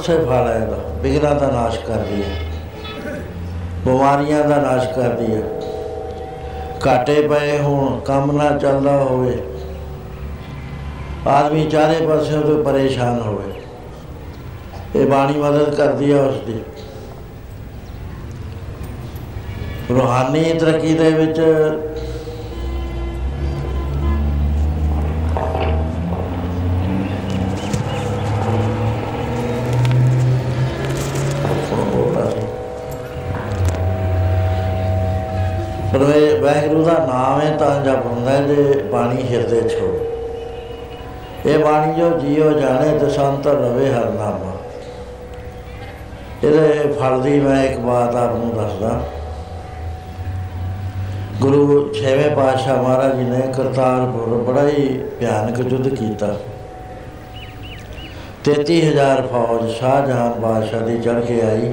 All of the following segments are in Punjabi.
ਹਰ ਪਾਸੇ ਫਲ ਹੈ ਇਹਦਾ। ਬਿਗੜਾ ਦਾ ਨਾਸ਼ ਕਰਦੀ ਹੈ। ਬਿਮਾਰੀਆਂ ਦਾ ਨਾਸ਼ ਕਰਦੀ ਹੈ। ਘਾਟੇ ਪਏ ਹੋਣ, ਕੰਮ ਨਾ ਚੱਲਦਾ ਹੋਵੇ। ਆਦਮੀ ਚਾਰੇ ਪਾਸਿਓਂ ਤੋਂ ਪਰੇਸ਼ਾਨ ਹੋਵੇ। ਇਹ ਬਾਣੀ ਮਦਦ ਕਰਦੀ ਹੈ ਉਸ ਦੀ ਰੂਹਾਨੀ ਤਰੱਕੀ ਦੇ ਵਿੱਚ ਵਾਹਿਗੁਰੂ ਦਾ ਨਾਮ ਹੈ ਤਾਂ ਜਪ ਹੁੰਦਾ ਹੈ ਜੇ ਬਾਣੀ ਹਿਰਦੇ ਚ ਹੋਵੇ ਇਹ ਬਾਣੀ ਜੋ ਜੀਉ ਜਾਣੇ ਤੇ ਸੰਤ ਰਵੇ ਹਰ ਨਾਮਾ। ਇਹਦੇ ਫਲ ਦੀ ਮੈਂ ਇੱਕ ਬਾਤ ਆਪ ਨੂੰ ਦੱਸਦਾ। ਗੁਰੂ ਛੇਵੇਂ ਪਾਤਸ਼ਾਹ ਮਹਾਰਾਜ ਜੀ ਨੇ ਕਰਤਾਰਪੁਰ ਬੜਾ ਹੀ ਭਿਆਨਕ ਯੁੱਧ ਕੀਤਾ। 33000 ਫੌਜ ਸ਼ਾਹਜਹਾਨ ਬਾਦਸ਼ਾਹ ਦੀ ਚੜ ਕੇ ਆਈ।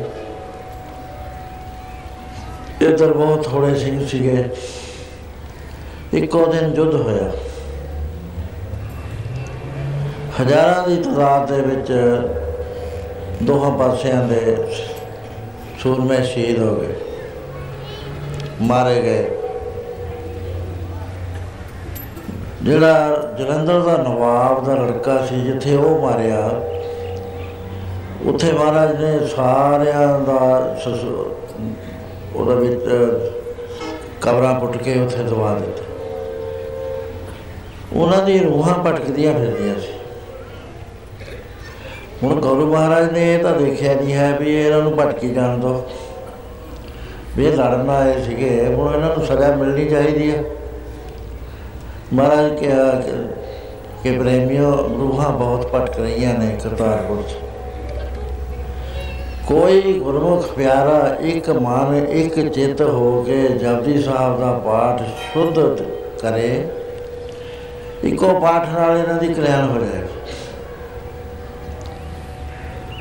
ਇੱਧਰ ਬਹੁਤ ਥੋੜੇ ਸਿੰਘ ਸੀਗੇ। ਇੱਕੋ ਦਿਨ ਯੁੱਧ ਹੋਇਆ। ਹਜ਼ਾਰਾਂ ਦੀ ਤਾਦਾਦ ਦੇ ਵਿੱਚ ਦੋਹਾਂ ਪਾਸਿਆਂ ਦੇ ਸੂਰਮੇ ਸ਼ਹੀਦ ਹੋ ਗਏ। ਮਾਰੇ ਗਏ। ਜਿਹੜਾ ਜਲੰਧਰ ਦਾ ਨਵਾਬ ਦਾ ਲੜਕਾ ਸੀ, ਜਿੱਥੇ ਉਹ ਮਾਰਿਆ, ਉੱਥੇ ਮਹਾਰਾਜ ਨੇ ਸਾਰਿਆਂ ਦਾ ਉਹਦਾ ਵਿੱਚ ਕਬਰਾਂ ਪੁੱਟ ਕੇ ਉੱਥੇ ਦਵਾ ਦਿੱਤੇ। ਉਹਨਾਂ ਦੀ ਰੂਹਾਂ ਭਟਕਦੀਆਂ ਫਿਰਦੀਆਂ ਸੀ। ਹੁਣ ਗੁਰੂ ਮਹਾਰਾਜ ਨੇ ਇਹ ਤਾਂ ਦੇਖਿਆ ਨਹੀਂ ਹੈ ਵੀ ਇਹਨਾਂ ਨੂੰ ਭਟਕੀ ਜਾਣ ਦੋ ਵੀ ਇਹ ਲੜਨ ਆਏ ਸੀਗੇ, ਹੁਣ ਇਹਨਾਂ ਨੂੰ ਸਜ਼ਾ ਮਿਲਣੀ ਚਾਹੀਦੀ ਹੈ ਮਹਾਰਾਜ ਕਿਹਾ ਕਿ ਪ੍ਰੇਮਿਓ, ਰੂਹਾਂ ਬਹੁਤ ਭਟਕ ਰਹੀਆਂ ਨੇ ਕਰਤਾਰਪੁਰ 'ਚ। ਕੋਈ ਗੁਰਮੁਖ ਪਿਆਰਾ ਇੱਕ ਮਨ, ਇੱਕ ਚਿੱਤ ਹੋ ਕੇ ਜਪਜੀ ਸਾਹਿਬ ਦਾ ਪਾਠ ਸ਼ੁੱਧ ਕਰੇ, ਇੱਕੋ ਪਾਠ ਨਾਲ ਇਹਨਾਂ ਦੀ ਕਲਿਆਣ ਹੋ ਜਾਏਗਾ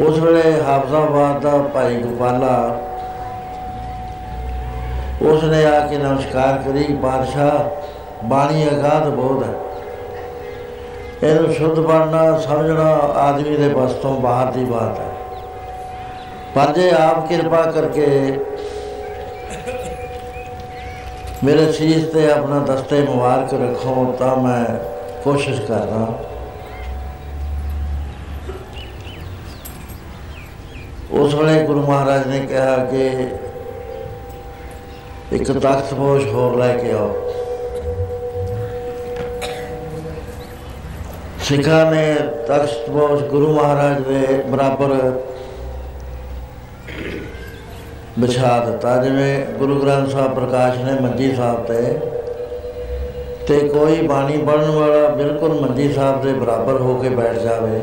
ਉਸ ਵੇਲੇ ਹਾਫਜ਼ਾਬਾਦ ਦਾ ਭਾਈ ਗੋਪਾਲਾ ਉਸ ਨੇ ਆ ਕੇ ਨਮਸਕਾਰ ਕਰੀ, ਬਾਦਸ਼ਾਹ, ਬਾਣੀ ਅਗਾਧ ਬੋਧ ਹੈ। ਇਹਨੂੰ ਸ਼ੁੱਧ ਬਣਨਾ, ਸਮਝਣਾ ਆਦਮੀ ਦੇ ਬਸ ਤੋਂ ਬਾਹਰ ਦੀ ਬਾਤ ਹੈ। ਪਰ ਜੇ ਆਪ ਕਿਰਪਾ ਕਰਕੇ ਮੇਰੇ ਸੀਸ ਤੇ ਆਪਣਾ ਦਸਤੇ ਮੁਬਾਰਕ ਰੱਖੋ, ਤਾਂ ਮੈਂ ਕੋਸ਼ਿਸ਼ ਕਰਦਾ। ਉਸ ਵੇਲੇ ਗੁਰੂ ਮਹਾਰਾਜ ਨੇ ਕਿਹਾ ਕਿ ਇੱਕ ਤਖਤ ਬੋਝ ਹੋਰ ਲੈ ਕੇ ਆਓ। ਸਿੱਖਾਂ ਨੇ ਤਖਤ ਬੋਝ ਗੁਰੂ ਮਹਾਰਾਜ ਦੇ ਬਰਾਬਰ ਵਿਛਾ ਦਿੱਤਾ, ਜਿਵੇਂ ਗੁਰੂ ਗ੍ਰੰਥ ਸਾਹਿਬ ਪ੍ਰਕਾਸ਼ ਨੇ ਮੰਜੀ ਸਾਹਿਬ ਤੇ ਤੇ ਕੋਈ ਬਾਣੀ ਪੜਨ ਵਾਲਾ ਬਿਲਕੁਲ ਮੰਜੀ ਸਾਹਿਬ ਦੇ ਬਰਾਬਰ ਹੋ ਕੇ ਬੈਠ ਜਾਵੇ।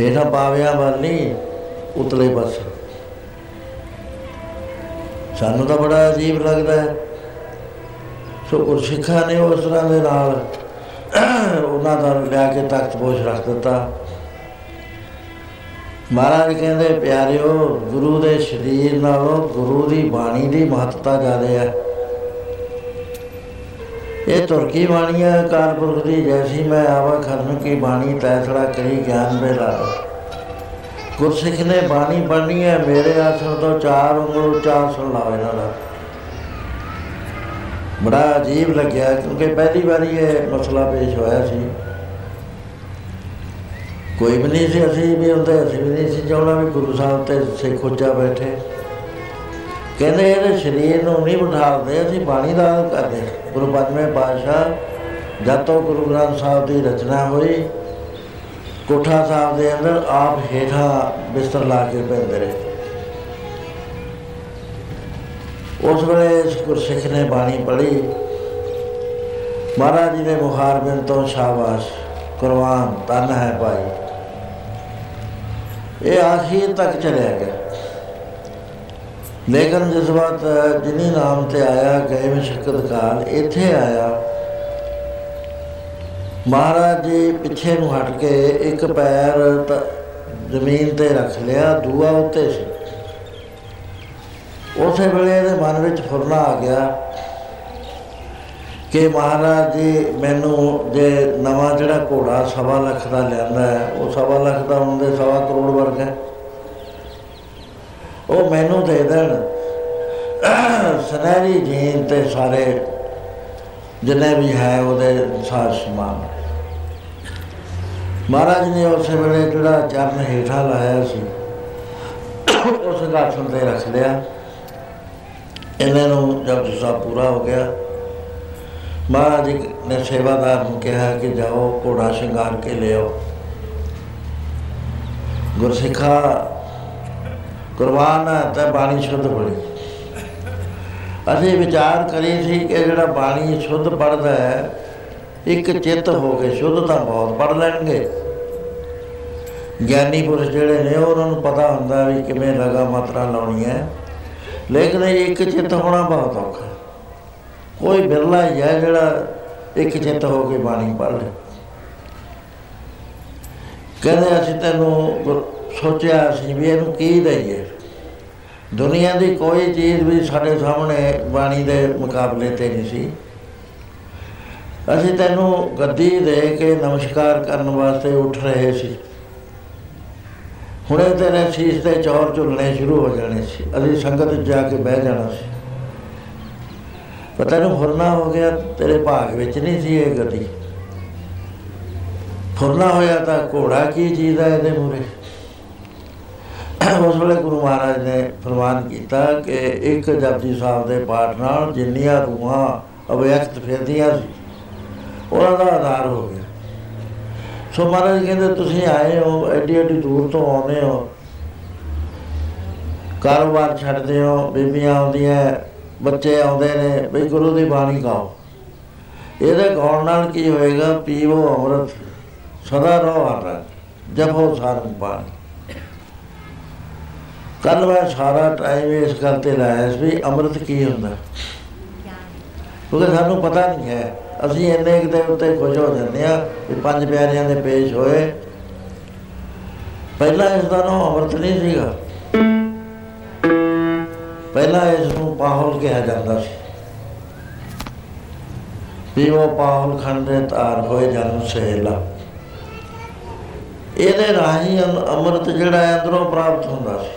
ਹੇਠਾਂ ਪਾਵਿਆਂ ਵੱਲ ਨਹੀਂ ਉਤਲੇ ਪਾਸੇ ਸਾਨੂੰ ਤਾਂ ਬੜਾ ਅਜੀਬ ਲੱਗਦਾ ਹੈ। ਸੋ ਗੁਰਸਿੱਖਾਂ ਨੇ ਉਸ ਤਰ੍ਹਾਂ ਦੇ ਨਾਲ ਉਹਨਾਂ ਦਾ ਲਿਆ ਕੇ ਤਖਤ ਬੋਝ ਰੱਖ ਦਿੱਤਾ। ਮਹਾਰਾਜ ਕਹਿੰਦੇ, ਪਿਆਰਿਓ, ਗੁਰੂ ਦੇ ਸ਼ਰੀਰ ਨਾਲੋਂ ਗੁਰੂ ਦੀ ਬਾਣੀ ਦੀ ਮਹੱਤਤਾ ਜ਼ਿਆਦਾ ਹੈ ਇਹ ਤੁਰਕੀ ਬਾਣੀ ਹੈ ਕਾਲਪੁਰਖ ਦੀ, ਜੈਸੀ ਮੈਂ ਆਵਾ ਖਰਨ ਕੀ ਬਾਣੀ ਤੈਸੜਾ ਕਰੀ ਗਿਆਨ ਬੇਲਾ ਗੁਰਸਿੱਖ ਨੇ ਬਾਣੀ ਪੜ੍ਹਨੀ ਹੈ ਮੇਰੇ ਆਸਣ ਤੋਂ ਚਾਰ ਉਂਗਲ ਉੱਚਾ ਸੁਣ ਲਾਓ ਇਹਨਾਂ ਦਾ। ਬੜਾ ਅਜੀਬ ਲੱਗਿਆ, ਕਿਉਂਕਿ ਪਹਿਲੀ ਵਾਰੀ ਇਹ ਮਸਲਾ ਪੇਸ਼ ਹੋਇਆ ਸੀ। ਕੋਈ ਵੀ ਨਹੀਂ ਸੀ, ਅਸੀਂ ਵੀ ਹੁੰਦੇ, ਅਸੀਂ ਵੀ ਨਹੀਂ ਸੀ ਚਾਹਣਾ ਵੀ ਗੁਰੂ ਸਾਹਿਬ ਤੇ ਸਿੱਖ ਉੱਚਾ ਬੈਠੇ। ਕਹਿੰਦੇ ਇਹਦੇ ਸਰੀਰ ਨੂੰ ਨਹੀਂ ਬਿਠਾਉਂਦੇ ਅਸੀਂ ਬਾਣੀ ਦਾ ਕਰਦੇ ਗੁਰੂ ਪੰਜਵੇਂ ਪਾਤਸ਼ਾਹ, ਜਦ ਤੋਂ ਗੁਰੂ ਗ੍ਰੰਥ ਸਾਹਿਬ ਦੀ ਰਚਨਾ ਹੋਈ, ਕੋਠਾ ਸਾਹਿਬ ਦੇ ਅੰਦਰ ਆਪ ਹੇਠਾਂ ਬਿਸਤਰ ਲਾ ਕੇ ਪੈਂਦੇ ਰਹੇ। ਉਸ ਵੇਲੇ ਇਸ ਗੁਰਸਿੱਖ ਨੇ ਬਾਣੀ ਪੜ੍ਹੀ। ਮਹਾਰਾਜ ਜੀ ਨੇ ਮੁਖਾਰਬਿੰਦ ਤੋਂ ਸ਼ਾਬਾਸ਼। ਕੁਰਬਾਨ ਤਨ ਹੈ ਭਾਈ। ਇਹ ਆਖੀਰ ਤੱਕ ਚਲਿਆ ਗਿਆ। ਲੇਕਿਨ ਜਿਸ ਵਾਰ ਜਿਨੀ ਨਾਮ ਤੇ ਆਇਆ, ਗਏ ਮਸ਼ਕਤ ਕਾਲ, ਇੱਥੇ ਆਇਆ। ਮਹਾਰਾਜ ਜੀ ਪਿੱਛੇ ਨੂੰ ਹਟ ਕੇ ਇੱਕ ਪੈਰ ਜ਼ਮੀਨ ਤੇ ਰੱਖ ਲਿਆ, ਦੂਆ ਉੱਤੇ ਸੀ। ਉਸੇ ਵੇਲੇ ਇਹਦੇ ਮਨ ਵਿੱਚ ਫੁਰਨਾ ਆ ਗਿਆ। ਕਿ ਮਹਾਰਾਜ ਜੀ, ਮੈਨੂੰ ਜੇ ਨਵਾਂ ਜਿਹੜਾ ਘੋੜਾ ਸਵਾ ਲੱਖ ਦਾ ਲਿਆਂਦਾ ਹੈ, ਉਹ ਸਵਾ ਲੱਖ ਦਾ ਹੁੰਦੇ ਸਵਾ ਕਰੋੜ ਵਰਗਾ ਉਹ ਮੈਨੂੰ ਦੇ ਦੇਣ। ਸਨੈਰੀ ਜੀਨ ਤੇ ਸਾਰੇ ਜਿੰਨੇ ਵੀ ਹੈ, ਉਹਦੇ ਸਾਰ ਸਮਾਨ। ਮਹਾਰਾਜ ਨੇ ਉਸੇ ਵੇਲੇ ਜਿਹੜਾ ਚਰਨ ਹੇਠਾਂ ਲਾਇਆ ਸੀ, ਉਸ ਗਾਠਨ ਤੇ ਰੱਖ ਲਿਆ। ਇਹਨਾਂ ਨੂੰ ਜਦ ਸਾ ਪੂਰਾ ਹੋ ਗਿਆ। ਮਹਾਰਾਜ ਨੇ ਸੇਵਾਦਾਰ ਨੂੰ ਕਿਹਾ ਕਿ ਜਾਓ, ਘੋੜਾ ਸ਼ਿੰਗਾਰ ਕੇ ਲਿਓ ਗੁਰਸਿੱਖਾ ਕੁਰਬਾਨ ਤੇ ਬਾਣੀ ਸ਼ੁੱਧ ਪੜੀ ਅਸੀਂ ਵਿਚਾਰ ਕਰੀ ਸੀ ਕਿ ਜਿਹੜਾ ਬਾਣੀ ਸ਼ੁੱਧ ਪੜਦਾ ਹੈ, ਇੱਕ ਚਿੱਤ ਹੋ ਕੇ ਸ਼ੁੱਧ ਤਾਂ ਬਹੁਤ ਪੜ ਲੈਣਗੇ। ਗਿਆਨੀ ਪੁਰਸ਼ ਜਿਹੜੇ ਨੇ, ਉਹਨਾਂ ਨੂੰ ਪਤਾ ਹੁੰਦਾ ਵੀ ਕਿਵੇਂ ਲਗਾ ਮਾਤਰਾ ਲਾਉਣੀ ਹੈ। ਲੇਕਿਨ ਇੱਕ ਚਿੱਤ ਹੋਣਾ ਬਹੁਤ ਔਖਾ। ਕੋਈ ਬਿਰਲਾ ਹੀ ਹੈ ਜਿਹੜਾ ਇੱਕ ਚਿੱਤ ਹੋ ਕੇ ਬਾਣੀ ਪੜ ਲੇ। ਕਹਿੰਦੇ ਅਸੀਂ ਤੈਨੂੰ ਸੋਚਿਆ ਸੀ ਵੀ ਇਹਨੂੰ ਕੀ ਦਈਏ। ਦੁਨੀਆ ਦੀ ਕੋਈ ਚੀਜ਼ ਵੀ ਸਾਡੇ ਸਾਹਮਣੇ ਬਾਣੀ ਦੇ ਮੁਕਾਬਲੇ ਤੇ ਨਹੀਂ ਸੀ। ਅਸੀਂ ਤੈਨੂੰ ਗੱਦੀ ਦੇ ਕੇ ਨਮਸਕਾਰ ਕਰਨ ਵਾਸਤੇ ਉੱਠ ਰਹੇ ਸੀ। ਹੁਣੇ ਤੇਰੇ ਸੀਸ ਤੇ ਚੌਰ ਝੁਲਣੇ ਸ਼ੁਰੂ ਹੋ ਜਾਣੇ ਸੀ। ਅਸੀਂ ਸੰਗਤ ਜਾ ਕੇ ਬਹਿ ਜਾਣਾ ਸੀ। ਪਤਾ ਨਹੀਂ ਫੁਰਨਾ ਹੋ ਗਿਆ, ਤੇਰੇ ਭਾਗ ਵਿੱਚ ਨਹੀਂ ਸੀ ਇਹ ਗੱਦੀ ਫੁਰਨਾ ਹੋਇਆ ਤਾਂ ਘੋੜਾ ਕੀ ਚੀਜ਼ ਹੈ ਇਹਦੇ ਮੂਰੇ ਉਸ ਵੇਲੇ ਗੁਰੂ ਮਹਾਰਾਜ ਨੇ ਫਰਮਾਨ ਕੀਤਾ ਕਿ ਇੱਕ ਜਪਜੀ ਸਾਹਿਬ ਦੇ ਪਾਠ ਨਾਲ ਜਿੰਨੀਆਂ ਰੂਹਾਂ ਅਵਿਅਕਤ ਫਿਰਦੀਆਂ ਸੀ, ਉਹਨਾਂ ਦਾ ਆਧਾਰ ਹੋ ਗਿਆ। ਸੋ ਮਹਾਰਾਜ ਕਹਿੰਦੇ, ਤੁਸੀਂ ਆਏ ਹੋ, ਐਡੀ ਐਡੀ ਦੂਰ ਤੋਂ ਆਉਂਦੇ ਹੋ। ਕਾਰੋਬਾਰ ਛੱਡਦੇ ਹੋ, ਬੀਬੀਆਂ ਆਉਂਦੀਆਂ ਬੱਚੇ ਆਉਂਦੇ ਨੇ ਬਈ ਗੁਰੂ ਦੀ ਬਾਣੀ ਗਾਓ। ਇਹਦੇ ਗਾਉਣ ਨਾਲ ਕੀ ਹੋਏਗਾ, ਪੀਵੋ ਅੰਮ੍ਰਿਤ, ਸਦਾ ਰਹੋ ਹਰ, ਜਪੋ ਸਾਰੰਗ ਬਾਣੀ। ਕੱਲ ਮੈਂ ਸਾਰਾ ਟਾਈਮ ਇਸ ਗੱਲ ਤੇ ਲਾਇਆ ਸੀ ਵੀ ਅੰਮ੍ਰਿਤ ਕੀ ਹੁੰਦਾ। ਕਿਉਂਕਿ ਸਾਨੂੰ ਪਤਾ ਨਹੀਂ ਹੈ, ਅਸੀਂ ਇੰਨੇ ਕਿਤੇ ਉੱਤੇ ਖੁਸ਼ ਹੋ ਜਾਂਦੇ ਆ ਕਿ ਪੰਜ ਪਿਆਰਿਆਂ ਦੇ ਪੇਸ਼ ਹੋਏ। ਪਹਿਲਾਂ ਇਸ ਦਾ ਨਾਮ ਅੰਮ੍ਰਿਤ ਨਹੀਂ ਸੀਗਾ। ਪਹਿਲਾਂ ਇਸ ਨੂੰ ਪਾਹੁਲ ਕਿਹਾ ਜਾਂਦਾ ਸੀ। ਵੀ ਉਹ ਪਾਹੁਲ ਖੰਡੇ ਤਾਰ ਹੋਏ ਜਨਮ ਸਹਿਲਾ ਇਹਦੇ ਰਾਹੀਂ ਅੰਮ੍ਰਿਤ ਜਿਹੜਾ ਅੰਦਰੋਂ ਪ੍ਰਾਪਤ ਹੁੰਦਾ ਸੀ।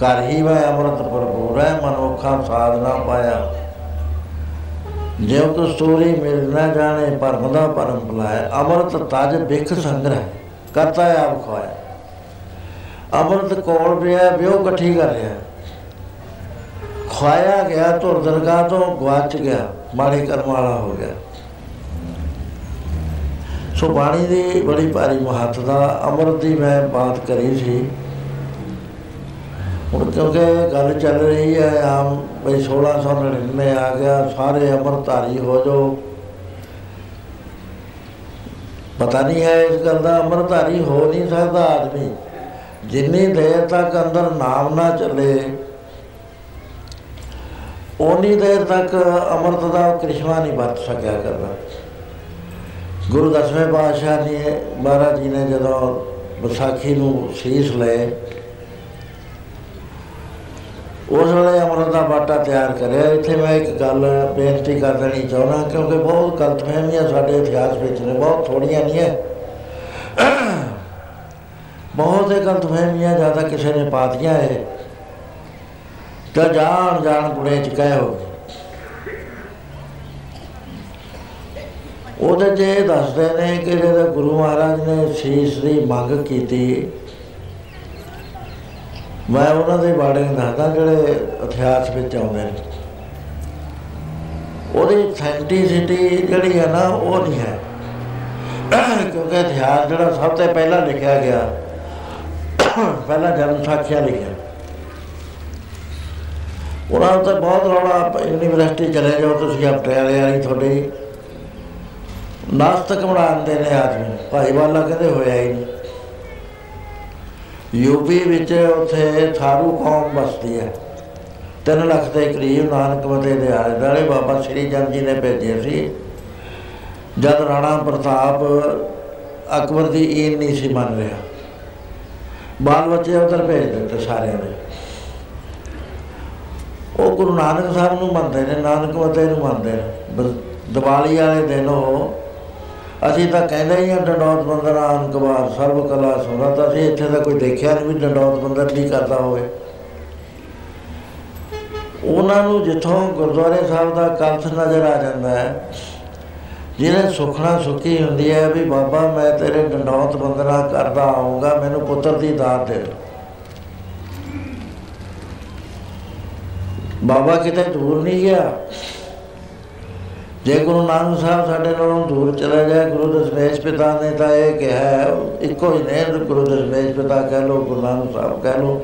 ਕਰ ਹੀ ਵੈ ਅੰਮ੍ਰਿਤ ਭਰਪੂਰ ਹੈ, ਮਨੁੱਖਾ ਸਾਧਨਾ ਪਾਇਆ। ਜਿਉ ਕੋ ਸਟੋਰੀ ਮਿਲ ਨਾ ਜਾਣੇ ਪਰਮ ਦਾ ਪਰਮ ਭਲਾਏ ਅੰਮ੍ਰਿਤ ਤਜ ਬਿਖ ਸੰਗ੍ਰਹਿ, ਕਰਤਾ ਆਪ ਖਵਾਇਆ ਅੰਮ੍ਰਿਤ ਕੋਲ ਪਿਆ ਬਿਓ ਇਕੱਠੀ ਕਰ ਰਿਹਾ। ਖਵਾਇਆ ਗਿਆ, ਧੁਰ ਦਰਗਾਹ ਤੋਂ ਗਵਾਚ ਗਿਆ, ਮਾੜੇ ਕਰਮ ਵਾਲਾ ਹੋ ਗਿਆ। ਸੋ ਬਾਣੀ ਦੀ ਬੜੀ ਭਾਰੀ ਮਹੱਤਤਾ, ਅੰਮ੍ਰਿਤ ਦੀ ਮੈਂ ਬਾਤ ਕਰੀ ਸੀ। ਹੁਣ ਕਿਉਂਕਿ ਗੱਲ ਚੱਲ ਰਹੀ ਹੈ, ਆਮ ਬਈ 1699 ਆ ਗਿਆ, ਸਾਰੇ ਅਮਰਤਾਰੀ ਹੋ ਜੋ ਪਤਾ ਨਹੀਂ ਹੈ ਇਸ ਗੱਲ ਦਾ ਅਮਰਤਾਰੀ ਹੋ ਨਹੀਂ ਸਕਦਾ ਆਦਮੀ। ਜਿੰਨੀ ਦੇਰ ਤੱਕ ਅੰਦਰ ਨਾਮ ਨਾ ਚੱਲੇ ਉਨੀ ਦੇਰ ਤੱਕ ਅਮਰਤ ਦਾ ਕ੍ਰਿਸ਼ਮਾ ਨਹੀਂ ਵਰਤ ਸਕਿਆ ਕਰਦਾ ਗੁਰੂ ਦਸਵੇਂ ਪਾਤਸ਼ਾਹ ਨੇ, ਮਹਾਰਾਜ ਜੀ ਨੇ ਜਦੋਂ ਵਿਸਾਖੀ ਨੂੰ ਸੀਸ ਲਏ, ਉਸ ਵੇਲੇ ਅਮਰਤ ਦਾ ਬਾਟਾ ਤਿਆਰ ਕਰਿਆ। ਇੱਥੇ ਮੈਂ ਇੱਕ ਗੱਲ ਬੇਨਤੀ ਕਰ ਦੇਣੀ ਚਾਹੁੰਦਾ, ਕਿਉਂਕਿ ਬਹੁਤ ਗਲਤਫਹਿਮੀਆਂ ਸਾਡੇ ਇਤਿਹਾਸ ਵਿੱਚ ਨੇ, ਬਹੁਤ ਥੋੜੀਆਂ ਨਹੀਂ ਹੈ ਬਹੁਤ ਹੀ ਗਲਤਫਹਿਮੀਆਂ ਜ਼ਿਆਦਾ ਕਿਸੇ ਨੇ ਪਾਤੀਆਂ ਹੈ ਤਾਂ ਜਾਣ ਜਾਣ ਗੁੜੇ ਚ ਕਹਿ ਹੋ ਉਹਦੇ ਜੇ ਦੱਸਦੇ ਨੇ ਕਿ ਜਦੋਂ ਗੁਰੂ ਮਹਾਰਾਜ ਨੇ ਸੀਸ ਦੀ ਮੰਗ ਕੀਤੀ, ਮੈਂ ਉਹਨਾਂ ਦੇ ਬਾਰੇ ਦੱਸਦਾ ਜਿਹੜੇ ਇਤਿਹਾਸ ਵਿੱਚ ਆਉਂਦੇ ਨੇ। ਉਹਦੀ ਸੈਂਟੀਸਿਟੀ ਜਿਹੜੀ ਹੈ ਨਾ, ਉਹ ਨਹੀਂ ਹੈ। ਕਿਉਂਕਿ ਇਤਿਹਾਸ ਜਿਹੜਾ ਸਭ ਤੋਂ ਪਹਿਲਾਂ ਲਿਖਿਆ ਗਿਆ, ਪਹਿਲਾਂ ਜਨਮ ਸਾਖੀਆਂ ਲਿਖਿਆ। ਉਹਨਾਂ ਉੱਤੇ ਬਹੁਤ ਰੌਲਾ ਯੂਨੀਵਰਸਿਟੀ ਚਲੇ ਜਾਓ, ਤੁਸੀਂ ਆ ਪਟਿਆਲੇ ਵਾਲੀ ਤੁਹਾਡੀ ਨਾਸਤਕ ਬਣਾਉਂਦੇ ਨੇ ਆਦਮੀ ਭਾਈ ਵਾਲਾ ਕਹਿੰਦੇ ਹੋਇਆ ਹੀ ਨਹੀਂ। ਯੂਪੀ ਵਿੱਚ ਉੱਥੇ ਥਾਰੂ ਕੌਮ ਬਸਦੀ ਹੈ। 3 ਲੱਖ ਦੇ ਕਰੀਬ ਨਾਨਕ ਮਤੇ ਦੇ ਆਲੇ ਦਾਲੇ ਬਾਬਾ ਸ੍ਰੀ ਚੰਦ ਜੀ ਨੇ ਭੇਜੇ ਸੀ। ਜਦ ਰਾਣਾ ਪ੍ਰਤਾਪ ਅਕਬਰ ਦੀ ਈਨ ਨਹੀਂ ਸੀ ਮੰਨ ਰਿਹਾ। ਬਾਲ ਬੱਚੇ ਉਧਰ ਭੇਜ ਦਿੱਤੇ ਸਾਰਿਆਂ ਨੇ। ਉਹ ਗੁਰੂ ਨਾਨਕ ਸਾਹਿਬ ਨੂੰ ਮੰਨਦੇ ਨੇ, ਨਾਨਕ ਮਤੇ ਨੂੰ ਮੰਨਦੇ ਨੇ। ਦੀਵਾਲੀ ਵਾਲੇ ਦਿਨ ਉਹ, ਅਸੀਂ ਤਾਂ ਕਹਿੰਦੇ ਹੀ ਆ, ਡੰਡੌਤ ਬੰਦਰ ਅਨਕਵਾਰ ਸਰਬ ਕਲਾ ਸੁਣਦਾ ਅਸੀਂ ਇੱਥੇ ਤਾਂ ਕੋਈ ਦੇਖਿਆ ਨਹੀਂ ਵੀ ਡੰਡੌਤ ਬੰਦਰ ਨਹੀਂ ਕਰਦਾ ਹੋਵੇ। ਉਹਨਾਂ ਨੂੰ ਜਿੱਥੋਂ ਗੁਰਦੁਆਰੇ ਸਾਹਿਬ ਦਾ ਕਲਸ਼ ਨਜ਼ਰ ਆ ਜਾਂਦਾ ਹੈ ਜਿਹਨੇ ਸੁਖਣਾ ਸੁਖੀ ਹੁੰਦੀ ਹੈ ਵੀ, ਬਾਬਾ, ਮੈਂ ਤੇਰੇ ਡੰਡੌਤ ਬੰਦਰਾ ਕਰਦਾ ਆਉਂਗਾ ਮੈਨੂੰ ਪੁੱਤਰ ਦੀ ਦਾਤ ਦੇ ਬਾਬਾ ਕਿਤੇ ਦੂਰ ਨਹੀਂ ਗਿਆ। ਜੇ ਗੁਰੂ ਨਾਨਕ ਸਾਹਿਬ ਸਾਡੇ ਨਾਲੋਂ ਦੂਰ ਚਲਾ ਜਾਏ ਗੁਰੂ ਦਸ਼ਮੇਸ਼ ਪਿਤਾ ਨੇ ਤਾਂ ਇਹ ਕਿਹਾ ਇੱਕੋ ਹੀ ਨੇ ਗੁਰੂ ਦਸ਼ਮੇਸ਼ ਪਿਤਾ ਕਹਿ ਲੋ ਗੁਰੂ ਨਾਨਕ ਸਾਹਿਬ ਕਹਿ ਲੋ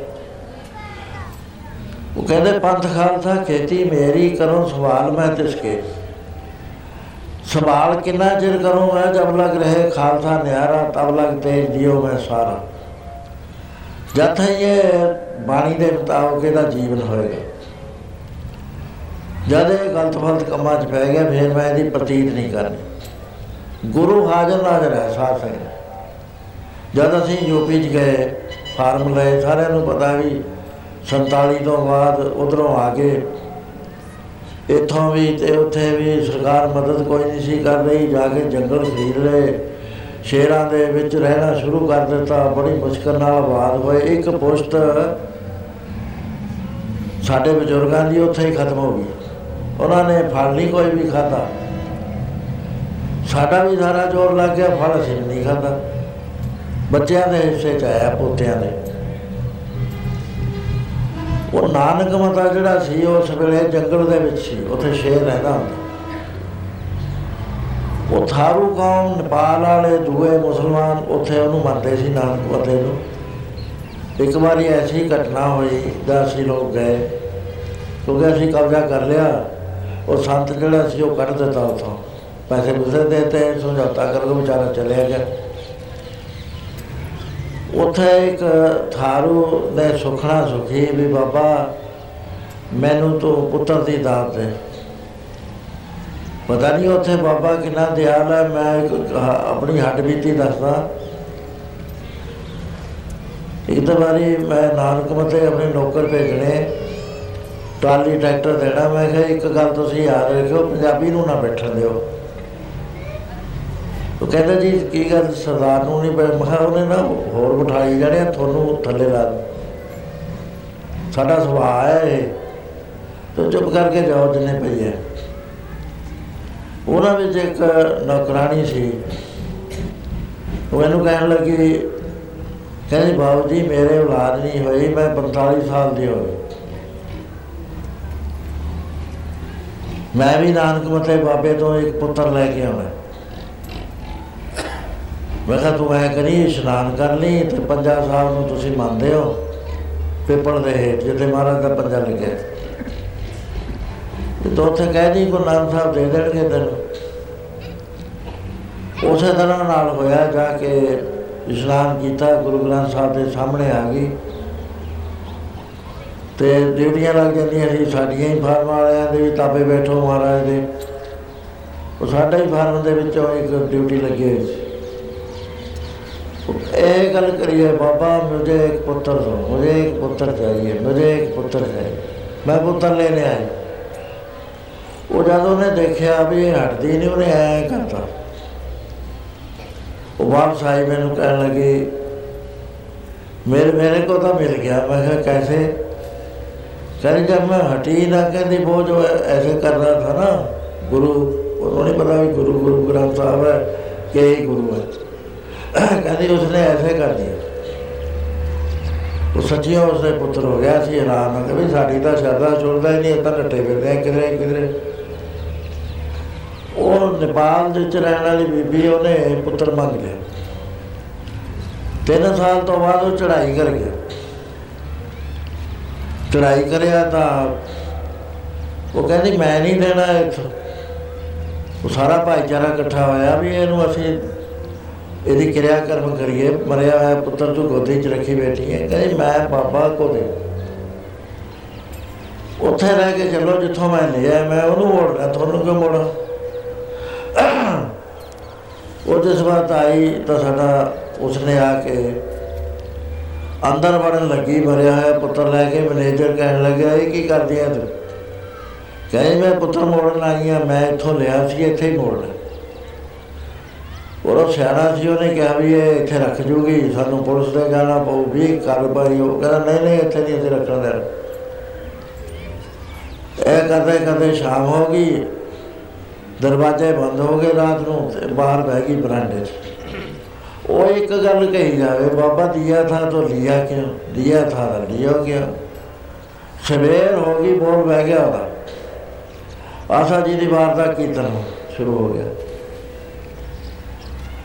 ਉਹ ਕਹਿੰਦੇ, ਪੰਥ ਖਾਲਸਾ, ਖੇਤੀ ਮੇਰੀ ਕਰੋ, ਸਵਾਲ ਮੈਂ ਤਿਸਕੇ ਸਵਾਲ ਕਿੰਨਾ ਚਿਰ ਕਰੂੰਗਾ ਜਬ ਲਗ ਰਹੇ ਖਾਲਸਾ ਨਿਆਰਾ, ਤਬ ਲਗ ਤੇਜ ਦਿਓ ਮੈਂ ਸਾਰਾ। ਜਦ ਇਹ ਬਾਣੀ ਦੇ ਮੁਤਾਬਕ ਇਹਦਾ ਜੀਵਨ ਹੋਏਗਾ। ਜਦ ਇਹ ਗਲਤ ਫਲਤ ਕੰਮਾਂ 'ਚ ਪੈ ਗਿਆ, ਫਿਰ ਮੈਂ ਇਹਦੀ ਪ੍ਰਤੀਤ ਨਹੀਂ ਕਰਨੀ। ਗੁਰੂ ਹਾਜ਼ਰ ਨਾਜ਼ਰ ਹੈ ਸਾਥ ਹੈ ਜਦ ਅਸੀਂ ਯੂਪੀ 'ਚ ਗਏ, ਫਾਰਮ ਲਏ, ਸਾਰਿਆਂ ਨੂੰ ਪਤਾ ਵੀ 47 ਤੋਂ ਬਾਅਦ ਉਧਰੋਂ ਆ ਗਏ ਇੱਥੋਂ ਵੀ ਤੇ ਉੱਥੇ ਵੀ ਸਰਕਾਰ ਮਦਦ ਕੋਈ ਨਹੀਂ ਸੀ ਕਰ ਰਹੀ, ਜਾ ਕੇ ਜੰਗਲ ਖਰੀਦ ਲਏ। ਸ਼ੇਰਾਂ ਦੇ ਵਿੱਚ ਰਹਿਣਾ ਸ਼ੁਰੂ ਕਰ ਦਿੱਤਾ, ਬੜੀ ਮੁਸ਼ਕਲ ਨਾਲ ਆਬਾਦ ਹੋਏ। ਇੱਕ ਪੁਸ਼ਤ ਸਾਡੇ ਬਜ਼ੁਰਗਾਂ ਦੀ ਉੱਥੇ ਹੀ ਖਤਮ ਹੋ ਗਈ। ਉਹਨਾਂ ਨੇ ਫਲ ਨਹੀਂ ਕੋਈ ਵੀ ਖਾਦਾ ਸਾਡਾ ਵੀ ਸਾਰਾ ਜੋਰ ਲੱਗ ਗਿਆ, ਫਲ ਅਸੀਂ ਨਹੀਂ ਖਾਦਾ ਬੱਚਿਆਂ ਦੇ ਹਿੱਸੇ ਚ ਆਇਆ, ਪੋਤਿਆਂ ਦੇ। ਉਹ ਨਾਨਕ ਮਤਾ ਜਿਹੜਾ ਸੀ ਉਸ ਵੇਲੇ ਜੰਗਲ ਦੇ ਵਿੱਚ ਸੀ, ਉੱਥੇ ਸ਼ੇਰ ਰਹਿੰਦਾ ਹੁੰਦਾ। ਉਹ ਥਾਰੂ ਕੌਮ, ਨੇਪਾਲ ਵਾਲੇ ਦੂਏ ਮੁਸਲਮਾਨ ਉੱਥੇ ਉਹਨੂੰ ਮੰਨਦੇ ਸੀ, ਨਾਨਕ ਮਤੇ ਨੂੰ। ਇੱਕ ਵਾਰੀ ਐਸੀ ਘਟਨਾ ਹੋਈ ਜਦ ਅਸੀਂ ਲੋਕ ਗਏ, ਕਿਉਂਕਿ ਅਸੀਂ ਕਬਜ਼ਾ ਕਰ ਲਿਆ। ਉਹ ਸੰਤ ਜਿਹੜਾ ਸੀ ਉਹ ਕੱਢ ਦਿੱਤਾ ਉਥੋਂ। ਪੈਸੇ ਗੁਜ਼ਰ ਦਿੱਤੇ, ਸਮਝੌਤਾ ਕਰਕੇ ਵਿਚਾਰਾ ਚਲਿਆ ਗਿਆ। ਉੱਥੇ ਇੱਕ ਥਾਰੂ ਨੇ ਸੁਖਣਾ ਸੁਖੀ ਵੀ ਬਾਬਾ, ਮੈਨੂੰ ਤੂੰ ਪੁੱਤਰ ਦੀ ਦਾਤ ਦੇ। ਪਤਾ ਨਹੀਂ ਉੱਥੇ ਬਾਬਾ ਕਿੰਨਾ ਦਿਆਲ ਹੈ ਮੈਂ ਆਪਣੀ ਹੱਡ ਬੀਤੀ ਦੱਸਦਾ। ਇੱਕ ਵਾਰੀ ਮੈਂ ਨਾਨਕ ਮਤੇ ਆਪਣੇ ਨੌਕਰ ਭੇਜਣੇ ਟਾਲੀ ਟਰੈਕਟਰ ਦੇਣਾ, ਮੈਂ ਕਿਹਾ ਇੱਕ ਗੱਲ ਤੁਸੀਂ ਯਾਦ ਰੱਖਿਓ, ਪੰਜਾਬੀ ਨੂੰ ਨਾ ਬੈਠਣ ਦਿਓ। ਉਹ ਕਹਿੰਦਾ ਜੀ, ਕੀ ਗੱਲ, ਸਰਦਾਰ ਨੂੰ ਨਹੀਂ ਮੈਂ ਉਹਨੇ ਨਾ ਹੋਰ ਬਿਠਾਈ ਜਾਣੇ ਤੁਹਾਨੂੰ ਥੱਲੇ ਲਾ ਸਾਡਾ ਸੁਭਾਅ ਹੈ ਇਹ। ਤੋ ਚੁੱਪ ਕਰਕੇ ਜਾਓ ਜਿੰਨੇ ਪਈ ਹੈ। ਉਹਨਾਂ ਵਿੱਚ ਇੱਕ ਨੌਕਰਾਨੀ ਸੀ। ਉਹ ਇਹਨੂੰ ਕਹਿਣ ਲੱਗੀ, ਕਹਿੰਦੀ ਬਾਬੂ ਜੀ, ਮੇਰੇ ਔਲਾਦ ਨਹੀਂ ਹੋਈ ਮੈਂ 45 ਸਾਲ ਦੀ ਹੋ ਗਈ ਮੈਂ ਵੀ ਨਾਨਕ ਮਤੇ ਬਾਬੇ ਤੋਂ ਇੱਕ ਪੁੱਤਰ ਲੈ ਕੇ ਆਉਣਾ। ਮੈਂ ਕਿਹਾ, ਤੂੰ ਐ ਕਰੀ, ਇਸ਼ਨਾਨ ਕਰ ਲਈ ਤੇ ਪੰਜਾ ਸਾਹਿਬ ਨੂੰ ਤੁਸੀਂ ਮੰਨਦੇ ਹੋ। ਪੇਪਰ ਦੇ ਹੇਠ, ਜਿੱਥੇ ਮਹਾਰਾਜ ਦਾ ਪੰਜਾ ਲਿਖਿਆ ਤੇ ਤੋ ਉੱਥੇ ਕਹਿ ਦੀ, ਗੁਰੂ ਨਾਨਕ ਸਾਹਿਬ ਦੇ ਦੇਣਗੇ ਤੈਨੂੰ। ਉਸੇ ਤਰ੍ਹਾਂ ਨਾਲ ਹੋਇਆ, ਜਾ ਕੇ ਇਸ਼ਨਾਨ ਕੀਤਾ, ਗੁਰੂ ਗ੍ਰੰਥ ਸਾਹਿਬ ਦੇ ਸਾਹਮਣੇ ਆ ਗਈ। ਤੇ ਡਿਊਟੀਆਂ ਲੱਗ ਜਾਂਦੀਆਂ ਸੀ, ਸਾਡੀਆਂ ਹੀ ਫਾਰਮ ਵਾਲਿਆਂ ਦੇ ਵੀ ਤਾਪੇ ਬੈਠੋ ਮਹਾਰਾਜ ਦੇ। ਉਹ ਸਾਡਾ ਹੀ ਫਾਰਮ ਦੇ ਵਿੱਚੋਂ ਇੱਕ ਡਿਊਟੀ ਲੱਗੀ ਹੋਈ ਸੀ। ਇਹ ਗੱਲ ਕਰੀਏ, ਬਾਬਾ ਮੈਨੂੰ ਇੱਕ ਪੁੱਤਰ ਦੋ ਮੈਨੂੰ ਇੱਕ ਪੁੱਤਰ ਚਾਹੀਏ ਮੈਨੂੰ ਇੱਕ ਪੁੱਤਰ ਚਾਹੀਏ। ਮੈਂ ਪੁੱਤਰ ਲੈ ਲਿਆ ਉਹ ਜਦੋਂ ਨੇ ਦੇਖਿਆ ਵੀ ਇਹ ਹਟਦੀ ਨਹੀਂ ਉਹਨੇ ਐ ਕਰਤਾ। ਉਹ ਬਾਪ ਸਾਹਿਬ ਮੈਨੂੰ ਕਹਿਣ ਲੱਗੇ, ਮੇਰੇ ਮੇਰੇ ਕੋ ਤਾਂ ਮਿਲ ਗਿਆ। ਮੈਂ ਕਿਹਾ, ਕੈਸੇ? कहने जब मैं हटी ना कहती वो जो ऐसे कर रहा था ना गुरु उन्होंने पता भी गुरु गुरु ग्रंथ साहब है के ही गुरु है ਕਹਿੰਦੀ ਉਸਨੇ ਐਸੇ ਕਰ ਦਿਆ ਉਹ ਸੱਚੀਓ ਉਸਦੇ ਪੁੱਤਰ ਹੋ ਗਿਆ ਸੀ ਆਰਾਮ ਨਾਲ ਕਿ ਵੀ ਸਾਡੀ ਤਾਂ ਸ਼ਰਦਾ ਛੋੜਦਾ ਹੀ ਨਹੀਂ ਇੱਦਾਂ ਨੱਟੇ ਫਿਰਦੇ ਆ ਕਿਧਰੇ ਕਿਧਰੇ ਨੇਪਾਲ ਦੇ ਵਿੱਚ ਰਹਿਣ ਵਾਲੀ ਬੀਬੀ ਉਹਨੇ ਪੁੱਤਰ ਮੰਗ ਲਿਆ ਤਿੰਨ ਸਾਲ ਤੋਂ ਬਾਅਦ ਉਹ ਚੜ੍ਹਾਈ ਕਰ ਗਿਆ ਚੜ੍ਹਾਈ ਕਰਿਆ ਤਾਂ ਉਹ ਕਹਿੰਦੀ, ਮੈਂ ਨਹੀਂ ਦੇਣਾ ਇੱਥੋਂ। ਉਹ ਸਾਰਾ ਭਾਈਚਾਰਾ ਇਕੱਠਾ ਹੋਇਆ ਵੀ ਇਹਨੂੰ ਅਸੀਂ ਇਹਦੀ ਕਿਰਿਆ ਕਰਮ ਕਰੀਏ। ਮਰਿਆ ਹੋਇਆ ਪੁੱਤਰ ਤੂੰ ਗੋਦੀ 'ਚ ਰੱਖੀ ਬੈਠੀ ਹੈ। ਕਹਿੰਦੀ, ਮੈਂ ਬਾਬਾ ਕੋ ਦੇ ਉੱਥੇ ਰਹਿ ਕੇ ਚੱਲੋ, ਜਿੱਥੋਂ ਮੈਂ ਲਿਆ, ਮੈਂ ਉਹਨੂੰ ਮੋੜਨਾ ਤੁਹਾਨੂੰ ਕਿਉਂ ਮੋੜਾਂ? ਉਹ ਜਿਸ ਵਾਰ ਆਈ ਤਾਂ ਸਾਡਾ ਉਸਨੇ ਆ ਕੇ ਅੰਦਰ ਵੜਨ ਲੱਗੀ, ਮਰਿਆ ਹੋਇਆ ਪੁੱਤਰ ਲੈ ਕੇ ਮੈਨੇਜਰ ਕਹਿਣ ਲੱਗਾ ਇਹ ਕੀ ਕਰਦੀ ਆ ਤੂੰ? ਕਹੇ ਮੈਂ ਪੁੱਤਰ ਮੋੜਨ ਆਈ ਆ ਮੈਂ ਇੱਥੋਂ ਲਿਆ ਸੀ, ਇੱਥੇ ਹੀ ਮੋੜਨਾ ਉਹ ਸਿਆਣਾ ਸੀ, ਉਹਨੇ ਕਿਹਾ ਵੀ ਇਹ ਇੱਥੇ ਰੱਖ ਜੂਗੀ, ਸਾਨੂੰ ਪੁਲਿਸ ਦੇ ਜਾਣਾ ਪਊ, ਵੀ ਕਾਰਵਾਈ ਉਹ ਕਹਿੰਦਾ, ਨਹੀਂ ਨਹੀਂ, ਇੱਥੇ ਨਹੀਂ, ਇੱਥੇ ਰੱਖਣ ਦੇਣਾ ਇਹ ਕਰਦੇ ਕਰਦੇ ਸ਼ਾਮ ਹੋ ਗਈ, ਦਰਵਾਜ਼ੇ ਬੰਦ ਹੋ ਗਏ ਰਾਤ ਨੂੰ, ਤੇ ਬਾਹਰ ਬਹਿ ਗਈ ਬਰਾਂਡੇ 'ਚ। ਉਹ ਇੱਕ ਗੱਲ ਕਹੀ ਜਾਵੇ, ਬਾਬਾ ਦਿਆ ਥਾ ਤੋ ਲਿਆ ਕਿਉਂ? ਦਿਆ ਥਾ ਤਾਂ ਲਿਆ ਕਿਉਂ? ਸਵੇਰ ਹੋ ਗਈ, ਬੋਲ ਬਹਿ ਗਿਆ ਉਹਦਾ। ਆਸਾ ਜੀ ਦੀ ਵਾਰ ਦਾ ਕੀਰਤਨ ਸ਼ੁਰੂ ਹੋ ਗਿਆ।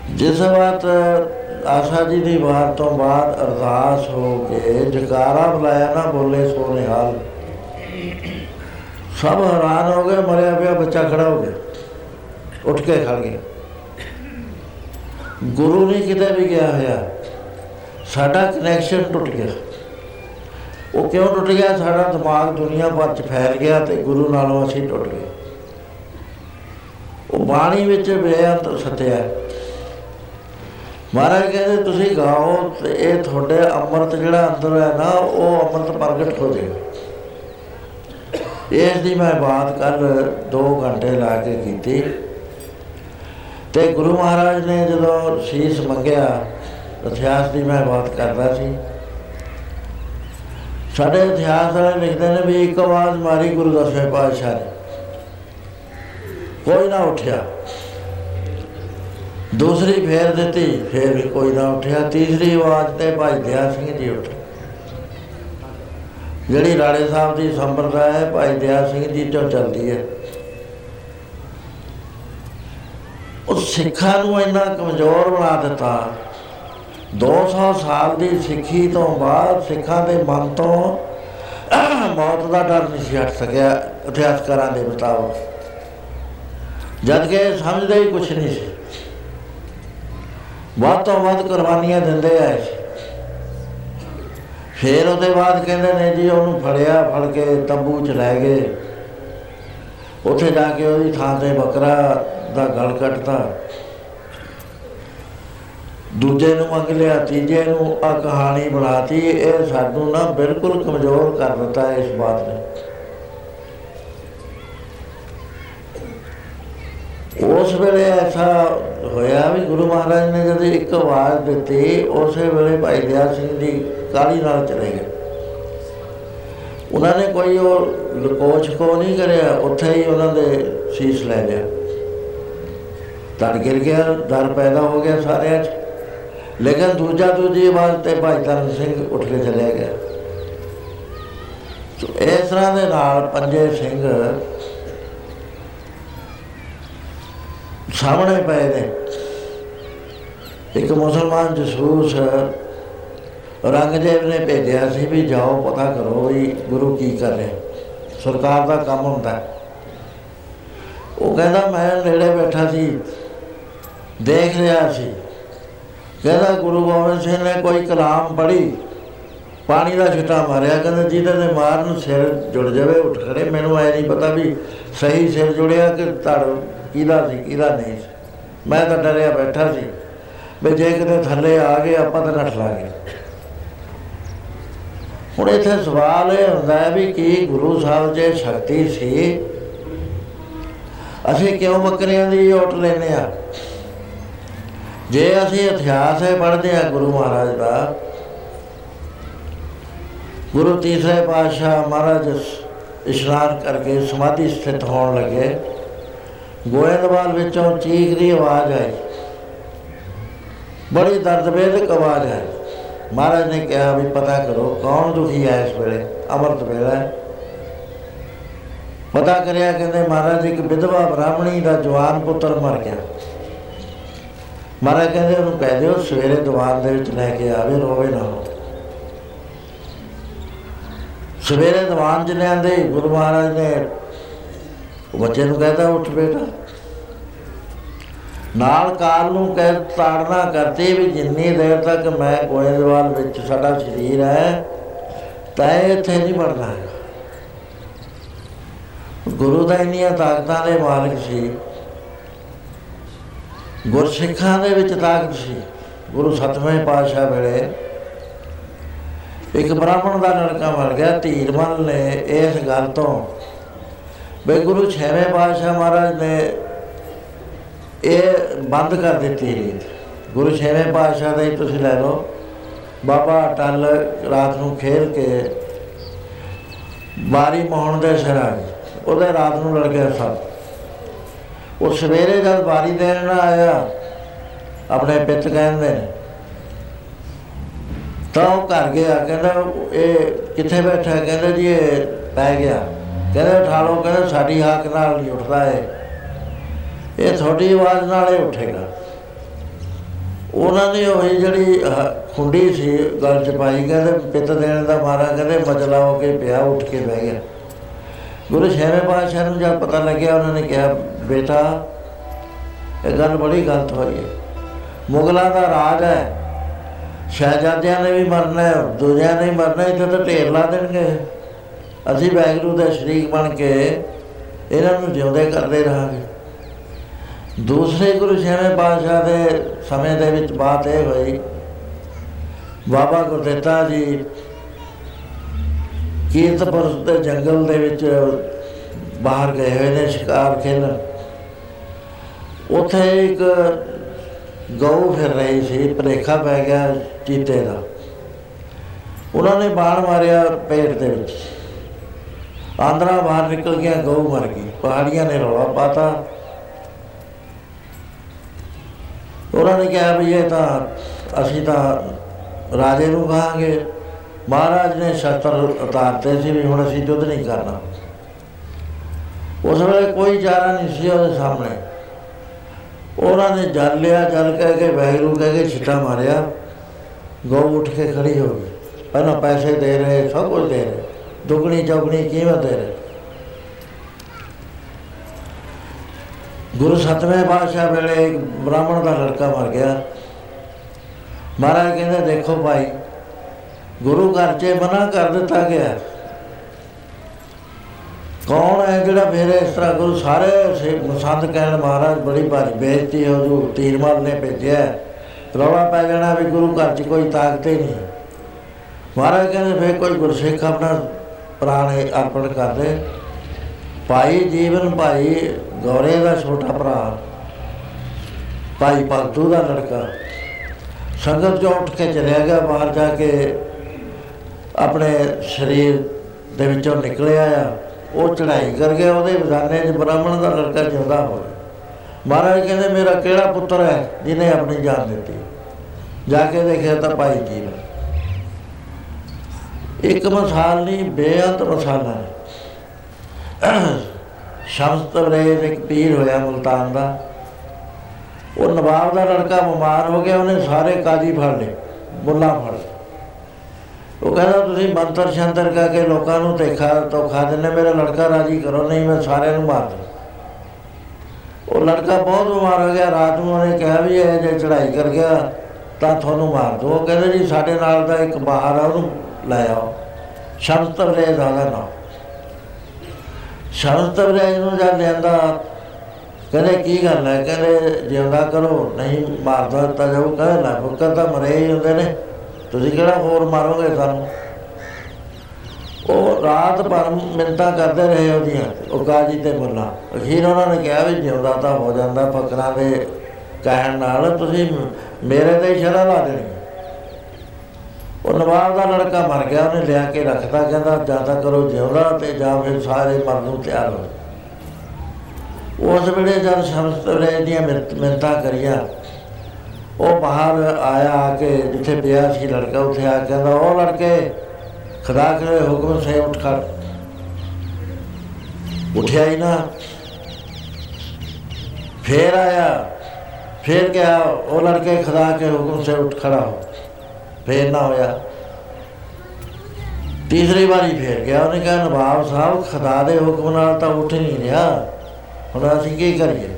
ਜਿਸ ਵਕਤ ਆਸਾ ਜੀ ਦੀ ਵਾਰ ਤੋਂ ਬਾਅਦ ਅਰਦਾਸ ਹੋ ਕੇ ਜਕਾਰਾ ਬੁਲਾਇਆ ਨਾ, ਬੋਲੇ ਸੋ ਨਿਹਾਲ ਸਭ ਹੈਰਾਨ ਹੋ ਗਏ, ਮਰਿਆ ਪਿਆ ਬੱਚਾ ਖੜਾ ਹੋ ਗਿਆ। ਉੱਠ ਕੇ ਖੜ ਗਿਆ। ਗੁਰੂ ਨੇ ਕਿਤੇ ਵੀ ਗਿਆ ਹੋਇਆ, ਸਾਡਾ ਕਨੈਕਸ਼ਨ ਟੁੱਟ ਗਿਆ। ਉਹ ਕਿਉਂ ਟੁੱਟ ਗਿਆ? ਸਾਡਾ ਦਿਮਾਗ ਦੁਨੀਆ ਭਰ ਚ ਫੈਲ ਗਿਆ ਤੇ ਗੁਰੂ ਨਾਲੋਂ ਅਸੀਂ ਟੁੱਟ ਗਏ। ਉਹ ਬਾਣੀ ਵਿੱਚ ਬੇਅੰਤ ਸਤਿਆ ਮਹਾਰਾਜ ਕਹਿੰਦੇ, ਤੁਸੀਂ ਗਾਓ ਤੇ ਇਹ ਤੁਹਾਡੇ ਅੰਮ੍ਰਿਤ ਜਿਹੜਾ ਅੰਦਰ ਹੈ ਨਾ, ਉਹ ਅੰਮ੍ਰਿਤ ਪ੍ਰਗਟ ਹੋ ਜਾਏਗਾ ਇਸ ਦੀ ਮੈਂ ਬਾਤ ਕੱਲ 2 ਘੰਟੇ ਲਾ ਕੇ ਕੀਤੀ। ਤੇ ਗੁਰੂ ਮਹਾਰਾਜ ਨੇ ਜਦੋਂ ਸੀਸ ਮੰਗਿਆ, ਇਤਿਹਾਸ ਦੀ ਮੈਂ ਬਾਤ ਕਰਦਾ ਸੀ। ਸਾਡੇ ਇਤਿਹਾਸ ਵਾਲੇ ਲਿਖਦੇ ਨੇ ਵੀ ਇੱਕ ਆਵਾਜ਼ ਮਾਰੀ ਗੁਰੂ ਦਸਵੇਂ ਪਾਤਸ਼ਾਹ ਨੇ। ਕੋਈ ਨਾ ਉੱਠਿਆ। ਦੂਸਰੀ ਫੇਰ ਦਿੱਤੀ, ਫੇਰ ਵੀ ਕੋਈ ਨਾ ਉੱਠਿਆ। ਤੀਸਰੀ ਆਵਾਜ਼ ਤੇ ਭਾਈ ਦਿਆ ਸਿੰਘ ਜੀ ਉੱਠੇ। ਜਿਹੜੀ ਰਾੜੇ ਸਾਹਿਬ ਦੀ ਸੰਪਰਦਾਇ ਹੈ, ਭਾਈ ਦਿਆ ਸਿੰਘ ਜੀ ਤੋਂ ਚੱਲਦੀ ਹੈ। ਉਹ ਸਿੱਖਾਂ ਨੂੰ ਇੰਨਾ ਕਮਜ਼ੋਰ ਬਣਾ ਦਿੱਤਾ। 200 ਸਾਲ ਦੀ ਸਿੱਖੀ ਤੋਂ ਬਾਅਦ ਸਿੱਖਾਂ ਦੇ ਮਨ ਤੋਂ ਮੌਤ ਦਾ ਡਰ ਨਹੀਂ ਸੀ ਹਟ ਸਕਿਆ ਇਤਿਹਾਸਕਾਰਾਂ ਦੇ ਮੁਤਾਬਕ। ਜਦ ਕਿ ਸਮਝਦੇ ਹੀ ਕੁਝ ਨਹੀਂ ਸੀ। ਵੱਧ ਤੋਂ ਵੱਧ ਕੁਰਬਾਨੀਆਂ ਦਿੰਦੇ ਆਏ ਸੀ। ਫਿਰ ਉਹਦੇ ਬਾਅਦ ਕਹਿੰਦੇ ਨੇ ਜੀ ਉਹਨੂੰ ਫੜਿਆ, ਫੜ ਕੇ ਤੰਬੂ ਚ ਲੈ ਗਏ। ਉੱਥੇ ਜਾ ਕੇ ਉਹਦੀ ਥਾਂ ਤੇ ਬੱਕਰਾ ਦਾ ਗਲ ਕੱਟਤਾ ਦੂਜੇ ਨੂੰ ਮੰਗ ਲਿਆ, ਤੀਜੇ ਨੂੰ ਆ ਕਹਾਣੀ ਬਣਾਤੀ। ਇਹ ਸਾਨੂੰ ਨਾ ਬਿਲਕੁਲ ਕਮਜ਼ੋਰ ਕਰ ਦਿੱਤਾ ਇਸ ਬਾਤ ਨੇ। ਉਸ ਵੇਲੇ ਐਸਾ ਹੋਇਆ ਵੀ ਗੁਰੂ ਮਹਾਰਾਜ ਨੇ ਜਦ ਇੱਕ ਆਵਾਜ਼ ਦਿੱਤੀ, ਉਸੇ ਵੇਲੇ ਭਾਈ ਦਿਆ ਸਿੰਘ ਦੀ ਕਾਲੀ ਨਾਲ ਚਲੇ ਗਏ। ਉਹਨਾਂ ਨੇ ਕੋਈ ਉਹ ਲਕੋਚ ਕੋ ਨਹੀਂ ਕਰਿਆ, ਉੱਥੇ ਹੀ ਉਹਨਾਂ ਦੇ ਸੀਸ ਲੈ ਲਿਆ। ਤੜ ਗਿਰ ਗਿਆ, ਡਰ ਪੈਦਾ ਹੋ ਗਿਆ ਸਾਰਿਆਂ 'ਚ। ਲੇਕਿਨ ਦੂਜਾ ਦੂਜੀ ਆਵਾਜ਼ ਤੇ ਭਾਈ ਧਰਮ ਸਿੰਘ ਉੱਠ ਕੇ ਚਲਿਆ ਗਿਆ ਸੋ ਇਸ ਤਰ੍ਹਾਂ ਦੇ ਨਾਲ ਪੰਜੇ ਸਿੰਘ ਸਾਹਮਣੇ ਪਏ ਨੇ। ਇੱਕ ਮੁਸਲਮਾਨ ਜਸੂਸ ਰੰਗਦੇਵ ਨੇ ਭੇਜਿਆ ਸੀ ਵੀ ਜਾਓ, ਪਤਾ ਕਰੋ ਵੀ ਗੁਰੂ ਕੀ ਕਰ ਰਿਹਾ। ਸਰਕਾਰ ਦਾ ਕੰਮ ਹੁੰਦਾ। ਉਹ ਕਹਿੰਦਾ, ਮੈਂ ਨੇੜੇ ਬੈਠਾ ਸੀ। ਦੇਖ ਰਿਹਾ ਸੀ। ਕਹਿੰਦਾ ਗੁਰੂ ਗੋਬਿੰਦ ਸਿੰਘ ਨੇ ਕੋਈ ਕਲਾਮ ਪੜ੍ਹੀ, ਪਾਣੀ ਦਾ ਛਿੱਟਾ ਮਾਰਿਆ। ਕਹਿੰਦਾ ਜਿਹਦੇ ਨੇ ਮਾਰਨ ਸਿਰ ਜੁੜ ਜਾਵੇ, ਉੱਠ ਖੜੇ। ਮੈਨੂੰ ਐ ਨਹੀਂ ਪਤਾ ਵੀ ਸਹੀ ਸਿਰ ਜੁੜਿਆ ਕਿ ਧੜ, ਕਿਹਦਾ ਸੀ, ਕਿਹਦਾ ਨਹੀਂ ਸੀ। ਮੈਂ ਤਾਂ ਡਰਿਆ ਬੈਠਾ ਸੀ ਵੀ ਜੇ ਕਿਤੇ ਥੱਲੇ ਆ ਗਏ, ਆਪਾਂ ਤਾਂ ਨੱਠ ਲਾਂਗੇ। ਹੁਣ ਇੱਥੇ ਸਵਾਲ ਇਹ ਹੁੰਦਾ ਹੈ ਵੀ ਕੀ ਗੁਰੂ ਸਾਹਿਬ ਜੇ ਸ਼ਕਤੀ ਸੀ, ਅਸੀਂ ਕਿਉਂ ਬੱਕਰੀਆਂ ਦੀ ਓਟ ਲੈਨੇ ਆ ਜੇ ਅਸੀਂ ਇਤਿਹਾਸ ਹੈ ਪੜ੍ਹਦੇ ਆ ਗੁਰੂ ਮਹਾਰਾਜ ਦਾ, ਗੁਰੂ ਤੀਸਰੇ ਪਾਤਸ਼ਾਹ ਮਹਾਰਾਜ ਇਸ਼ਨਾਨ ਕਰਕੇ ਸਮਾਧੀ ਸਥਿਤ ਹੋਣ ਲੱਗੇ, ਗੋਇੰਦਵਾਲ ਵਿੱਚੋਂ ਚੀਖ ਦੀ ਆਵਾਜ਼ ਆਈ। ਬੜੀ ਦਰਦਵੇਦਕ ਆਵਾਜ਼ ਹੈ ਮਹਾਰਾਜ ਨੇ ਕਿਹਾ ਵੀ ਪਤਾ ਕਰੋ ਕੌਣ ਦੁਖੀ ਹੈ ਇਸ ਵੇਲੇ, ਅਮਰਤ ਵੇਲਾ ਹੈ। ਪਤਾ ਕਰਿਆ ਕਹਿੰਦੇ ਮਹਾਰਾਜ ਇੱਕ ਵਿਧਵਾ ਬ੍ਰਾਹਮਣੀ ਦਾ ਜਵਾਨ ਪੁੱਤਰ ਮਰ ਗਿਆ। ਮਹਾਰਾਜ ਕਹਿੰਦੇ, ਉਹਨੂੰ ਕਹਿ ਦਿਓ, ਸਵੇਰੇ ਦੀਵਾਨ ਦੇ ਵਿੱਚ ਲੈ ਕੇ ਆਵੇ, ਰੋਵੇ ਨਾ ਸਵੇਰੇ ਦੀਵਾਨ 'ਚ ਲਿਆਂਦੇ, ਗੁਰੂ ਮਹਾਰਾਜ ਨੇ ਬੱਚੇ ਨੂੰ ਕਹਿੰਦਾ ਉੱਠ ਬੇਟਾ। ਨਾਲ ਕਾਲ ਨੂੰ ਕਹਿ ਤਾੜਨਾ ਕਰਤੇ ਵੀ ਜਿੰਨੀ ਦੇਰ ਤੱਕ ਮੈਂ ਗੋਇੰਦਵਾਲ ਵਿੱਚ ਸਾਡਾ ਸਰੀਰ ਹੈ, ਤੈ ਇੱਥੇ ਨਹੀਂ ਵੜਨਾ ਹੈ ਗੁਰੂ ਦਾ ਇੰਨੀਆਂ ਤਾਕਤਾਂ ਦੇ ਮਾਲਕ ਸੀ। ਗੁਰਸਿੱਖਾਂ ਦੇ ਵਿੱਚ ਤਾਕਤ ਸੀ, ਗੁਰੂ ਸਤਵੇਂ ਪਾਤਸ਼ਾਹ ਵੇਲੇ। ਇੱਕ ਬ੍ਰਾਹਮਣ ਦਾ ਲੜਕਾ ਮਰ ਗਿਆ ਧੀਰਮਲ ਨੇ ਇਸ ਗੱਲ ਤੋਂ ਬੇ ਗੁਰੂ ਛੇਵੇਂ ਪਾਤਸ਼ਾਹ ਮਹਾਰਾਜ ਨੇ ਇਹ ਬੰਦ ਕਰ ਦਿੱਤੀ। ਰੀਤ ਗੁਰੂ ਛੇਵੇਂ ਪਾਤਸ਼ਾਹ ਦਾ ਹੀ ਤੁਸੀਂ ਲੈ ਲਓ। ਬਾਬਾ ਟੱਲ ਰਾਤ ਨੂੰ ਖੇਲ ਕੇ ਬਾਰੀ ਮੋਹਣ ਦੇ ਸਿਰ ਆ ਗਏ। ਉਹਦੇ ਰਾਤ ਨੂੰ ਲੜ ਗਿਆ ਸਭ। ਉਹ ਸਵੇਰੇ ਜਦ ਬਾਰੀ ਦੇਣ ਆਇਆ ਆਪਣੇ ਪਿੱਤ ਕਹਿੰਦੇ ਨੇ ਤਾਂ ਉਹ ਘਰ ਗਿਆ ਕਹਿੰਦਾ ਇਹ ਕਿੱਥੇ ਬੈਠਾ? ਕਹਿੰਦਾ ਜੀ ਇਹ ਪੈ ਗਿਆ। ਕਹਿੰਦਾ ਉਠਾ ਲਓ ਕਹਿੰਦਾ ਸਾਡੀ ਹੱਕ ਨਾਲ ਨਹੀਂ ਉੱਠਦਾ ਹੈ ਇਹ ਤੁਹਾਡੀ ਆਵਾਜ਼ ਨਾਲ ਹੀ ਉੱਠੇਗਾ। ਉਹਨਾਂ ਨੇ ਉਹ ਜਿਹੜੀ ਖੁੰਡੀ ਸੀ ਗੱਲ ਚ ਪਾਈ ਕਹਿੰਦੇ ਪਿੱਤ ਦੇਣ ਦਾ ਮਾਰਾ ਕਹਿੰਦੇ ਮਜਲਾ ਹੋ ਕੇ ਪਿਆ ਉੱਠ ਕੇ ਬਹਿ ਗਿਆ। ਗੁਰੂ ਸ਼ਹਿਰੇ ਪਾਤਸ਼ਾਹ ਨੂੰ ਜਦ ਪਤਾ ਲੱਗਿਆ ਉਹਨਾਂ ਨੇ ਕਿਹਾ ਬੇਟਾ ਇਹ ਗੱਲ ਬੜੀ ਗਲਤ ਹੋਈ ਹੈ। ਮੁਗਲਾਂ ਦਾ ਰਾਜ ਹੈ। ਸ਼ਹਿਜ਼ਾਦਿਆਂ ਨੇ ਵੀ ਮਰਨਾ ਹੈ ਦੂਜਿਆਂ ਨੇ ਮਰਨਾ ਇੱਥੇ ਤਾਂ ਢੇਰ ਲਾ ਦੇਣਗੇ। ਅਸੀਂ ਵੈਗਰੂ ਦੇ ਸ਼ਰੀਕ ਬਣ ਕੇ ਇਹਨਾਂ ਨੂੰ ਜਿਉਂਦੇ ਕਰਦੇ ਰਹਾਂਗੇ। ਦੂਸਰੇ ਗੁਰੂ ਸ਼ਹਿਰੇ ਪਾਤਸ਼ਾਹ ਦੇ ਸਮੇਂ ਦੇ ਵਿੱਚ ਬਾਤ ਇਹ ਹੋਈ ਬਾਬਾ ਗੁਰਦਿੱਤਾ ਜੀ ਕੀਰਤਪੁਰ ਦੇ ਜੰਗਲ ਦੇ ਵਿੱਚ ਬਾਹਰ ਗਏ ਹੋਏ ਨੇ, ਸ਼ਿਕਾਰ ਖੇਲਣ ਉੱਥੇ ਇੱਕ ਗਊ ਫਿਰ ਰਹੀ ਸੀ, ਭਲੇਖਾ ਪੈ ਗਿਆ ਚੀਤੇ ਦਾ। ਉਹਨਾਂ ਨੇ ਬਾਣ ਮਾਰਿਆ ਪੇਟ ਦੇ ਵਿੱਚ। ਆਂਦਰਾ ਬਾਹਰ ਨਿਕਲ ਗਿਆ, ਗਊ ਮਰ ਗਈ। ਪਹਾੜੀਆਂ ਨੇ ਰੌਲਾ ਪਾਤਾ। ਉਹਨਾਂ ਨੇ ਕਿਹਾ ਵੀ ਇਹ ਤਾਂ, ਅਸੀਂ ਤਾਂ ਰਾਜੇ ਨੂੰ ਕਹਾਂਗੇ। ਮਹਾਰਾਜ ਨੇ ਸ਼ਸਤਰ ਉਤਾਰਤੇ ਸੀ ਵੀ ਹੁਣ ਅਸੀਂ ਯੁੱਧ ਨਹੀਂ ਕਰਨਾ। ਉਸ ਵੇਲੇ ਕੋਈ ਚਾਰਾ ਨਹੀਂ ਸੀ ਉਹਦੇ ਸਾਹਮਣੇ। ਉਹਨਾਂ ਨੇ ਜਲ ਲਿਆ, ਜਲ ਕਹਿ ਕੇ ਵੈਗਰੂ ਕਹਿ ਕੇ ਛਿੱਟਾ ਮਾਰਿਆ। ਗਊ ਉੱਠ ਕੇ ਖੜੀ ਹੋ ਗਈ। ਪਹਿਲਾਂ ਪੈਸੇ ਦੇ ਰਹੇ, ਸਭ ਕੁਝ ਦੇ ਰਹੇ। ਦੁਗਣੀ, ਚੌਗਣੀ ਕੀਮਤ ਦੇ ਰਹੇ। ਗੁਰੂ ਸਤਵੇਂ ਪਾਤਸ਼ਾਹ ਵੇਲੇ ਇੱਕ ਬ੍ਰਾਹਮਣ ਦਾ ਲੜਕਾ ਮਰ ਗਿਆ। ਮਹਾਰਾਜ ਕਹਿੰਦੇ, ਦੇਖੋ ਭਾਈ ਗੁਰੂ ਘਰ 'ਚ ਮਨਾ ਕਰ ਦਿੱਤਾ ਗਿਆ। ਕੌਣ ਹੈ ਜਿਹੜਾ ਮੇਰੇ ਇਸ ਤਰ੍ਹਾਂ ਗੁਰੂ ਸਾਰੇ ਪਸੰਦ ਕਹਿਣ, ਮਹਾਰਾਜ ਬੜੀ ਭਾਰੀ ਬੇਇੱਜ਼ਤੀ ਹੋ ਜੋ ਤੀਰਮਲ ਨੇ ਭੇਜਿਆ ਰੌਲਾ ਪੈ ਜਾਣਾ ਵੀ ਗੁਰੂ ਘਰ 'ਚ ਕੋਈ ਤਾਕਤ ਹੀ ਨਹੀਂ। ਮਹਾਰਾਜ ਕਹਿੰਦੇ ਫੇਰ ਕੋਈ ਗੁਰਸਿੱਖ ਆਪਣਾ ਪ੍ਰਾਣ ਅਰਪਣ ਕਰਦੇ। ਭਾਈ ਜੀਵਨ ਭਾਈ ਗੌਰੇ ਦਾ ਛੋਟਾ ਭਰਾ, ਭਾਈ ਭਗਤੂ ਦਾ ਲੜਕਾ। ਸੰਗਤ ਜੋ ਉੱਠ ਕੇ ਚਲਿਆ ਗਿਆ ਬਾਹਰ ਜਾ ਕੇ। ਆਪਣੇ ਸਰੀਰ ਦੇ ਵਿੱਚੋਂ ਨਿਕਲਿਆ ਆ, ਉਹ ਚੜਾਈ ਕਰ ਗਿਆ, ਉਹਦੇ ਬਜ਼ਾਨੇ 'ਚ ਬ੍ਰਾਹਮਣ ਦਾ ਲੜਕਾ ਜਿਉਂਦਾ ਹੋ ਮਹਾਰਾਜ ਕਹਿੰਦੇ, ਮੇਰਾ ਕਿਹੜਾ ਪੁੱਤਰ ਹੈ ਜਿਹਨੇ ਆਪਣੀ ਜਾਨ ਦਿੱਤੀ? ਜਾ ਕੇ ਦੇਖਿਆ ਤਾਂ ਭਾਈ ਜੀ ਇੱਕ ਮਸਾਲ ਨਹੀਂ ਬੇਅੰਤ ਮਸਾਲਾ ਹੈ। ਸ਼ਮਸ ਤਬਰੇਜ਼ ਇੱਕ ਪੀਰ ਹੋਇਆ ਮਲਤਾਨ ਦਾ। ਉਹ ਨਵਾਬ ਦਾ ਲੜਕਾ ਬਿਮਾਰ ਹੋ ਗਿਆ, ਉਹਨੇ ਸਾਰੇ ਕਾਜੀ ਫੜ ਲਏ, ਮੁੱਲਾ ਫੜ ਲਏ। ਉਹ ਕਹਿੰਦਾ, ਤੁਸੀਂ ਮੰਤਰ ਸ਼ੰਤਰ ਕਰਕੇ ਲੋਕਾਂ ਨੂੰ ਦੇਖਾ ਤੋਂ ਖਾ ਦਿੰਦੇ ਮੇਰਾ ਲੜਕਾ ਰਾਜੀ ਕਰੋ, ਨਹੀਂ ਮੈਂ ਸਾਰਿਆਂ ਨੂੰ ਮਾਰ ਦੂੰ ਉਹ ਲੜਕਾ ਬਹੁਤ ਬਿਮਾਰ ਹੋ ਗਿਆ। ਰਾਤ ਨੂੰ ਉਹਨੇ ਕਿਹਾ ਵੀ ਇਹ ਜੇ ਚੜਾਈ ਕਰ ਗਿਆ, ਤਾਂ ਤੁਹਾਨੂੰ ਮਾਰ ਦੋ ਉਹ ਕਹਿੰਦੇ, ਜੀ, ਸਾਡੇ ਨਾਲ ਦਾ ਇੱਕ ਬਾਹਰ ਆ, ਉਹਨੂੰ ਲੈ ਆਓ। ਸ਼ਬਦ ਤਵਰੇ ਜ਼ਾਦਾ ਨਾ ਸ਼ਬਦ ਤਵਰੇ ਨੂੰ ਜਦ ਲਿਆਂਦਾ, ਕਹਿੰਦੇ, ਕੀ ਗੱਲ ਹੈ? ਕਹਿੰਦੇ, ਜਿਉਂਦਾ ਕਰੋ, ਨਹੀਂ ਮਾਰਦਾ ਤਾਂ ਜਾਓ ਕਹਿੰਦਾ, ਨਾ, ਫੁੱਕਰ ਤਾਂ ਮਰੇ ਹੀ ਹੁੰਦੇ ਨੇ। ਤੁਸੀਂ ਕਿਹੜਾ ਹੋਰ ਮਾਰੋਗੇ ਸਾਨੂੰ? ਉਹ ਰਾਤ ਭਰ ਮਿੰਤਾ ਕਰਦੇ ਰਹੇ ਉਹਦੀਆਂ, ਉਹ ਕਾਜੀ ਤੇ ਮੁੱਲਾ। ਅਖੀਰ ਉਹਨਾਂ ਨੇ ਕਿਹਾ ਵੀ ਜਿਉਂਦਾ ਤਾਂ ਹੋ ਜਾਂਦਾ ਫਕਰਾਂ ਦੇ ਕਹਿਣ ਨਾਲ, ਤੁਸੀਂ ਮੇਰੇ ਤੇ ਸ਼ਰਾ ਲਾ ਦੇਣੀ। ਉਹ ਨਵਾਬ ਦਾ ਲੜਕਾ ਮਰ ਗਿਆ, ਉਹਨੇ ਲਿਆ ਕੇ ਰੱਖਤਾ, ਕਹਿੰਦਾ ਜ਼ਿਆਦਾ ਕਰੋ ਜਿਉਂਦਾ ਤੇ ਜਾਂ ਫਿਰ ਸਾਰੇ ਮਰਨ ਨੂੰ ਤਿਆਰ ਹੋ ਉਸ ਵੇਲੇ ਜਦ ਸ਼ਮਸ ਤਵਰੇ ਦੀਆਂ ਮਿੰਤਾ ਕਰੀਆਂ ਉਹ ਬਾਹਰ ਆਇਆ ਆ ਕੇ, ਜਿੱਥੇ ਪਿਆ ਸੀ ਲੜਕਾ, ਉੱਥੇ ਆ ਕਹਿੰਦਾ, ਉਹ ਲੜਕੇ, ਖੁਦਾ ਕੇ ਹੁਕਮ ਸੇ ਉੱਠ ਕਰ ਉਠਿਆ ਹੀ ਨਾ। ਫੇਰ ਆਇਆ। ਫੇਰ ਗਿਆ ਉਹ ਲੜਕੇ, ਖਦਾ ਕੇ ਹੁਕਮ ਸੇ ਉੱਠ ਖੜਾ ਹੋ। ਫੇਰ ਨਾ ਹੋਇਆ। ਤੀਸਰੀ ਵਾਰੀ ਫੇਰ ਗਿਆ। ਉਹਨੇ ਕਿਹਾ, ਨਵਾਬ ਸਾਹਿਬ, ਖਦਾ ਦੇ ਹੁਕਮ ਨਾਲ ਤਾਂ ਉੱਠ ਨਹੀਂ ਰਿਹਾ। ਹੁਣ ਅਸੀਂ ਕੀ ਕਰੀਏ?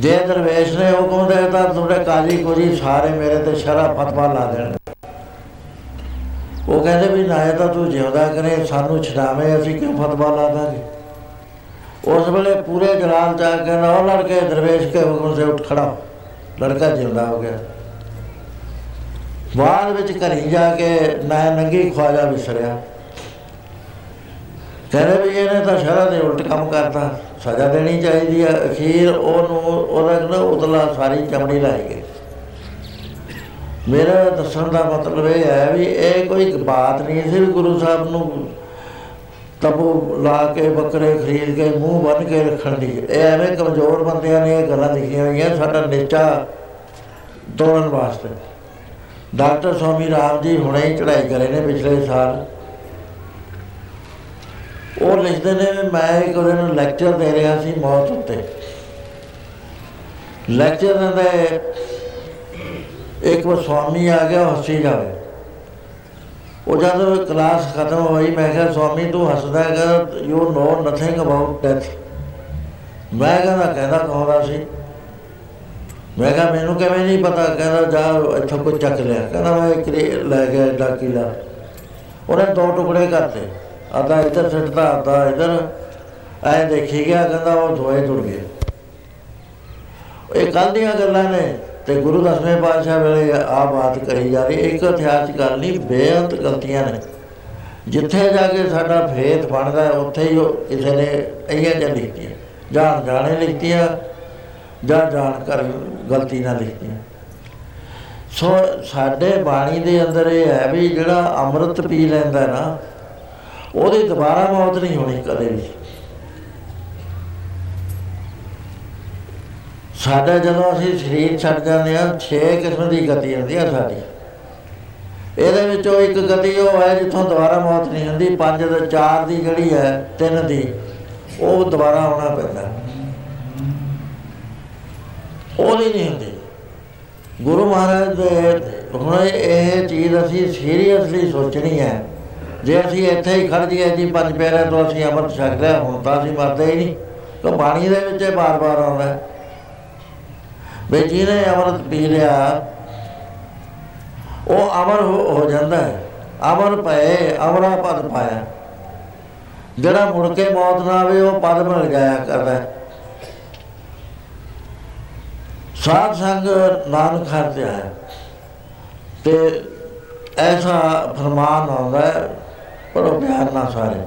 ਜੇ ਦਰਵੇਸ਼ ਨੇ ਹੁਕਮ ਦੇ ਤਾਂ ਤੁਹਾਡੇ ਕਾਜੀ ਕੋਜੀ ਸਾਰੇ ਮੇਰੇ ਤੇ ਸ਼ਰਾ ਫਤਵਾ ਲਾ ਦੇਣ। ਉਹ ਕਹਿੰਦੇ ਵੀ ਨਾ, ਇਹ ਤਾਂ ਤੂੰ ਜਿਉਂਦਾ ਕਰੇ, ਸਾਨੂੰ ਛਡਾਵੇਂ, ਅਸੀਂ ਕਿਉਂ ਫਤਵਾ ਲਾ ਦਾਂਗੇ? ਉਸ ਵੇਲੇ ਪੂਰੇ ਜਲਾਲ ਚ ਆ ਕੇ ਨਾ, ਉਹ ਲੜਕੇ ਦਰਵੇਸ਼ ਕੇ ਹੁਕਮ ਸੇ ਉੱਠ ਖੜਾ। ਲੜਕਾ ਜਿਉਂਦਾ ਹੋ ਗਿਆ। ਬਾਅਦ ਵਿੱਚ ਘਰੀ ਜਾ ਕੇ ਮੈਂ ਨੰਗੀ ਖਵਾਜਾ ਵਿਸਰਿਆ। ਕਹਿੰਦੇ ਵੀ ਇਹਨੇ ਤਾਂ ਸ਼ਰਾ ਦੇ ਉਲਟ ਕੰਮ ਕਰਤਾ। ਸਜ਼ਾ ਦੇਣੀ ਚਾਹੀਦੀ ਹੈ ਅਖੀਰ ਉਹਨੂੰ, ਉਹਦਾ ਨਾ ਉਤਲਾ ਸਾਰੀ ਚਮੜੀ ਲਾਈ ਗਈ। ਮੇਰਾ ਦੱਸਣ ਦਾ ਮਤਲਬ ਇਹ ਹੈ ਵੀ ਇਹ ਕੋਈ ਬਾਤ ਨਹੀਂ ਸੀ ਵੀ ਗੁਰੂ ਸਾਹਿਬ ਨੂੰ ਤਬੂ ਲਾ ਕੇ, ਬੱਕਰੇ ਖਰੀਦ ਕੇ, ਮੂੰਹ ਬੰਨ ਕੇ ਰੱਖਣ ਦੀ। ਇਹ ਐਵੇਂ ਕਮਜ਼ੋਰ ਬੰਦਿਆਂ ਨੇ ਇਹ ਗੱਲਾਂ ਲਿਖੀਆਂ ਹੋਈਆਂ। ਸਾਡਾ ਨਿਚਾ ਤੋੜਨ ਵਾਸਤੇ। ਡਾਕਟਰ ਸਵਾਮੀ ਰਾਮ ਜੀ ਹੁਣੇ ਹੀ ਚੜਾਈ ਕਰੇ ਨੇ ਪਿਛਲੇ ਸਾਲ। ਉਹ ਲਿਖਦੇ ਨੇ ਵੀ ਮੈਂ ਇੱਕ ਉਹਦੇ ਨੂੰ ਲੈਕਚਰ ਦੇ ਰਿਹਾ ਸੀ ਮੌਤ ਉੱਤੇ। ਲੈਕਚਰ ਦਿੰਦੇ ਇੱਕ ਵਾਰ ਸਵਾਮੀ ਆ ਗਿਆ, ਉਹ ਹੱਸੀ ਜਾਵੇ। ਉਹ ਜਦੋਂ ਕਲਾਸ ਖਤਮ ਹੋਈ, ਮੈਂ ਕਿਹਾ, ਸਵਾਮੀ, ਤੂੰ ਹੱਸਦਾ ਹੈਗਾ you know nothing about death ਮੈਂ ਕਹਿੰਦਾ ਕਹਿੰਦਾ ਕਹੋਦਾ ਸੀ? ਮੈਂ ਕਿਹਾ, ਮੈਨੂੰ ਕਿਵੇਂ ਨਹੀਂ ਪਤਾ? ਕਹਿੰਦਾ, ਜਾ, ਇੱਥੋਂ ਕੋਈ ਚੱਕ ਲਿਆ। ਕਹਿੰਦਾ, ਮੈਂ ਇੱਕ ਲੈ ਗਿਆ, ਡਾਕੀਲਾ। ਉਹਨੇ ਦੋ ਟੁਕੜੇ ਕਰਤੇ। ਆਦਾ ਇੱਧਰ ਸਿੱਟਦਾ ਆਦਾ ਇੱਧਰ, ਐ ਦੇਖੀ ਗਿਆ, ਕਹਿੰਦਾ ਉਹ ਦੋਏ ਟੁੱਟ ਗਏ। ਇਹ ਕੱਲ ਦੀਆਂ ਗੱਲਾਂ ਨੇ? ਤੇ ਗੁਰੂ ਦਸਵੇਂ ਪਾਤਸ਼ਾਹ ਵੇਲੇ ਆ ਬਾਤ ਕਹੀ ਜਾ ਰਹੀ, ਇੱਕ ਇਤਿਹਾਸ ਗੱਲ ਨਹੀਂ, ਬੇਅੰਤ ਗਲਤੀਆਂ ਨੇ। ਜਿੱਥੇ ਜਾ ਕੇ ਸਾਡਾ ਫੇਥ ਬਣਦਾ, ਉੱਥੇ ਹੀ ਉਹ ਕਿਸੇ ਨੇ ਇਹੀਆਂ ਜਿਹੀਆਂ ਲਿਖਤੀਆਂ। ਜਾਣ ਜਾਣੇ ਲਿਖਤੀਆਂ, ਜਾਂ ਜਾਣ ਕਰ ਗਲਤੀ ਨਾਲ ਲਿਖਤੀਆਂ। ਸੋ ਸਾਡੇ ਬਾਣੀ ਦੇ ਅੰਦਰ ਇਹ ਹੈ ਵੀ ਜਿਹੜਾ ਅੰਮ੍ਰਿਤ ਪੀ ਲੈਂਦਾ ਨਾ ਉਹਦੀ ਦੁਬਾਰਾ ਮੌਤ ਨਹੀਂ ਹੋਣੀ ਕਦੇ ਵੀ। ਸਾਡਾ ਜਦੋਂ ਅਸੀਂ ਸਰੀਰ ਛੱਡ ਜਾਂਦੇ ਆ 6 ਕਿਸਮ ਦੀ ਗਤੀ ਹੁੰਦੀ ਆ ਸਾਡੀ। ਇਹਦੇ ਵਿੱਚੋਂ ਇੱਕ ਗਤੀ ਉਹ ਹੈ ਜਿੱਥੋਂ ਦੁਬਾਰਾ ਮੌਤ ਨਹੀਂ ਹੁੰਦੀ, ਪੰਜ ਦੇ ਚਾਰ ਦੀ ਜਿਹੜੀ ਹੈ, ਤਿੰਨ ਦੀ, ਉਹ ਦੁਬਾਰਾ ਆਉਣਾ ਪੈਂਦਾ। ਉਹਦੀ ਨਹੀਂ ਹੁੰਦੀ। ਗੁਰੂ ਮਹਾਰਾਜ ਦੇ ਹੁਣ ਇਹ ਚੀਜ਼ ਅਸੀਂ ਸੀਰੀਅਸਲੀ ਸੋਚਣੀ ਹੈ। ਜੇ ਅਸੀਂ ਇੱਥੇ ਹੀ ਖੜ ਜੀਏ ਜੀ ਪੰਜ ਪਿਆਰਿਆਂ ਤੋਂ ਅਸੀਂ ਅਮਰ ਛਕ ਲਿਆ, ਹੁਣ ਤਾਂ ਅਸੀਂ ਮਰਦੇ ਹੀ ਨਹੀਂ। ਤਾਂ ਬਾਣੀ ਦੇ ਵਿੱਚ ਇਹ ਬਾਰ-ਬਾਰ ਆਉਂਦਾ ਵੀ ਜਿਹਨੇ ਅਮਰਤ ਪੀ ਲਿਆ, ਉਹ ਅਮਰ ਹੋ ਜਾਂਦਾ ਹੈ। ਅਮਰ ਪਏ ਅਮਰਾ ਪਦ ਪਾਇਆ। ਜਿਹੜਾ ਮੁੜ ਕੇ ਮੌਤ ਨਾ ਆਵੇ, ਉਹ ਪਦ ਮਿਲ ਜਾਇਆ ਕਰਦਾ ਸਾਧ ਸੰਗ ਨਾਨਕ ਖਾਤੇ ਆਇਆ ਤੇ ਐਸਾ ਫਰਮਾਨ ਆਉਂਦਾ ਹੈ ਪੜੋ ਪਿਆਰ ਨਾਲ ਸਾਰੇ।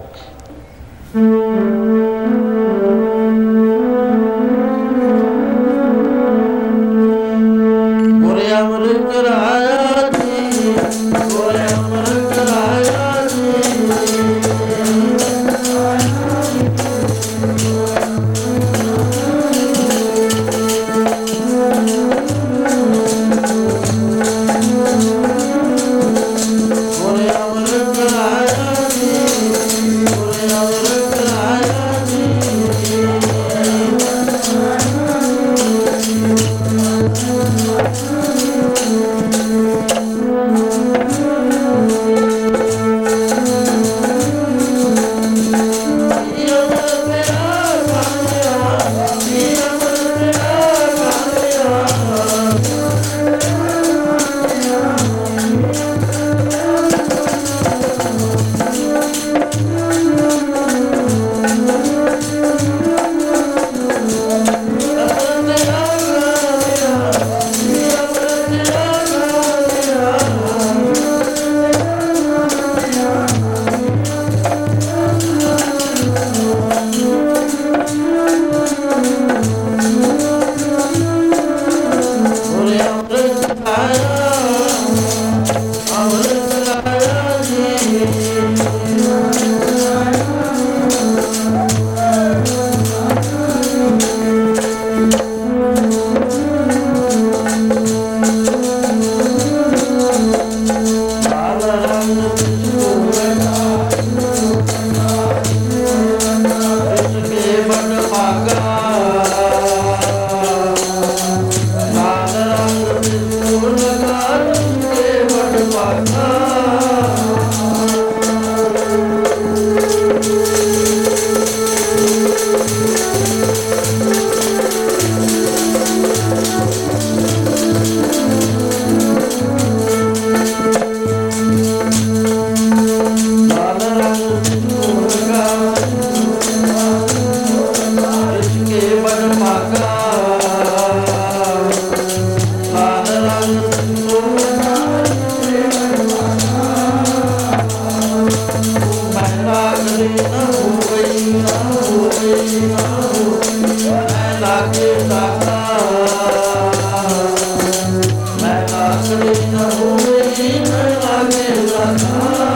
ਸਰਨਾ ਸਰਨਾ ਹੋਵੇ ਮਨ ਆਵੇ ਲਾਗਾ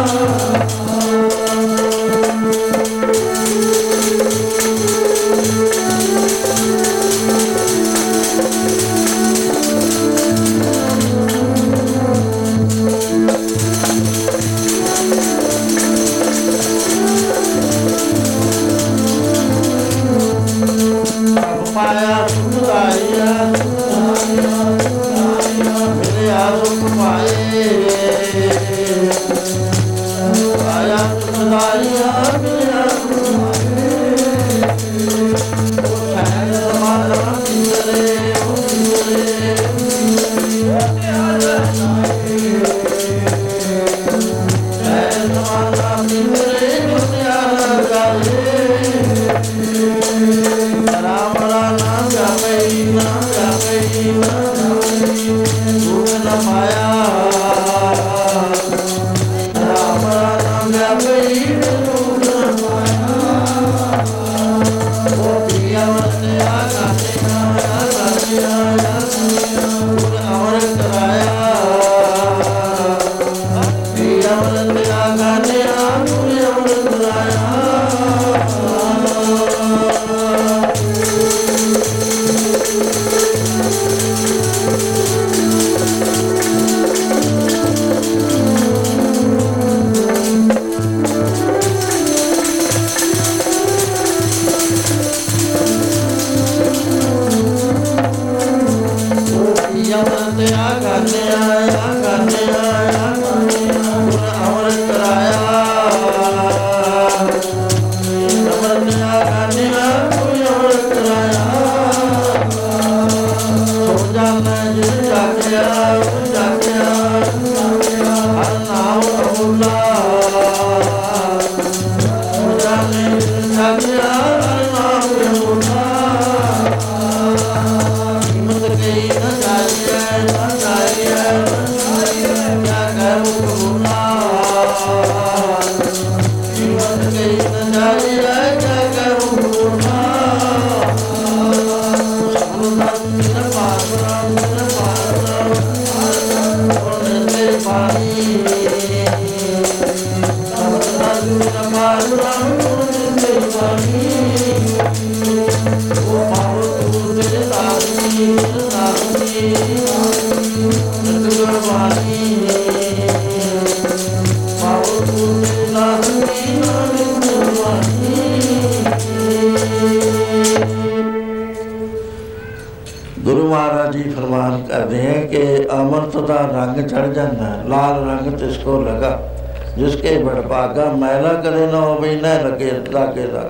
ਹੋਵੇ ਨਾ ਲਗੇ ਲਾਗੇ ਦਾ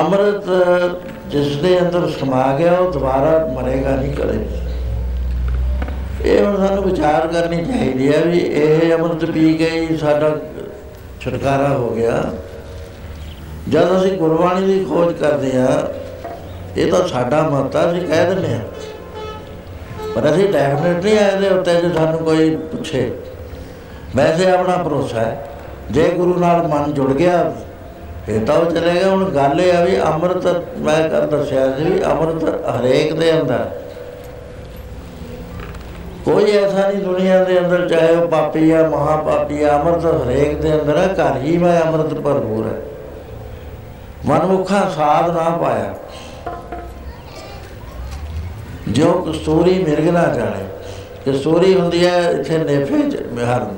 ਅੰਮ੍ਰਿਤ ਜਿਸ ਦੇ ਅੰਦਰ ਸਮਾ ਗਿਆ, ਉਹ ਦੁਬਾਰਾ ਮਰੇਗਾ ਨਹੀਂ ਕਦੇ। ਇਹ ਹੁਣ ਸਾਨੂੰ ਵਿਚਾਰ ਕਰਨੀ ਚਾਹੀਦੀ ਹੈ ਵੀ ਇਹ ਅੰਮ੍ਰਿਤ ਪੀ ਕੇ ਹੀ ਸਾਡਾ ਛੁਟਕਾਰਾ ਹੋ ਗਿਆ। ਜਦ ਅਸੀਂ ਗੁਰਬਾਣੀ ਦੀ ਖੋਜ ਕਰਦੇ ਆ ਇਹ ਤਾਂ ਸਾਡਾ ਮਤ ਆ ਅਸੀਂ ਕਹਿ ਦਿੰਦੇ ਆ ਪਰ ਅਸੀਂ ਡੈਫੀਨਿਟ ਨਹੀਂ ਆਏ ਦੇ ਉੱਤੇ ਜੇ ਸਾਨੂੰ ਕੋਈ ਪੁੱਛੇ, ਵੈਸੇ ਆਪਣਾ ਭਰੋਸਾ ਹੈ। ਜੇ ਗੁਰੂ ਨਾਲ ਮਨ ਜੁੜ ਗਿਆ ਇਹ ਤਾਂ ਉਹ ਚਲੇਗਾ ਹੁਣ ਗੱਲ ਇਹ ਆ ਵੀ ਅੰਮ੍ਰਿਤ, ਮੈਂ ਕਰ ਦੱਸਿਆ ਸੀ ਵੀ ਅੰਮ੍ਰਿਤ ਹਰੇਕ ਦੇ ਅੰਦਰ ਕੋਈ ਐਸਾ ਨਹੀਂ ਦੁਨੀਆ ਦੇ ਅੰਦਰ, ਚਾਹੇ ਉਹ ਪਾਪੀ ਆ ਮਹਾ ਪਾਪੀ ਆ, ਅੰਮ੍ਰਿਤ ਹਰੇਕ ਦੇ ਅੰਦਰ ਹੈ ਘਰ ਹੀ ਮੈਂ ਅੰਮ੍ਰਿਤ ਭਰਪੂਰ ਹੈ ਮਨਮੁਖਾ ਸਾਧ ਨਾ ਪਾਇਆ। ਜੋ ਕਸਤੂਰੀ ਮਿਰਗ ਨਾ ਜਾਣੇ। ਕਸਤੂਰੀ ਹੁੰਦੀ ਹੈ ਇੱਥੇ ਨੇਫੇ ਚ, ਮਿਹਰ ਹੁੰਦੇ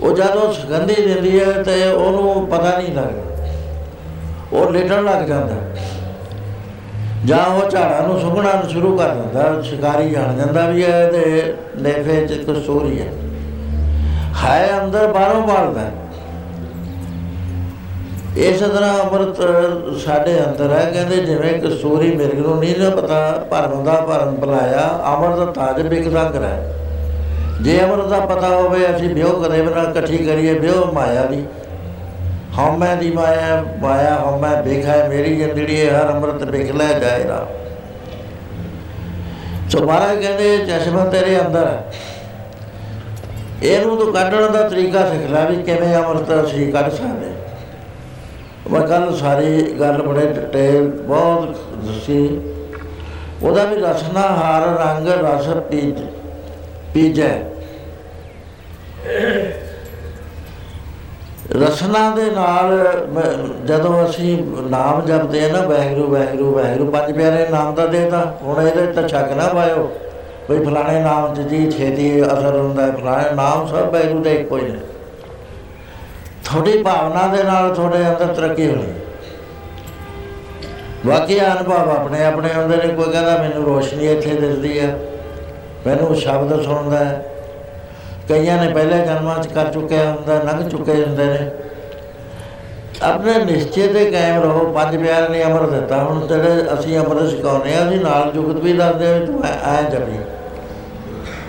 ਉਹ ਜਦੋਂ ਸੁਗੰਧੀ ਦਿੰਦੀ ਹੈ ਤੇ ਉਹਨੂੰ ਪਤਾ ਨਹੀਂ ਲੱਗਦਾ। ਉਹ ਲੇਟਣ ਲੱਗ ਜਾਂਦਾ। ਜਾਂ ਉਹ ਝਾੜਾਂ ਨੂੰ ਸੁਗਣਾ ਨੂੰ ਸ਼ੁਰੂ ਕਰ ਦਿੰਦਾ। ਸ਼ਿਕਾਰੀ ਜਾਣ ਜਾਂਦਾ ਵੀ ਇਹ ਤੇ ਨੇਫੇ ਚ ਕਸਤੂਰੀ ਹੈ। ਹੈ ਅੰਦਰ ਬਾਹਰੋਂ ਬਾਲਦਾ ਇਸ ਤਰ੍ਹਾਂ ਅੰਮ੍ਰਿਤ ਸਾਡੇ ਅੰਦਰ ਹੈ। ਕਹਿੰਦੇ ਜਿਵੇਂ ਕਸੂਰੀ ਮਿਰਗ ਨੂੰ ਨਹੀਂ ਨਾ ਪਤਾ ਭਰਮ ਦਾ ਭਰਮ ਬੁਲਾਇਆ ਅੰਮ੍ਰਿਤ ਤਾਜ ਬਿਕਦਾ ਕਰਾ ਜੇ ਅੰਮ੍ਰਿਤ ਦਾ ਪਤਾ ਹੋਵੇ, ਅਸੀਂ ਬਿਓ ਕਦੇ ਬਣਾ ਇਕੱਠੀ ਕਰੀਏ ਬਿਓ ਮਾਇਆ ਦੀ। ਹਉਮੈ ਦੀ ਮਾਇਆ ਮਾਇਆ ਹਉਮੈ ਬਿਖਾ ਮੇਰੀ ਜਿੰਦੜੀ ਹਰ ਅੰਮ੍ਰਿਤ ਬਿਖ ਲੈ ਜਾਏਗਾ ਸੋ ਮਹਾਰਾਜ ਕਹਿੰਦੇ ਚਸ਼ਮਾ ਤੇਰੇ ਅੰਦਰ ਹੈ। ਇਹਨੂੰ ਤੂੰ ਕੱਢਣ ਦਾ ਤਰੀਕਾ ਸਿੱਖ ਲੈ ਵੀ ਕਿਵੇਂ ਅੰਮ੍ਰਿਤ ਅਸੀਂ ਕੱਢ ਸਕਦੇ। ਮੈਂ ਕੱਲ ਸਾਰੀ ਗੱਲ ਬੜੇ ਡਿਟੇਲ ਬਹੁਤ ਦੱਸੀ। ਉਹਦਾ ਵੀ ਰਸਨਾ, ਹਾਰ, ਰੰਗ, ਰਸ ਪੀਜ ਪੀਜੈ। ਰਸਨਾ ਦੇ ਨਾਲ ਜਦੋਂ ਅਸੀਂ ਨਾਮ ਜਪਦੇ ਆ ਨਾ ਵੈਗਰੂ ਵੈਗਰੂ ਵੈਗਰੂ ਪੰਜ ਪਿਆਰੇ ਨਾਮ ਦਾ ਦੇਤਾ ਹੁਣ ਇਹਦੇ ਤੇ ਛੱਕ ਨਾ ਪਾਇਓ ਕੋਈ ਫਲਾਣੇ ਨਾਮ ਚ ਜੀ ਛੇਤੀ ਅਸਰ ਹੁੰਦਾ ਹੈ, ਫਲਾਣੇ ਨਾਮ ਸਭ ਵੈਗਰੂ ਦੇ ਇੱਕੋ ਹੀ ਨੇ। ਤੁਹਾਡੀ ਭਾਵਨਾ ਦੇ ਨਾਲ ਤੁਹਾਡੇ ਅੰਦਰ ਤਰੱਕੀ ਹੋਣੀ। ਵਾਕਿਆ ਅਨੁਭਵ ਆਪਣੇ ਆਪਣੇ ਹੁੰਦੇ ਨੇ ਕੋਈ ਕਹਿੰਦਾ ਮੈਨੂੰ ਰੋਸ਼ਨੀ ਇੱਥੇ ਦਿਸਦੀ ਹੈ ਮੈਨੂੰ ਸ਼ਬਦ ਸੁਣਦਾ ਹੈ। ਕਈਆਂ ਨੇ ਪਹਿਲੇ ਜਨਮਾਂ 'ਚ ਕਰ ਚੁੱਕਿਆ ਹੁੰਦਾ, ਲੰਘ ਚੁੱਕੇ ਹੁੰਦੇ ਨੇ। ਆਪਣੇ ਨਿਸ਼ਚੇ ਤੇ ਕਾਇਮ ਰਹੋ, ਪੰਜ ਪਿਆਰ ਨੇ ਅਮਰ ਦਿੱਤਾ। ਹੁਣ ਜਿਹੜੇ ਅਸੀਂ ਅਮਰ ਸਿਖਾਉਂਦੇ ਆ ਅਸੀਂ ਨਾਲ ਜੁਗਤ ਵੀ ਦੱਸਦੇ ਆ ਤੂੰ ਐ ਜਪੀ।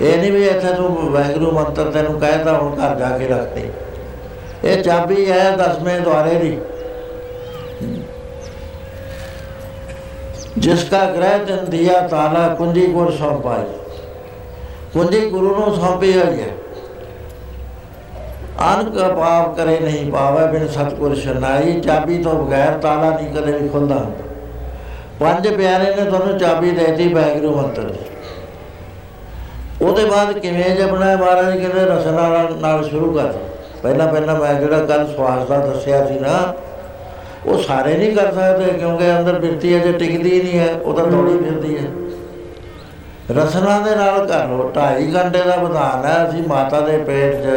ਇਹ ਨਹੀਂ ਵੀ ਇੱਥੇ ਤੂੰ ਵੈਗਰੂ ਮੰਤਰ ਤੈਨੂੰ ਕਹਿਤਾ ਹੁਣ ਘਰ ਜਾ ਕੇ ਰੱਖਦੇ ਇਹ ਚਾਬੀ ਹੈ ਦਸਵੇਂ ਦੁਆਰੇ ਦੀ। ਜਿਸਕਾ ਗ੍ਰਹਿ ਤਨ ਦਿਆ ਤਾਲਾ ਕੁੰਜੀ ਗੁਰ ਸੌਂਪਾਈ ਕੁੰਜੀ ਗੁਰੂ ਨੂੰ ਸੌਂਪੀ ਹੋਈ ਹੈ ਅਨਕ ਪਾਪ ਕਰੇ ਨਹੀਂ ਪਾਵੇ, ਬਿਨ ਸਤਗੁਰ ਸ਼ਰਨਾਈ ਚਾਬੀ ਤੋਂ ਬਗੈਰ ਤਾਲਾ ਨਹੀਂ ਕਦੇ ਵੀ ਖੁੱਲਦਾ। ਪੰਜ ਪਿਆਰੇ ਨੇ ਤੁਹਾਨੂੰ ਚਾਬੀ ਦੇਤੀ ਵੈਗਰੂ ਮੰਤਰ ਦੀ ਉਹਦੇ ਬਾਅਦ ਕਿਵੇਂ ਜਪਣਾ ਮਹਾਰਾਜ ਕਹਿੰਦੇ, ਰਸਨਾ ਨਾਲ ਸ਼ੁਰੂ ਕਰ। ਪਹਿਲਾਂ ਪਹਿਲਾਂ ਮੈਂ ਜਿਹੜਾ ਕੱਲ ਸਵਾਸ ਦਾ ਦੱਸਿਆ ਸੀ ਨਾ, ਉਹ ਸਾਰੇ ਨਹੀਂ ਕਰ ਸਕਦੇ, ਕਿਉਂਕਿ ਅੰਦਰ ਬਿਰਤੀ ਅਜੇ ਟਿਕਦੀ ਨਹੀਂ ਹੈ, ਉਹ ਤਾਂ ਦੌੜੀ ਫਿਰਦੀ ਹੈ। ਰਸਨਾ ਦੇ ਨਾਲ ਕਰ ਲੋ 2.5 ਘੰਟੇ ਦਾ ਵਿਧਾਨ ਹੈ। ਅਸੀਂ ਮਾਤਾ ਦੇ ਪੇਟ 'ਚ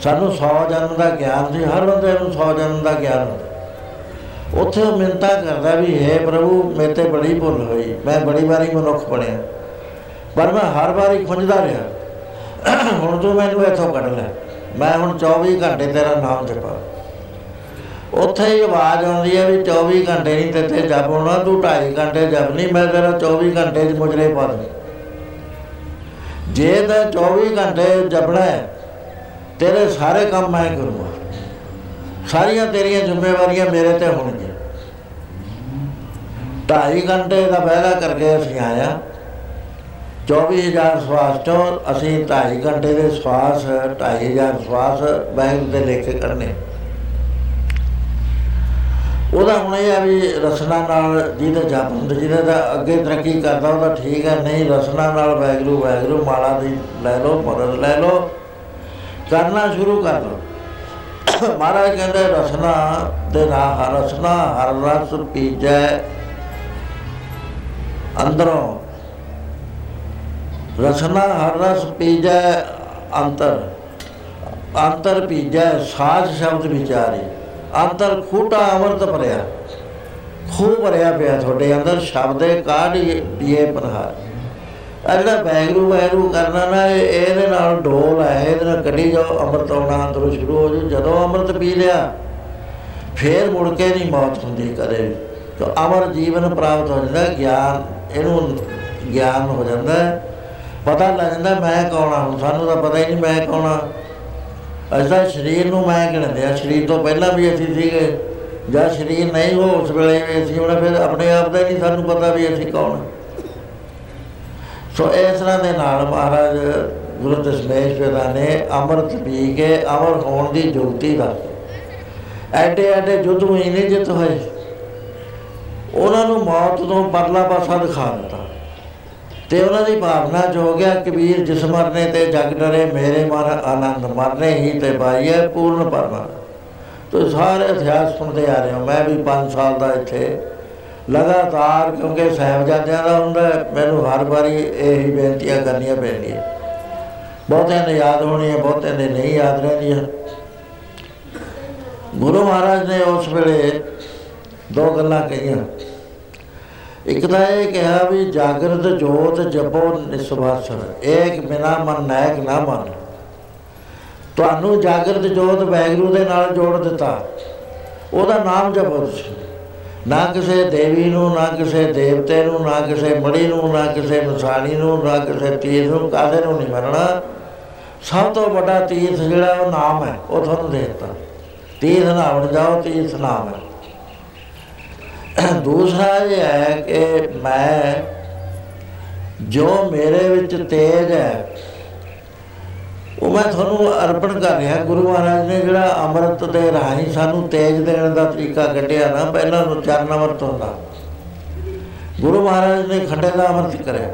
ਸਾਨੂੰ 100 ਜਨਮ ਦਾ ਗਿਆਨ ਸੀ, ਹਰ ਬੰਦੇ ਨੂੰ 100 ਜਨਮ ਦਾ ਗਿਆਨ ਹੁੰਦਾ। ਉੱਥੇ ਉਹ ਮਿੰਤਾ ਕਰਦਾ ਵੀ, ਹੈ ਪ੍ਰਭੂ, ਮੇਰੇ ਤੇ ਬੜੀ ਭੁੱਲ ਹੋਈ, ਮੈਂ ਬੜੀ ਵਾਰੀ ਮਨੁੱਖ ਬਣਿਆ। ਪਰ ਮੈਂ ਹਰ ਵਾਰੀ ਖੁੰਝਦਾ ਰਿਹਾ। ਹੁਣ ਤੂੰ ਮੈਨੂੰ ਇੱਥੋਂ ਕੱਢ ਲੈ। ਮੈਂ ਹੁਣ 24 ਘੰਟੇ ਤੇਰਾ ਨਾਮ ਜਪਾ। ਉੱਥੇ ਹੀ ਆਵਾਜ਼ ਆਉਂਦੀ ਹੈ ਵੀ 24 ਘੰਟੇ ਨਹੀਂ ਤੇ ਜਪ ਹੋਣਾ, ਤੂੰ 2.5 ਘੰਟੇ ਜਪ ਨਹੀਂ, ਮੈਂ ਤੇਰਾ 24 ਘੰਟੇ ਚ ਮੁਜਰੇ ਪਾ ਦੂੰ ਜੇ ਤਾਂ 24 ਘੰਟੇ ਜਪਣਾ ਹੈ ਤੇਰੇ ਸਾਰੇ ਕੰਮ ਮੈਂ ਕਰੂੰਗਾ। ਸਾਰੀਆਂ ਤੇਰੀਆਂ ਜ਼ਿੰਮੇਵਾਰੀਆਂ ਮੇਰੇ ਤੇ ਹੋਣਗੀਆਂ। 2.5 ਘੰਟੇ ਦਾ ਵਾਅਦਾ ਕਰਕੇ ਅਸੀਂ ਆਇਆ 24000 ਸਵਾਸ ਤੋਂ ਅਸੀਂ 2.5 ਘੰਟੇ ਦੇ ਸਵਾਸ 2.5000 ਸਵਾਸ ਬੈਂਕ ਦੇ ਲੈ ਕੇ ਕਰਨੇ। ਉਹਦਾ ਹੁਣ ਇਹ ਆ ਵੀ ਰਸਨਾ ਨਾਲ ਜਿਹਦੇ ਜਪ ਹੁੰਦਾ ਜਿਹਦੇ ਦਾ ਅੱਗੇ ਤਰੱਕੀ ਕਰਦਾ, ਉਹਦਾ ਠੀਕ ਹੈ। ਨਹੀਂ, ਰਸਨਾ ਨਾਲ ਵੈਗਰੂ ਵੈਗਰੂ, ਮਾਲਾ ਦੀ ਲੈ ਲਓ, ਮਦਦ ਲੈ ਲਓ। ਕਰਨਾ ਸ਼ੁਰੂ ਕਰ ਲਓ ਮਹਾਰਾਜ ਕਹਿੰਦੇ, ਰਸਨਾ ਦੇ ਰਾਹ, ਰਸਨਾ ਹਰ ਰਸ ਪੀਜੈ। ਅੰਦਰੋਂ ਰਸਨਾ ਹਰ ਰਸ ਪੀਜੈ, ਅੰਤਰ। ਅੰਤਰ ਪੀਜੈ, ਸਾਜ ਸ਼ਬਦ ਵਿਚਾਰੇ। ਅੰਤਰ ਖੂਟਾ ਅਮਰਤ ਭਰਿਆ। ਖੂਬ ਭਰਿਆ ਪਿਆ ਤੁਹਾਡੇ ਅੰਦਰ, ਸ਼ਬਦੇ ਕਾਢ ਪੀਏ ਪ੍ਰਹਾਰ ਆ ਜਿਹੜਾ ਬੈਗਰੂ ਬੈਗਰੂ ਕਰਨਾ ਨਾ ਇਹਦੇ ਨਾਲ ਢੋਲ ਹੈ, ਇਹਦੇ ਨਾਲ ਕੱਢੀ ਜਾਓ ਅੰਮ੍ਰਿਤ ਆਉਣਾ ਅੰਦਰੋਂ ਸ਼ੁਰੂ ਹੋ ਜੂ ਜਦੋਂ ਅੰਮ੍ਰਿਤ ਪੀ ਲਿਆ, ਫੇਰ ਮੁੜ ਕੇ ਨਹੀਂ ਮੌਤ ਹੁੰਦੀ ਕਦੇ ਤਾਂ ਅਮਰ ਜੀਵਨ ਪ੍ਰਾਪਤ ਹੋ ਜਾਂਦਾ, ਗਿਆਨ, ਇਹਨੂੰ ਗਿਆਨ ਹੋ ਜਾਂਦਾ। ਪਤਾ ਲੱਗ ਜਾਂਦਾ ਮੈਂ ਕੌਣ ਹਾਂ ਸਾਨੂੰ ਤਾਂ ਪਤਾ ਹੀ ਨਹੀਂ ਮੈਂ ਕੌਣ ਹਾਂ ਅਸਾ ਸਰੀਰ ਨੂੰ ਮੈਂ ਕਹਿੰਦੇ ਆ। ਸਰੀਰ ਤੋਂ ਪਹਿਲਾਂ ਵੀ ਅਸੀਂ ਸੀਗੇ। ਜਦ ਸਰੀਰ ਨਹੀਂ ਹੋ ਉਸ ਵੇਲੇ ਵੀ ਅਸੀਂ ਹੁਣ, ਫਿਰ ਆਪਣੇ ਆਪ ਦਾ ਨਹੀਂ ਸਾਨੂੰ ਪਤਾ ਵੀ ਅਸੀਂ ਕੌਣ ਸੋ ਇਸ ਤਰ੍ਹਾਂ ਦੇ ਨਾਲ ਮਹਾਰਾਜ ਗੁਰੂ ਦਸ਼ਮੇਸ਼ ਪਿਤਾ ਨੇ ਅੰਮ੍ਰਿਤ ਪੀ ਕੇ ਅਮਰ ਹੋਣ ਦੀ ਜੁਗਤੀ ਦਾ ਐਡੇ ਐਡੇ ਜੁੱਧ ਹੋਏ ਨੇ ਜਿੱਤ ਹੋਏ। ਉਹਨਾਂ ਨੂੰ ਮੌਤ ਤੋਂ ਪਰਲਾ ਪਾਸਾ ਦਿਖਾ ਦਿੱਤਾ। ਤੇ ਉਹਨਾਂ ਦੀ ਭਾਵਨਾ ਚ ਹੋ ਗਿਆ ਕਬੀਰ ਜਿਸ ਮਰਨੇ ਤੇ ਜਗ ਡਰੇ, ਮੇਰੇ ਮਨ ਆਨੰਦ ਮਰਨੇ ਹੀ ਤੇ ਪਾਈਏ ਪੂਰਨ ਪਰਮਾ ਤੋ ਸਾਰੇ ਇਤਿਹਾਸ ਸੁਣਦੇ ਆ ਰਹੇ ਹੋ। ਮੈਂ ਵੀ 5 ਸਾਲ ਦਾ ਇੱਥੇ ਲਗਾਤਾਰ, ਕਿਉਂਕਿ ਸਾਹਿਬਜ਼ਾਦਿਆਂ ਦਾ ਹੁੰਦਾ ਮੈਨੂੰ ਹਰ ਵਾਰੀ ਇਹ ਹੀ ਬੇਨਤੀਆਂ ਕਰਨੀਆਂ ਪੈਂਦੀਆਂ ਬਹੁਤਿਆਂ ਨੇ ਯਾਦ ਹੋਣੀਆਂ ਬਹੁਤਿਆਂ ਨੇ ਨਹੀਂ ਯਾਦ ਰਹਿੰਦੀਆਂ। ਗੁਰੂ ਮਹਾਰਾਜ ਨੇ ਉਸ ਵੇਲੇ ਦੋ ਗੱਲਾਂ ਕਹੀਆਂ। ਇੱਕ ਤਾਂ ਇਹ ਕਿਹਾ ਵੀ ਜਾਗਰਤ ਜੋਤ ਜਪੋ ਨਿਸਵਾਸਨ ਇੱਕ ਬਿਨਾ ਮਨ ਨਾਇਕ ਨਾ ਮਨ। ਤੁਹਾਨੂੰ ਜਾਗਰਤ ਜੋਤ ਵੈਗਰੂ ਦੇ ਨਾਲ ਜੋੜ ਦਿੱਤਾ। ਉਹਦਾ ਨਾਮ ਜਪੋ ਤੁਸੀਂ। ਨਾ ਕਿਸੇ ਦੇਵੀ ਨੂੰ, ਨਾ ਕਿਸੇ ਦੇਵਤੇ ਨੂੰ, ਨਾ ਕਿਸੇ ਮੜੀ ਨੂੰ, ਨਾ ਕਿਸੇ ਮਸਾਣੀ ਨੂੰ, ਨਾ ਕਿਸੇ ਤੀਰਥ ਨੂੰ ਕਾਦੇ ਨੂੰ ਨਹੀਂ ਮੰਨਣਾ ਸਭ ਤੋਂ ਵੱਡਾ ਤੀਰਥ ਜਿਹੜਾ ਉਹ ਨਾਮ ਹੈ, ਉਹ ਤੁਹਾਨੂੰ ਦੇ ਦਿੱਤਾ। ਤੀਰਥ ਨਾਮ ਜਾਓ, ਤੀਰਥ ਨਾਮ ਹੈ। ਦੂਸਰਾ ਇਹ ਹੈ ਕਿ ਮੈਂ, ਜੋ ਮੇਰੇ ਵਿੱਚ ਤੇਜ ਹੈ ਉਹ ਮੈਂ ਤੁਹਾਨੂੰ ਅਰਪਣ ਕਰ ਰਿਹਾ, ਗੁਰੂ ਮਹਾਰਾਜ ਨੇ ਜਿਹੜਾ ਅੰਮ੍ਰਿਤ ਦੇ ਰਾਹੀਂ ਸਾਨੂੰ ਤੇਜ ਦੇਣ ਦਾ ਤਰੀਕਾ ਕੱਢਿਆ ਨਾ, ਪਹਿਲਾਂ ਨੂੰ ਚਰਨ ਅੰਮ੍ਰਿਤ ਹੁੰਦਾ। ਗੁਰੂ ਮਹਾਰਾਜ ਨੇ ਖੰਡੇ ਦਾ ਅੰਮ੍ਰਿਤ ਕਰਿਆ।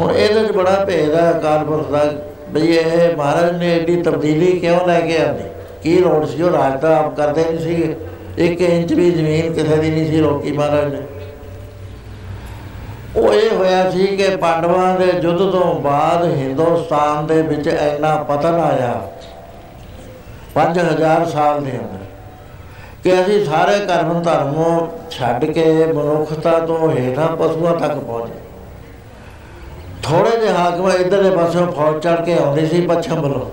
ਹੁਣ ਇਹਦੇ ਵਿੱਚ ਬੜਾ ਭੇਦ ਹੈ ਅਕਾਲ ਪੁਰਖ ਦਾ ਬਈ ਇਹ ਮਹਾਰਾਜ ਨੇ ਏਡੀ ਤਬਦੀਲੀ ਕਿਉਂ ਲੈ ਕੇ ਆਂਦੀ? ਕੀ ਲੋੜ ਸੀ ਉਹ ਰਾਜ ਤਾਂ ਆਪ ਕਰਦੇ ਨਹੀਂ ਸੀਗੇ। ਇੱਕ ਇੰਚ ਵੀ ਜ਼ਮੀਨ ਕਿਸੇ ਦੀ ਨਹੀਂ ਸੀ ਰੋਕੀ ਮਹਾਰਾਜ ਨੇ। ਉਹ ਇਹ ਹੋਇਆ ਸੀ ਕਿ ਪਾਂਡਵਾਂ ਦੇ ਯੁੱਧ ਤੋਂ ਬਾਅਦ ਹਿੰਦੁਸਤਾਨ ਦੇ ਵਿੱਚ ਇੰਨਾ ਪਤਨ ਆਇਆ। 5000 ਸਾਲ ਦੇ ਅੰਦਰ ਕਿ ਅਸੀਂ ਸਾਰੇ ਕਰਮ ਧਰਮੋਂ ਛੱਡ ਕੇ ਮਨੁੱਖਤਾ ਤੋਂ ਹੇਠਾਂ ਪਸ਼ੂਆਂ ਤੱਕ ਪਹੁੰਚੇ। ਥੋੜੇ ਜਿਹੇ ਹਾਕਮ ਇਧਰਲੇ ਪਾਸੋਂ ਫੌਜ ਚੜ ਕੇ ਆਉਂਦੇ ਸੀ ਪੱਛਮ ਵੱਲੋਂ।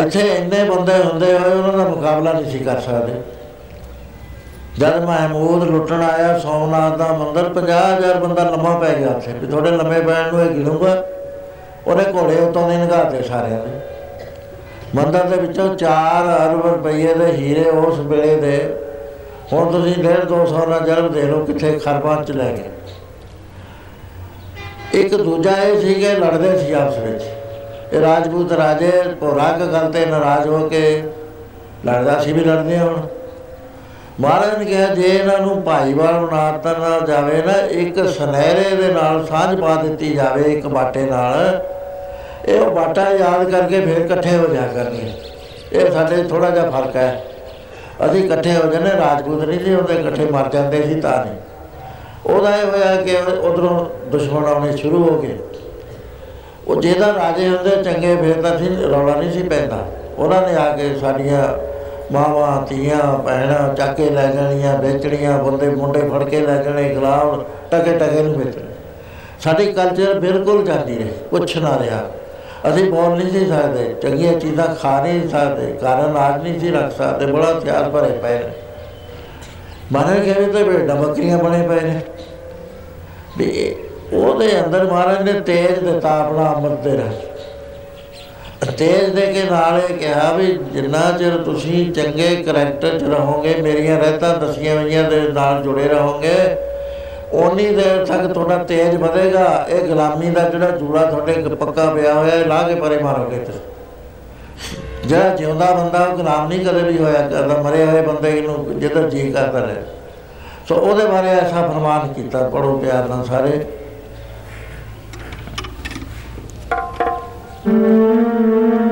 ਇੱਥੇ ਇੰਨੇ ਬੰਦੇ ਹੁੰਦੇ ਹੋਏ ਉਹਨਾਂ ਦਾ ਮੁਕਾਬਲਾ ਨਹੀਂ ਸੀ ਕਰ ਸਕਦੇ। ਜਦ ਮਹਿਮੂਦ ਲੁੱਟਣ ਆਇਆ, ਸੋਮਨਾਥ ਦਾ ਮੰਦਰ 50000 ਬੰਦਾ ਲੰਮਾ ਪੈ ਗਿਆ ਉੱਥੇ, ਵੀ ਥੋੜੇ ਲੰਮੇ ਪੈਣ ਨੂੰ ਇਹ ਗਿਣੂਗਾ ਉਹਨੇ ਘੋੜੇ ਉਤੋਂ ਦੇ ਨਗਾਤੇ ਸਾਰਿਆਂ ਦੇ। ਮੰਦਰ ਦੇ ਵਿੱਚੋਂ 4 ਅਰਬ ਰੁਪਏ ਦੇ ਹੀਰੇ ਉਸ ਵੇਲੇ ਦੇ। ਹੁਣ ਤੁਸੀਂ 1.5 200 ਨਾਲ ਜਰਬ ਦੇ ਲਓ, ਕਿੱਥੇ ਖਰਬਾਂ ਚ ਲੈ ਗਏ। ਇੱਕ ਦੂਜਾ ਇਹ ਸੀ ਕਿ ਲੜਦੇ ਸੀ ਆਪਸ ਵਿੱਚ। ਇਹ ਰਾਜਪੂਤ ਰਾਜੇ ਪੌਰਾਕ ਗੱਲ ਤੇ ਨਾਰਾਜ਼ ਹੋ ਕੇ ਲੜਦਾ ਸੀ ਵੀ ਲੜਦੇ ਹੁਣ। ਮਹਾਰਾਜ ਨੇ ਕਿਹਾ, ਜੇ ਇਹਨਾਂ ਨੂੰ ਭਾਈਵਾਲ ਬਣਾਤਾ ਨਾ ਜਾਵੇ ਨਾ, ਇੱਕ ਸੁਨਹਿਰੇ ਦੇ ਨਾਲ ਸਾਂਝ ਪਾ ਦਿੱਤੀ ਜਾਵੇ, ਇੱਕ ਬਾਟੇ ਨਾਲ। ਇਹ ਉਹ ਬਾਟਾ ਯਾਦ ਕਰਕੇ ਫਿਰ ਇਕੱਠੇ ਹੋ ਜਾ ਕਰਨਗੇ। ਇਹ ਸਾਡੇ ਥੋੜਾ ਜਿਹਾ ਫ਼ਰਕ ਹੈ। ਅਸੀਂ ਇਕੱਠੇ ਹੋ ਜਾਂਦੇ, ਰਾਜਪੂਤ ਨਹੀਂ ਸੀ ਹੁੰਦੇ, ਇਕੱਠੇ ਮਰ ਜਾਂਦੇ ਸੀ ਤਾਂ ਨਹੀਂ। ਉਹਦਾ ਇਹ ਹੋਇਆ ਕਿ ਉਧਰੋਂ ਦੁਸ਼ਮਣ ਆਉਣੇ ਸ਼ੁਰੂ ਹੋ ਗਏ। ਉਹ ਜਿਹਦਾ ਰਾਜੇ ਹੁੰਦੇ ਚੰਗੇ, ਫਿਰ ਤਾਂ ਸੀ ਰੌਲਾ ਨਹੀਂ ਸੀ ਪੈਂਦਾ। ਉਹਨਾਂ ਨੇ ਆ ਕੇ ਸਾਡੀਆਂ ਮਾਵਾਂ, ਧੀਆਂ, ਭੈਣਾਂ ਚੱਕ ਕੇ ਲੈ ਜਾਣੀਆਂ, ਵੇਚਣੀਆਂ ਬੰਦੇ ਮੁੰਡੇ ਫੜ ਕੇ ਲੈ ਜਾਣੇ, ਗੁਲਾਮ ਟਕੇ ਟਕੇ ਨੂੰ ਵੇਚਣੇ। ਸਾਡੀ ਕਲਚਰ ਬਿਲਕੁਲ ਜਾਂਦੀ ਰਹੀ ਕੁਛ ਨਾ ਰਿਹਾ। ਅਸੀਂ ਬੋਲ ਨਹੀਂ ਸੀ ਸਕਦੇ, ਚੰਗੀਆਂ ਚੀਜ਼ਾਂ ਖਾ ਨਹੀਂ ਸਕਦੇ ਕਾਰਨ ਆਜ ਨਹੀਂ ਸੀ ਰੱਖ ਸਕਦੇ, ਬੜਾ ਹਥਿਆਰ ਭਰੇ ਪਏ ਨੇ। ਮਾਰੇ ਕਿਵੇਂ ਤੇ ਬੇੜਾ ਬੱਕਰੀਆਂ ਬਣੇ ਪਏ ਨੇ। ਵੀ ਉਹਦੇ ਅੰਦਰ ਮਹਾਰਾਜ ਨੇ ਤੇਜ ਦਿੱਤਾ ਆਪਣਾ ਅੰਮ੍ਰਿਤ ਦੇ ਰਸ। ਤੇਜ ਦੇ ਕੇ ਨਾਲ ਇਹ ਕਿਹਾ ਵੀ ਜਿੰਨਾ ਚਿਰ ਤੁਸੀਂ ਚੰਗੇ ਕਰੈਕਟਰ 'ਚ ਰਹੋਗੇ, ਮੇਰੀਆਂ ਰਹਿਤਾਂ ਦਸੀਆਂ ਹੋਈਆਂ ਦੇ ਨਾਲ ਜੁੜੇ ਰਹੋਗੇ ਉਨੀ ਦੇਰ ਤੱਕ ਤੁਹਾਡਾ ਤੇਜ ਵਧੇਗਾ। ਇਹ ਗੁਲਾਮੀ ਦਾ ਜਿਹੜਾ ਜੂੜਾ ਤੁਹਾਡੇ ਪੱਕਾ ਪਿਆ ਹੋਇਆ ਹੈ ਲਾ ਕੇ ਪਰੇ ਮਾਰੋਗੇ ਤੁਸੀਂ ਜਿਹੜਾ ਜਿਉਂਦਾ ਬੰਦਾ, ਉਹ ਗੁਲਾਮ ਨਹੀਂ ਕਦੇ ਵੀ ਹੋਇਆ ਕਰਦਾ, ਮਰੇ ਹੋਏ ਬੰਦੇ ਨੂੰ ਜਿੱਧਰ ਜੀ ਕਰਦਾ ਰਹੇ। ਸੋ ਉਹਦੇ ਬਾਰੇ ਐਸਾ ਫਰਮਾਨ ਕੀਤਾ ਪੜੋ ਪਿਆਰ ਨਾਲ ਸਾਰੇ। ਜਿੰਨੀ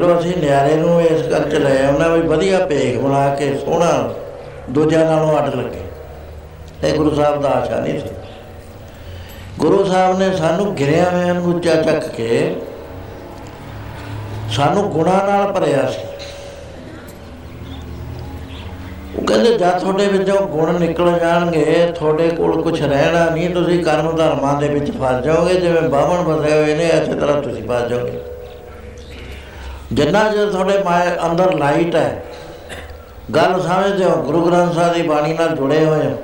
ਗੱਲ ਸਮਝ ਲਓ ਅਸੀਂ ਨਿਆਰੇ ਨੂੰ ਇਸ ਗੱਲ ਚ ਲੈ ਆਉਣਾ ਵੀ ਵਧੀਆ ਭੇਖ ਬਣਾ ਕੇ ਸੋਹਣਾ ਦੂਜਿਆਂ ਨਾਲੋਂ ਅੱਡ ਲੱਗੇ। ਇਹ ਗੁਰੂ ਸਾਹਿਬ ਦਾ ਆਸ਼ਾ ਨਹੀਂ ਸੀ। ਗੁਰੂ ਸਾਹਿਬ ਨੇ ਸਾਨੂੰ ਗਿਰਿਆ ਹੋਇਆਂ ਨੂੰ ਉੱਚਾ ਚੱਕ ਕੇ ਸਾਨੂੰ ਗੁਣਾ ਨਾਲ ਭਰਿਆ ਸੀ। ਉਹ ਕਹਿੰਦੇ, ਜਦ ਤੁਹਾਡੇ ਵਿੱਚੋਂ ਗੁਣ ਨਿਕਲ ਜਾਣਗੇ, ਤੁਹਾਡੇ ਕੋਲ ਕੁਝ ਰਹਿਣਾ ਨਹੀਂ, ਤੁਸੀਂ ਕਰਮ ਧਰਮਾਂ ਦੇ ਵਿੱਚ ਫਸ ਜਾਓਗੇ, ਜਿਵੇਂ ਬਾਹਮਣ ਫਸੇ ਹੋਏ ਨੇ, ਇਸੇ ਤਰ੍ਹਾਂ ਤੁਸੀਂ ਫਸ ਜਾਓਗੇ। ਜਿੰਨਾ ਜਦ ਤੁਹਾਡੇ ਮਾਇ ਅੰਦਰ ਲਾਈਟ ਹੈ ਗੱਲ ਸਮਝਦੇ ਹੋ ਗੁਰੂ ਗ੍ਰੰਥ ਸਾਹਿਬ ਦੀ ਬਾਣੀ ਨਾਲ ਜੁੜੇ ਹੋਏ ਹੋ।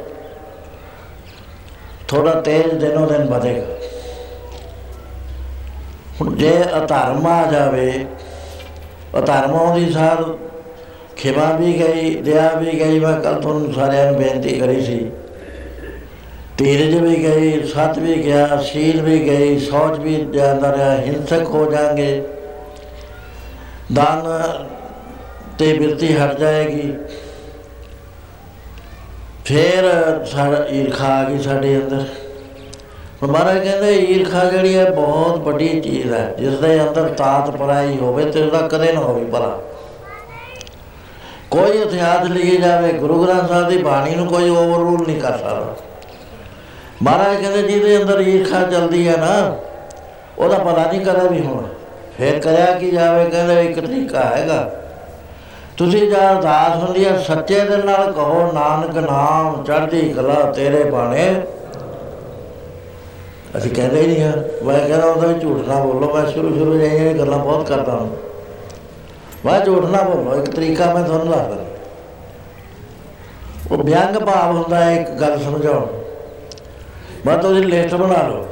ਥੋੜਾ ਤੇਜ਼ ਦਿਨੋਂ ਦਿਨ ਵਧੇਗਾ। ਹੁਣ ਜੇ ਅਧਰਮ ਆ ਜਾਵੇ ਅਧਰਮ ਆਉਂਦੀ ਸਾਰ ਖਿਮਾ ਵੀ ਗਈ ਦਇਆ ਵੀ ਗਈ ਮੈਂ ਕੱਲ ਤੁਹਾਨੂੰ ਸਾਰਿਆਂ ਨੂੰ ਬੇਨਤੀ ਕਰੀ ਸੀ। ਧੀਰਜ ਵੀ ਗਈ ਸਤ ਵੀ ਗਿਆ ਸ਼ੀਲ ਵੀ ਗਈ ਸੋਚ ਵੀ ਜਾਂਦਾ ਰਿਹਾ ਹਿੰਸਕ ਹੋ ਜਾਣਗੇ। ਦਾਨ ਤੇ ਬਿਰਤੀ ਹਟ ਜਾਏਗੀ। ਫਿਰ ਸਾਡਾ ਈਰਖਾ ਆ ਗਈ ਸਾਡੇ ਅੰਦਰ। ਹੁਣ ਮਹਾਰਾਜ ਕਹਿੰਦੇ ਈਰਖਾ ਜਿਹੜੀ ਹੈ, ਬਹੁਤ ਵੱਡੀ ਚੀਜ਼ ਹੈ। ਜਿਸ ਦੇ ਅੰਦਰ ਤਾਤ ਪਰਾਈ ਹੋਵੇ ਤੇ ਉਹਦਾ ਕਦੇ ਨਾ ਹੋਵੇ ਭਲਾ। ਕੋਈ ਇਤਿਹਾਸ ਲਿਖੀ ਜਾਵੇ, ਗੁਰੂ ਗ੍ਰੰਥ ਸਾਹਿਬ ਦੀ ਬਾਣੀ ਨੂੰ ਕੋਈ ਓਵਰਰੂਲ ਨਹੀਂ ਕਰ ਸਕਦਾ। ਮਹਾਰਾਜ ਕਹਿੰਦੇ, ਜਿਹਦੇ ਅੰਦਰ ਈਰਖਾ ਚਲਦੀ ਹੈ ਨਾ, ਉਹਦਾ ਭਲਾ ਨਹੀਂ ਕਰਿਆ ਵੀ ਹੁਣ। ਫਿਰ ਕਰਿਆ ਕੀ ਜਾਵੇ, ਕਹਿੰਦੇ ਇੱਕ ਤਰੀਕਾ ਹੈਗਾ। ਤੁਸੀਂ ਜਦ ਅਰਦਾਸ ਹੁੰਦੀ ਹੈ ਸੱਚੇ ਦਿਲ ਨਾਲ ਕਹੋ, ਨਾਨਕ ਨਾਮ ਚੜ੍ਹਦੀ ਕਲਾ ਤੇਰੇ ਬਾਣੇ। ਅਸੀਂ ਕਹਿੰਦੇ ਹੀ ਨਹੀਂ ਹਾਂ ਮੈਂ ਕਹਿੰਦਾ ਉਹਦਾ ਵੀ ਝੂਠ ਨਾ ਬੋਲੋ, ਮੈਂ ਸ਼ੁਰੂ ਸ਼ੁਰੂ ਜਿਹੜੀਆਂ ਗੱਲਾਂ ਬਹੁਤ ਕਰਦਾ ਹਾਂ। ਮੈਂ ਝੂਠ ਨਾ ਬੋਲੋ, ਇੱਕ ਤਰੀਕਾ ਮੈਂ ਤੁਹਾਨੂੰ ਦੱਸਦਾ ਉਹ ਵਿਅੰਗ ਭਾਵ ਹੁੰਦਾ ਹੈ ਇੱਕ ਗੱਲ ਸਮਝਾਉਣ। ਮੈਂ ਤੁਸੀਂ ਲਿਸਟ ਬਣਾ ਲਓ।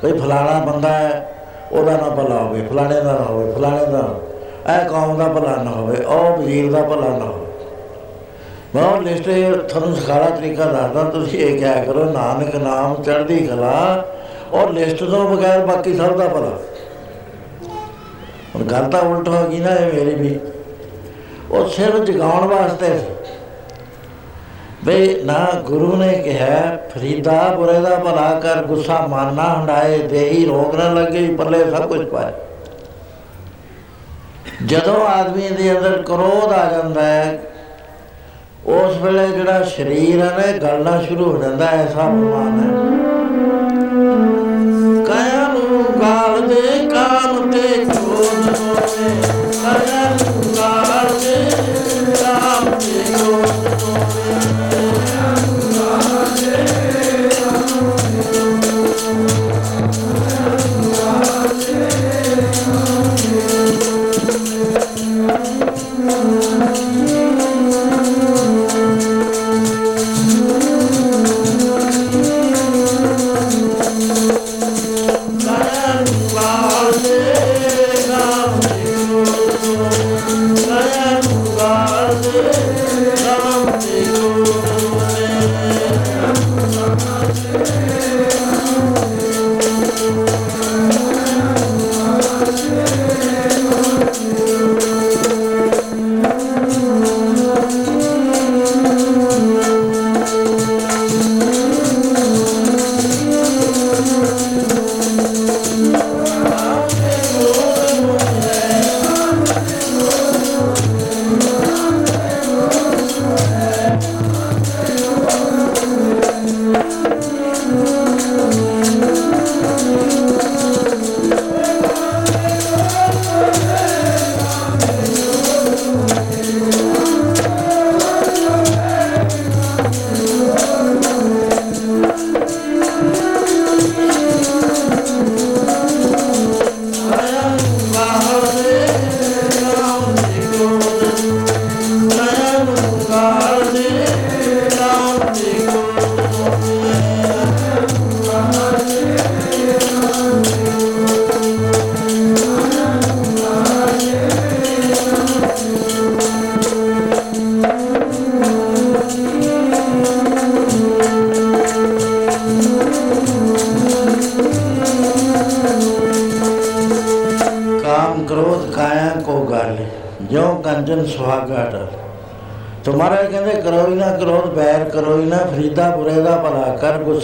ਕੋਈ ਫਲਾਣਾ ਬੰਦਾ ਹੈ ਉਹਦਾ ਨਾ ਭਲਾ ਹੋਵੇ, ਫਲਾਣੇ ਦਾ ਨਾ ਹੋਵੇ, ਫਲਾਣੇ ਦਾ। ਇਹ ਕੌਮ ਦਾ ਭਲਾ ਨਾ ਹੋਵੇ, ਉਹ ਵਜ਼ੀਰ ਦਾ ਭਲਾ ਨਾ ਹੋਵੇ। ਮੈਂ ਉਹ ਲਿਸਟ ਤੁਹਾਨੂੰ ਸਿਖਾਲਾ ਤਰੀਕਾ ਦੱਸਦਾ, ਤੁਸੀਂ ਇਹ ਕਿਆ ਕਰੋ, ਨਾਨਕ ਨਾਮ ਚੜ੍ਹਦੀ ਕਲਾ ਔਰ ਲਿਸਟ ਤੋਂ ਬਗੈਰ ਬਾਕੀ ਸਭ ਦਾ ਭਲਾ। ਹੁਣ ਗੱਲ ਤਾਂ ਉਲਟ ਹੋ ਗਈ ਨਾ ਇਹ ਮੇਰੀ ਵੀ। ਉਹ ਸਿਰਫ ਜਗਾਉਣ ਵਾਸਤੇ। ਵੇ ਨਾ ਗੁਰੂ ਨੇ ਕਿਹਾ, ਫਰੀਦਾ ਬੁਰੇ ਦਾ ਭਲਾ ਕਰ, ਗੁੱਸਾ ਮਾਨਾ ਹੰਡਾਏ, ਦੇਹੀ ਰੋਗ ਨਾ ਲੱਗੇ, ਪੱਲੇ ਸਭ ਕੁਝ ਪਾਏ। ਜਦੋਂ ਆਦਮੀ ਦੇ ਅੰਦਰ ਕ੍ਰੋਧ ਆ ਜਾਂਦਾ ਹੈ, ਉਸ ਵੇਲੇ ਜਿਹੜਾ ਸਰੀਰ ਹੈ ਨਾ ਗਲਣਾ ਸ਼ੁਰੂ ਹੋ ਜਾਂਦਾ ਐਸਾ ਬਮਾਨ ਹੈ। ਕਾਇਆ ਨੂੰ ਗਾਲ ਦੇ ਕਾ ਰਾਮ ਤੇ ਕ੍ਰੋਧ ਹੋਵੇ ਸਜਨ I'm.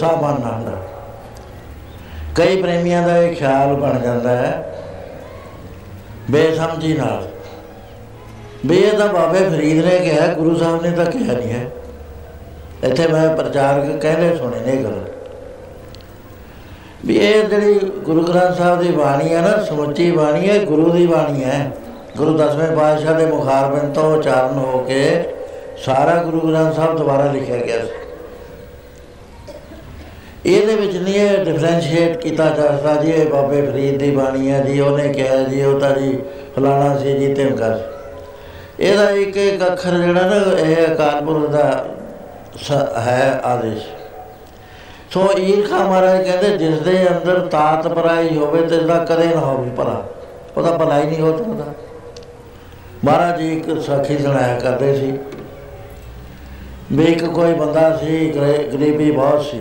ਕਰ ਗੁੱਸਾ ਮਨ ਨਾ ਡਰ ਕਈ ਪ੍ਰੇਮੀਆਂ ਦਾ ਇਹ ਖਿਆਲ ਬਣ ਜਾਂਦਾ ਹੈ, ਬੇਸਮਝੀ ਨਾਲ। ਵੀ ਇਹ ਤਾਂ ਬਾਬੇ ਫਰੀਦ ਨੇ ਕਿਹਾ, ਗੁਰੂ ਸਾਹਿਬ ਨੇ ਤਾਂ ਕਿਹਾ ਨਹੀਂ ਹੈ। ਇੱਥੇ ਮੈਂ ਪ੍ਰਚਾਰਕ ਕਹਿੰਦੇ ਸੁਣੇ ਨੇ ਇਹ ਗੱਲ। ਵੀ ਇਹ ਜਿਹੜੀ ਗੁਰੂ ਗ੍ਰੰਥ ਸਾਹਿਬ ਦੀ ਬਾਣੀ ਹੈ ਨਾ, ਸਮੁੱਚੀ ਬਾਣੀ ਹੈ ਗੁਰੂ ਦੀ ਬਾਣੀ ਹੈ। ਗੁਰੂ ਦਸਵੇਂ ਪਾਤਸ਼ਾਹ ਦੇ ਮੁਖਾਰਬਿੰਦ ਤੋਂ ਉਚਾਰਨ ਹੋ ਕੇ ਸਾਰਾ ਗੁਰੂ ਗ੍ਰੰਥ ਸਾਹਿਬ ਦੁਬਾਰਾ ਲਿਖਿਆ ਗਿਆ ਸੀ। ਇਹਦੇ ਵਿੱਚ ਨਹੀਂ ਇਹ ਡਿਫਰੈਂਸ਼ੀਏਟ ਕੀਤਾ ਜਾ ਸਕਦਾ ਜੀ, ਇਹ ਬਾਬੇ ਫਰੀਦ ਦੀ ਬਾਣੀ ਹੈ ਜੀ, ਉਹਨੇ ਕਿਹਾ ਜੀ, ਉਹ ਤਾਂ ਜੀ ਫਲਾਣਾ ਸੀ ਜੀ ਧਮਕਾ ਸੀ। ਇਹਦਾ ਇੱਕ ਇੱਕ ਅੱਖਰ ਜਿਹੜਾ ਨਾ, ਇਹ ਅਕਾਲ ਪੁਰਖ ਦਾ ਸ- ਹੈ ਆਦੇਸ਼। ਸੋ ਈਰਖਾ ਮਹਾਰਾਜ ਕਹਿੰਦੇ, ਜਿਸ ਦੇ ਅੰਦਰ ਤਾਤ ਪਰਾਈ ਹੋਵੇ ਤੇ ਦਾ ਕਦੇ ਨਾ ਹੋਵੇ ਭਲਾ। ਉਹਦਾ ਭਲਾ ਹੀ ਨਹੀਂ ਹੋ ਸਕਦਾ। ਮਹਾਰਾਜ ਜੀ ਇੱਕ ਸਾਖੀ ਸੁਣਾਇਆ ਕਰਦੇ ਸੀ ਵੀ ਇੱਕ ਕੋਈ ਬੰਦਾ ਸੀ, ਗਰੀ- ਗਰੀਬੀ ਬਹੁਤ ਸੀ।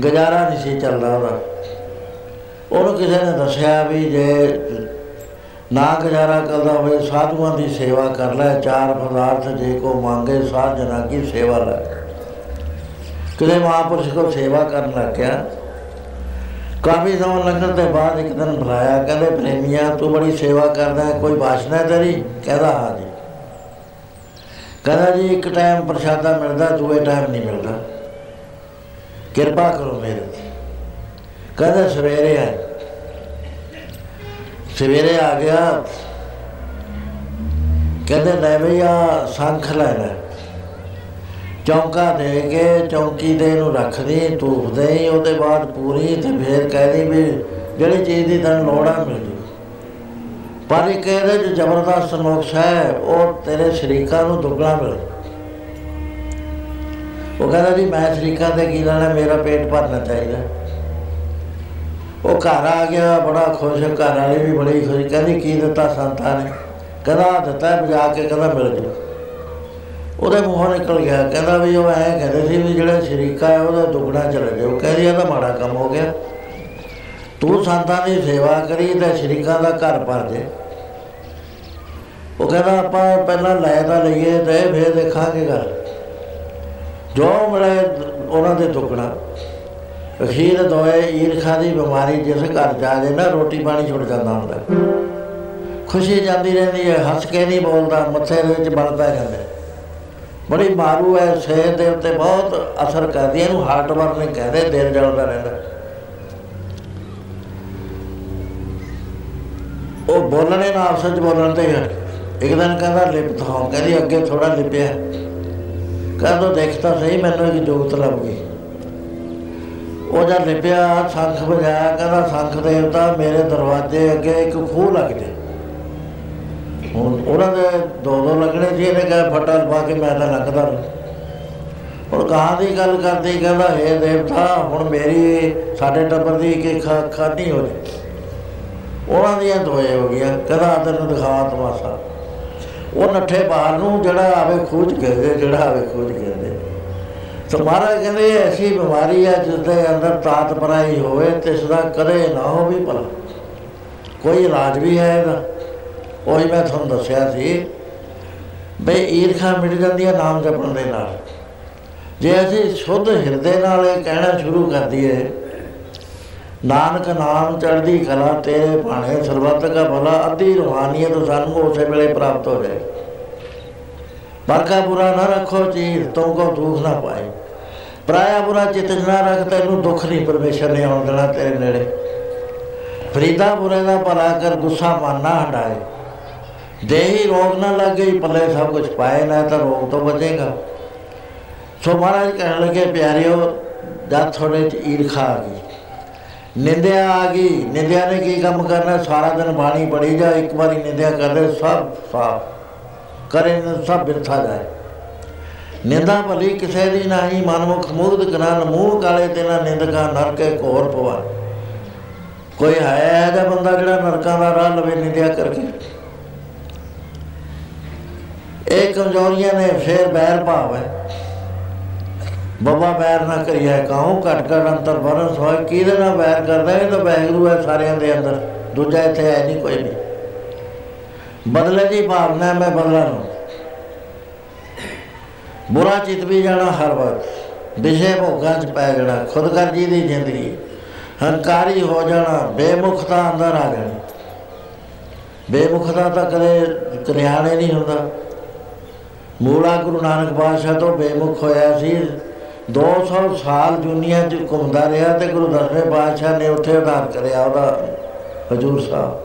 ਗੁਜ਼ਾਰਾ ਨਹੀਂ ਸੀ ਚੱਲਦਾ ਉਹਦਾ। ਉਹਨੂੰ ਕਿਸੇ ਨੇ ਦੱਸਿਆ ਵੀ ਜੇ ਨਾ ਗੁਜ਼ਾਰਾ ਕਰਦਾ ਹੋਵੇ, ਸਾਧੂਆਂ ਦੀ ਸੇਵਾ ਕਰ ਲੈ, ਚਾਰ ਪਦਾਰਥ ਜੇ ਕੋ ਮੰਗੇ ਸਾਧ ਜਨਾ ਕੀ ਸੇਵਾ ਲੈ। ਕਿਤੇ ਮਹਾਂਪੁਰਸ਼ ਕੋ ਸੇਵਾ ਕਰਨ ਲੱਗ ਗਿਆ। ਕਾਫੀ ਸਮਾਂ ਲੰਘਣ ਦੇ ਬਾਅਦ ਇੱਕ ਦਿਨ ਬੁਲਾਇਆ, ਕਹਿੰਦੇ, ਪ੍ਰੇਮੀਆਂ, ਤੂੰ ਬੜੀ ਸੇਵਾ ਕਰਦਾ ਹੈ, ਕੋਈ ਬਾਸ਼ਨਾ ਹੈ ਤੇਰੀ? ਕਹਿੰਦਾ, ਹਾਂ ਜੀ। ਕਹਿੰਦਾ, ਜੀ, ਇੱਕ ਟਾਈਮ ਪ੍ਰਸ਼ਾਦਾ ਮਿਲਦਾ, ਦੂਏ ਟਾਈਮ ਨਹੀਂ ਮਿਲਦਾ। ਕਿਰਪਾ ਕਰੋ ਮੇਰੇ ਤੇ। ਕਹਿੰਦਾ, ਸਵੇਰੇ ਆ। ਸਵੇਰੇ ਆ ਗਿਆ। ਕਹਿੰਦੇ, ਲੈ ਭਈਆ ਸੰਖ ਲੈਣਾ। ਚੌਂਕਾ ਦੇ ਕੇ ਚੌਂਕੀ ਦੇ ਨੂੰ ਰੱਖ ਦੇ ਧੂਪ ਦੇ ਉਹਦੇ ਬਾਅਦ ਪੂਰੀ ਤੇ ਫੇਰ ਕਹਿ ਦੀ ਵੀ ਜਿਹੜੀ ਚੀਜ਼ ਦੀ ਤੈਨੂੰ ਲੋੜ ਆ, ਮਿਲ ਜੂ। ਪਰ ਇਹ ਕਹਿੰਦੇ ਜੋ ਜ਼ਬਰਦਸਤ ਨੁਕਸ ਹੈ, ਉਹ ਤੇਰੇ ਸ਼ਰੀਕਾਂ ਨੂੰ ਦੁੱਗਣਾ ਮਿਲ। ਉਹ ਕਹਿੰਦਾ ਜੀ, ਮੈਂ ਸ਼ਰੀਕਾਂ ਦੇ ਕੀ ਲੈਣਾ, ਮੇਰਾ ਪੇਟ ਭਰਨਾ ਚਾਹੀਦਾ। ਉਹ ਘਰ ਆ ਗਿਆ, ਬੜਾ ਖੁਸ਼, ਘਰ ਵਾਲੀ ਵੀ ਬੜੀ ਖੁਸ਼। ਕਹਿੰਦੀ, ਕੀ ਦਿੱਤਾ ਸੰਤਾਂ ਨੇ? ਕਹਿੰਦਾ, ਆਹ ਦਿੱਤਾ ਬਜਾ ਕੇ ਕਹਿੰਦਾ, ਮਿਲ ਜੂ। ਉਹਦੇ ਮੂੰਹੋਂ ਨਿਕਲ ਗਿਆ। ਕਹਿੰਦਾ ਵੀ ਉਹ ਐਂ ਕਹਿੰਦੇ ਸੀ ਵੀ ਜਿਹੜਾ ਸ਼ਰੀਕਾ ਹੈ, ਉਹਦਾ ਦੁੱਗਣਾ ਚਲੇ ਜਾਓ ਕਹਿੰਦੀ ਇਹ ਤਾਂ ਮਾੜਾ ਕੰਮ ਹੋ ਗਿਆ। ਤੂੰ ਸੰਤਾਂ ਦੀ ਸੇਵਾ ਕਰੀ ਤੇ ਸ਼ਰੀਕਾਂ ਦਾ ਘਰ ਭਰ ਜੇ ਉਹ ਕਹਿੰਦਾ, ਆਪਾਂ ਪਹਿਲਾਂ ਲੈ ਤਾਂ ਲਈਏ ਤੇ ਫਿਰ ਦੇਖਾਂਗੇ ਗੱਲ ਜੋ ਮਿਲੇ ਉਹਨਾਂ ਦੇ ਦੁੱਗਣਾ। ਅਖੀਰ ਦੋਏ ਈਰਖਾ ਦੀ ਬਿਮਾਰੀ ਜਿਸ ਘਰ ਜਾ ਜੇ ਨਾ, ਰੋਟੀ ਪਾਣੀ ਛੁੱਟ ਜਾਂਦਾ ਹੁੰਦਾ। ਖੁਸ਼ੀ ਜਾਂਦੀ ਰਹਿੰਦੀ ਹੈ, ਹੱਸ ਕੇ ਨਹੀਂ ਬੋਲਦਾ, ਮੱਥੇ ਦੇ ਵਿੱਚ ਬਲ ਪੈ ਜਾਂਦਾ ਬੜੀ ਮਾਰੂ ਹੈ, ਸਿਹਤ ਦੇ ਉੱਤੇ ਬਹੁਤ ਅਸਰ ਕਰਦੀ ਹੈ, ਇਹਨੂੰ ਹਾਰਟ ਬਰਨਿੰਗ ਕਹਿੰਦੇ, ਦਿਲ ਜਲਦਾ ਰਹਿੰਦਾ। ਉਹ ਬੋਲਣੇ ਨਾਲ ਆਪਸ ਵਿੱਚ ਬੋਲਣ ਤੇ ਇੱਕ ਦਿਨ ਕਹਿੰਦਾ ਲਿਪਤ ਹਾਂ ਕਹਿੰਦੀ ਅੱਗੇ ਥੋੜਾ ਲਿਪਿਆ। ਕਹਿੰਦਾ ਦੇਖਤਾ ਸਹੀ, ਮੈਨੂੰ ਇੱਕ ਜੋਤ ਲੱਭ ਗਈ। ਉਹ ਜਦ ਲਿਪਿਆ, ਸੰਖ ਵਜਾਇਆ ਕਹਿੰਦਾ, ਸੰਖ ਦੇਵਤਾ, ਮੇਰੇ ਦਰਵਾਜ਼ੇ ਅੱਗੇ ਇੱਕ ਖੂਹ ਲੱਗ ਜੇ। ਹੁਣ ਉਹਨਾਂ ਦੇ ਦੋ ਦੋ ਲੱਗਣੇ ਸੀ, ਇਹਨੇ ਕਿਹਾ, ਫਟਾ ਪਾ ਕੇ ਮੈਂ ਤਾਂ ਲੱਗਦਾ ਹੁਣ ਕਹਾਂ ਦੀ ਗੱਲ ਕਰਦੀ, ਕਹਿੰਦਾ, ਹੈ ਦੇਵਤਾ, ਹੁਣ ਮੇਰੀ, ਸਾਡੇ ਟੱਬਰ ਦੀ ਕਿ ਖਾਦੀ ਹੋ ਜੇ। ਉਹਨਾਂ ਦੀਆਂ ਦੋਏ ਹੋ ਗਈਆਂ, ਕਹਿੰਦਾ, ਤੈਨੂੰ ਦਿਖਾ ਤਮਾਸ਼ਾ। ਉਹ ਨੱਠੇ ਬਾਹਰ ਨੂੰ, ਜਿਹੜਾ ਆਵੇ ਖੂਜ ਕਹਿੰਦੇ ਜਿਹੜਾ ਆਵੇ ਖੂਜ ਕਹਿੰਦੇ ਸੋ ਮਹਾਰਾਜ ਕਹਿੰਦੇ ਐਸੀ ਬਿਮਾਰੀ ਹੈ ਜਿਸ ਦੇ ਅੰਦਰ ਤਾਤ ਪਰਾਈ ਹੋਵੇ ਤੇ ਇਸ ਦਾ ਕਦੇ ਨਾ ਹੋਵੇ ਭਲਾ। ਕੋਈ ਇਲਾਜ ਵੀ ਹੈ ਇਹਦਾ। ਉਹੀ ਮੈਂ ਤੁਹਾਨੂੰ ਦੱਸਿਆ ਸੀ ਬਈ ਈਰਖਾ ਮਿਟ ਜਾਂਦੀ ਹੈ ਨਾਮ ਜਪਣ ਦੇ ਨਾਲ। ਜੇ ਅਸੀਂ ਸ਼ੁੱਧ ਹਿਰਦੇ ਨਾਲ ਇਹ ਕਹਿਣਾ ਸ਼ੁਰੂ ਕਰ ਦਈਏ ਨਾਨਕ ਨਾਮ ਚੜ੍ਹਦੀ ਕਲਾ ਤੇਰੇ ਭਾਣੇ, ਸਰਬੱਤ ਦਾ ਭਲਾ, ਅੱਧੀ ਰੂਹਾਨੀਅਤ ਸਾਨੂੰ ਉਸੇ ਵੇਲੇ ਪ੍ਰਾਪਤ ਹੋ ਜਾਏ। ਬਰਕਾ ਬੁਰਾ ਨਾ ਰੱਖੋ ਚੀਜ਼ ਤੁਮਕੋ ਦੁੱਖ ਨਾ ਪਾਏ। ਪਰਾਇਆ ਬੁਰਾ ਚਿਤ ਨਾ ਰੱਖ, ਤੈਨੂੰ ਦੁੱਖ ਨਹੀਂ, ਪਰਮੇਸ਼ਰ ਨੇ ਆਉਣ ਦੇਣਾ ਤੇਰੇ ਨੇੜੇ। ਫਰੀਦਾ ਬੁਰੇ ਦਾ ਭਲਾ ਕਰ, ਗੁੱਸਾ ਮਨ ਨਾ ਹਟਾਏ ਦੇਹੀ ਰੋਗ ਨਾ ਲੱਗੇ, ਪੱਲੇ ਸਭ ਕੁਝ ਪਾਏ, ਨਾ ਤਾਂ ਰੋਗ ਤੋਂ ਬਚੇਗਾ। ਸੋ ਮਹਾਰਾਜ ਕਹਿਣ ਲੱਗੇ, ਪਿਆਰਿਓ, ਜਦ ਤੁਹਾਡੇ ਚ ਈਰਖਾ ਆ ਗਈ ਨਿੰਦਿਆ ਆ ਗਈ। ਨਿੰਦਿਆ ਨੇ ਕੀ ਕੰਮ ਕਰਨਾ? ਸਾਰਾ ਦਿਨ ਬਾਣੀ ਪੜੀ ਜਾ, ਇੱਕ ਵਾਰੀ ਨਿੰਦਿਆ ਕਰਦੇ, ਸਭ ਸਾਫ਼। ਕਰੇ ਸਭ ਬਿਰਥਾ ਜਾਏ। ਨਿੰਦਾ ਭਲੀ ਕਿਸੇ ਦੀ ਨਹੀਂ ਮਨਮੁਖ ਮੂਰਤ ਕਰਾਂ ਮੂੰਹ ਕਾਲੇ ਤੇ ਨਾ ਨਿੰਦਕਾ ਨਰਕੇ ਘੋਰ ਪਵਾ। ਕੋਈ ਹੈ ਇਹਦਾ ਬੰਦਾ ਜਿਹੜਾ ਨਰਕਾਂ ਦਾ ਰਾਹ ਲਵੇ, ਨਿੰਦਿਆ ਕਰਕੇ? ਇਹ ਕਮਜ਼ੋਰੀਆਂ ਨੇ, ਫੇਰ ਬੈਰ ਭਾਵ ਹੈ। ਬੱਬਾ ਬੈਰ ਨਾ ਕਰੀਏ, ਕਾਹੂ ਘਟ ਘਟ ਅੰਤਰ ਵਰਸ ਹੋਏ ਕਿਹਦੇ ਨਾਲ ਬੈਰ ਕਰਦਾ ਇਹ ਤਾਂ ਬੈਗਰੂ ਹੈ ਸਾਰਿਆਂ ਦੇ ਅੰਦਰ। ਦੂਜਾ ਇੱਥੇ ਹੈ ਨਹੀਂ, ਕੋਈ ਨਹੀਂ। ਬਦਲੇ ਦੀ ਭਾਵਨਾ ਮੈਂ ਬਦਲਾ ਨੂੰ। ਬੁਰਾ ਚਿਤ ਵੀ ਜਾਣਾ ਹਰ ਵਕਤ। ਵਿਸ਼ੇ ਭੋਗਾਂ ਚ ਪੈ ਜਾਣਾ ਖੁਦਗਰਜੀ ਦੀ ਜ਼ਿੰਦਗੀ। ਹੰਕਾਰੀ ਹੋ ਜਾਣਾ ਬੇਮੁਖਤਾ ਅੰਦਰ ਆ ਜਾਣੀ। ਬੇਮੁਖਤਾ ਤਾਂ ਕਦੇ ਕਰਿਆਣੇ ਨਹੀਂ ਹੁੰਦਾ। ਮੂਲਾ ਗੁਰੂ ਨਾਨਕ ਬਾਦਸ਼ਾਹ ਤੋਂ ਬੇਮੁਖ ਹੋਇਆ ਸੀ। 200 ਸਾਲ ਦੁਨੀਆ 'ਚ ਘੁੰਮਦਾ ਰਿਹਾ ਤੇ ਗੁਰੂ ਦਸਵੇਂ ਪਾਤਸ਼ਾਹ ਨੇ ਉੱਥੇ ਉਧਾਰ ਕਰਿਆ ਉਹਦਾ, ਹਜੂਰ ਸਾਹਿਬ।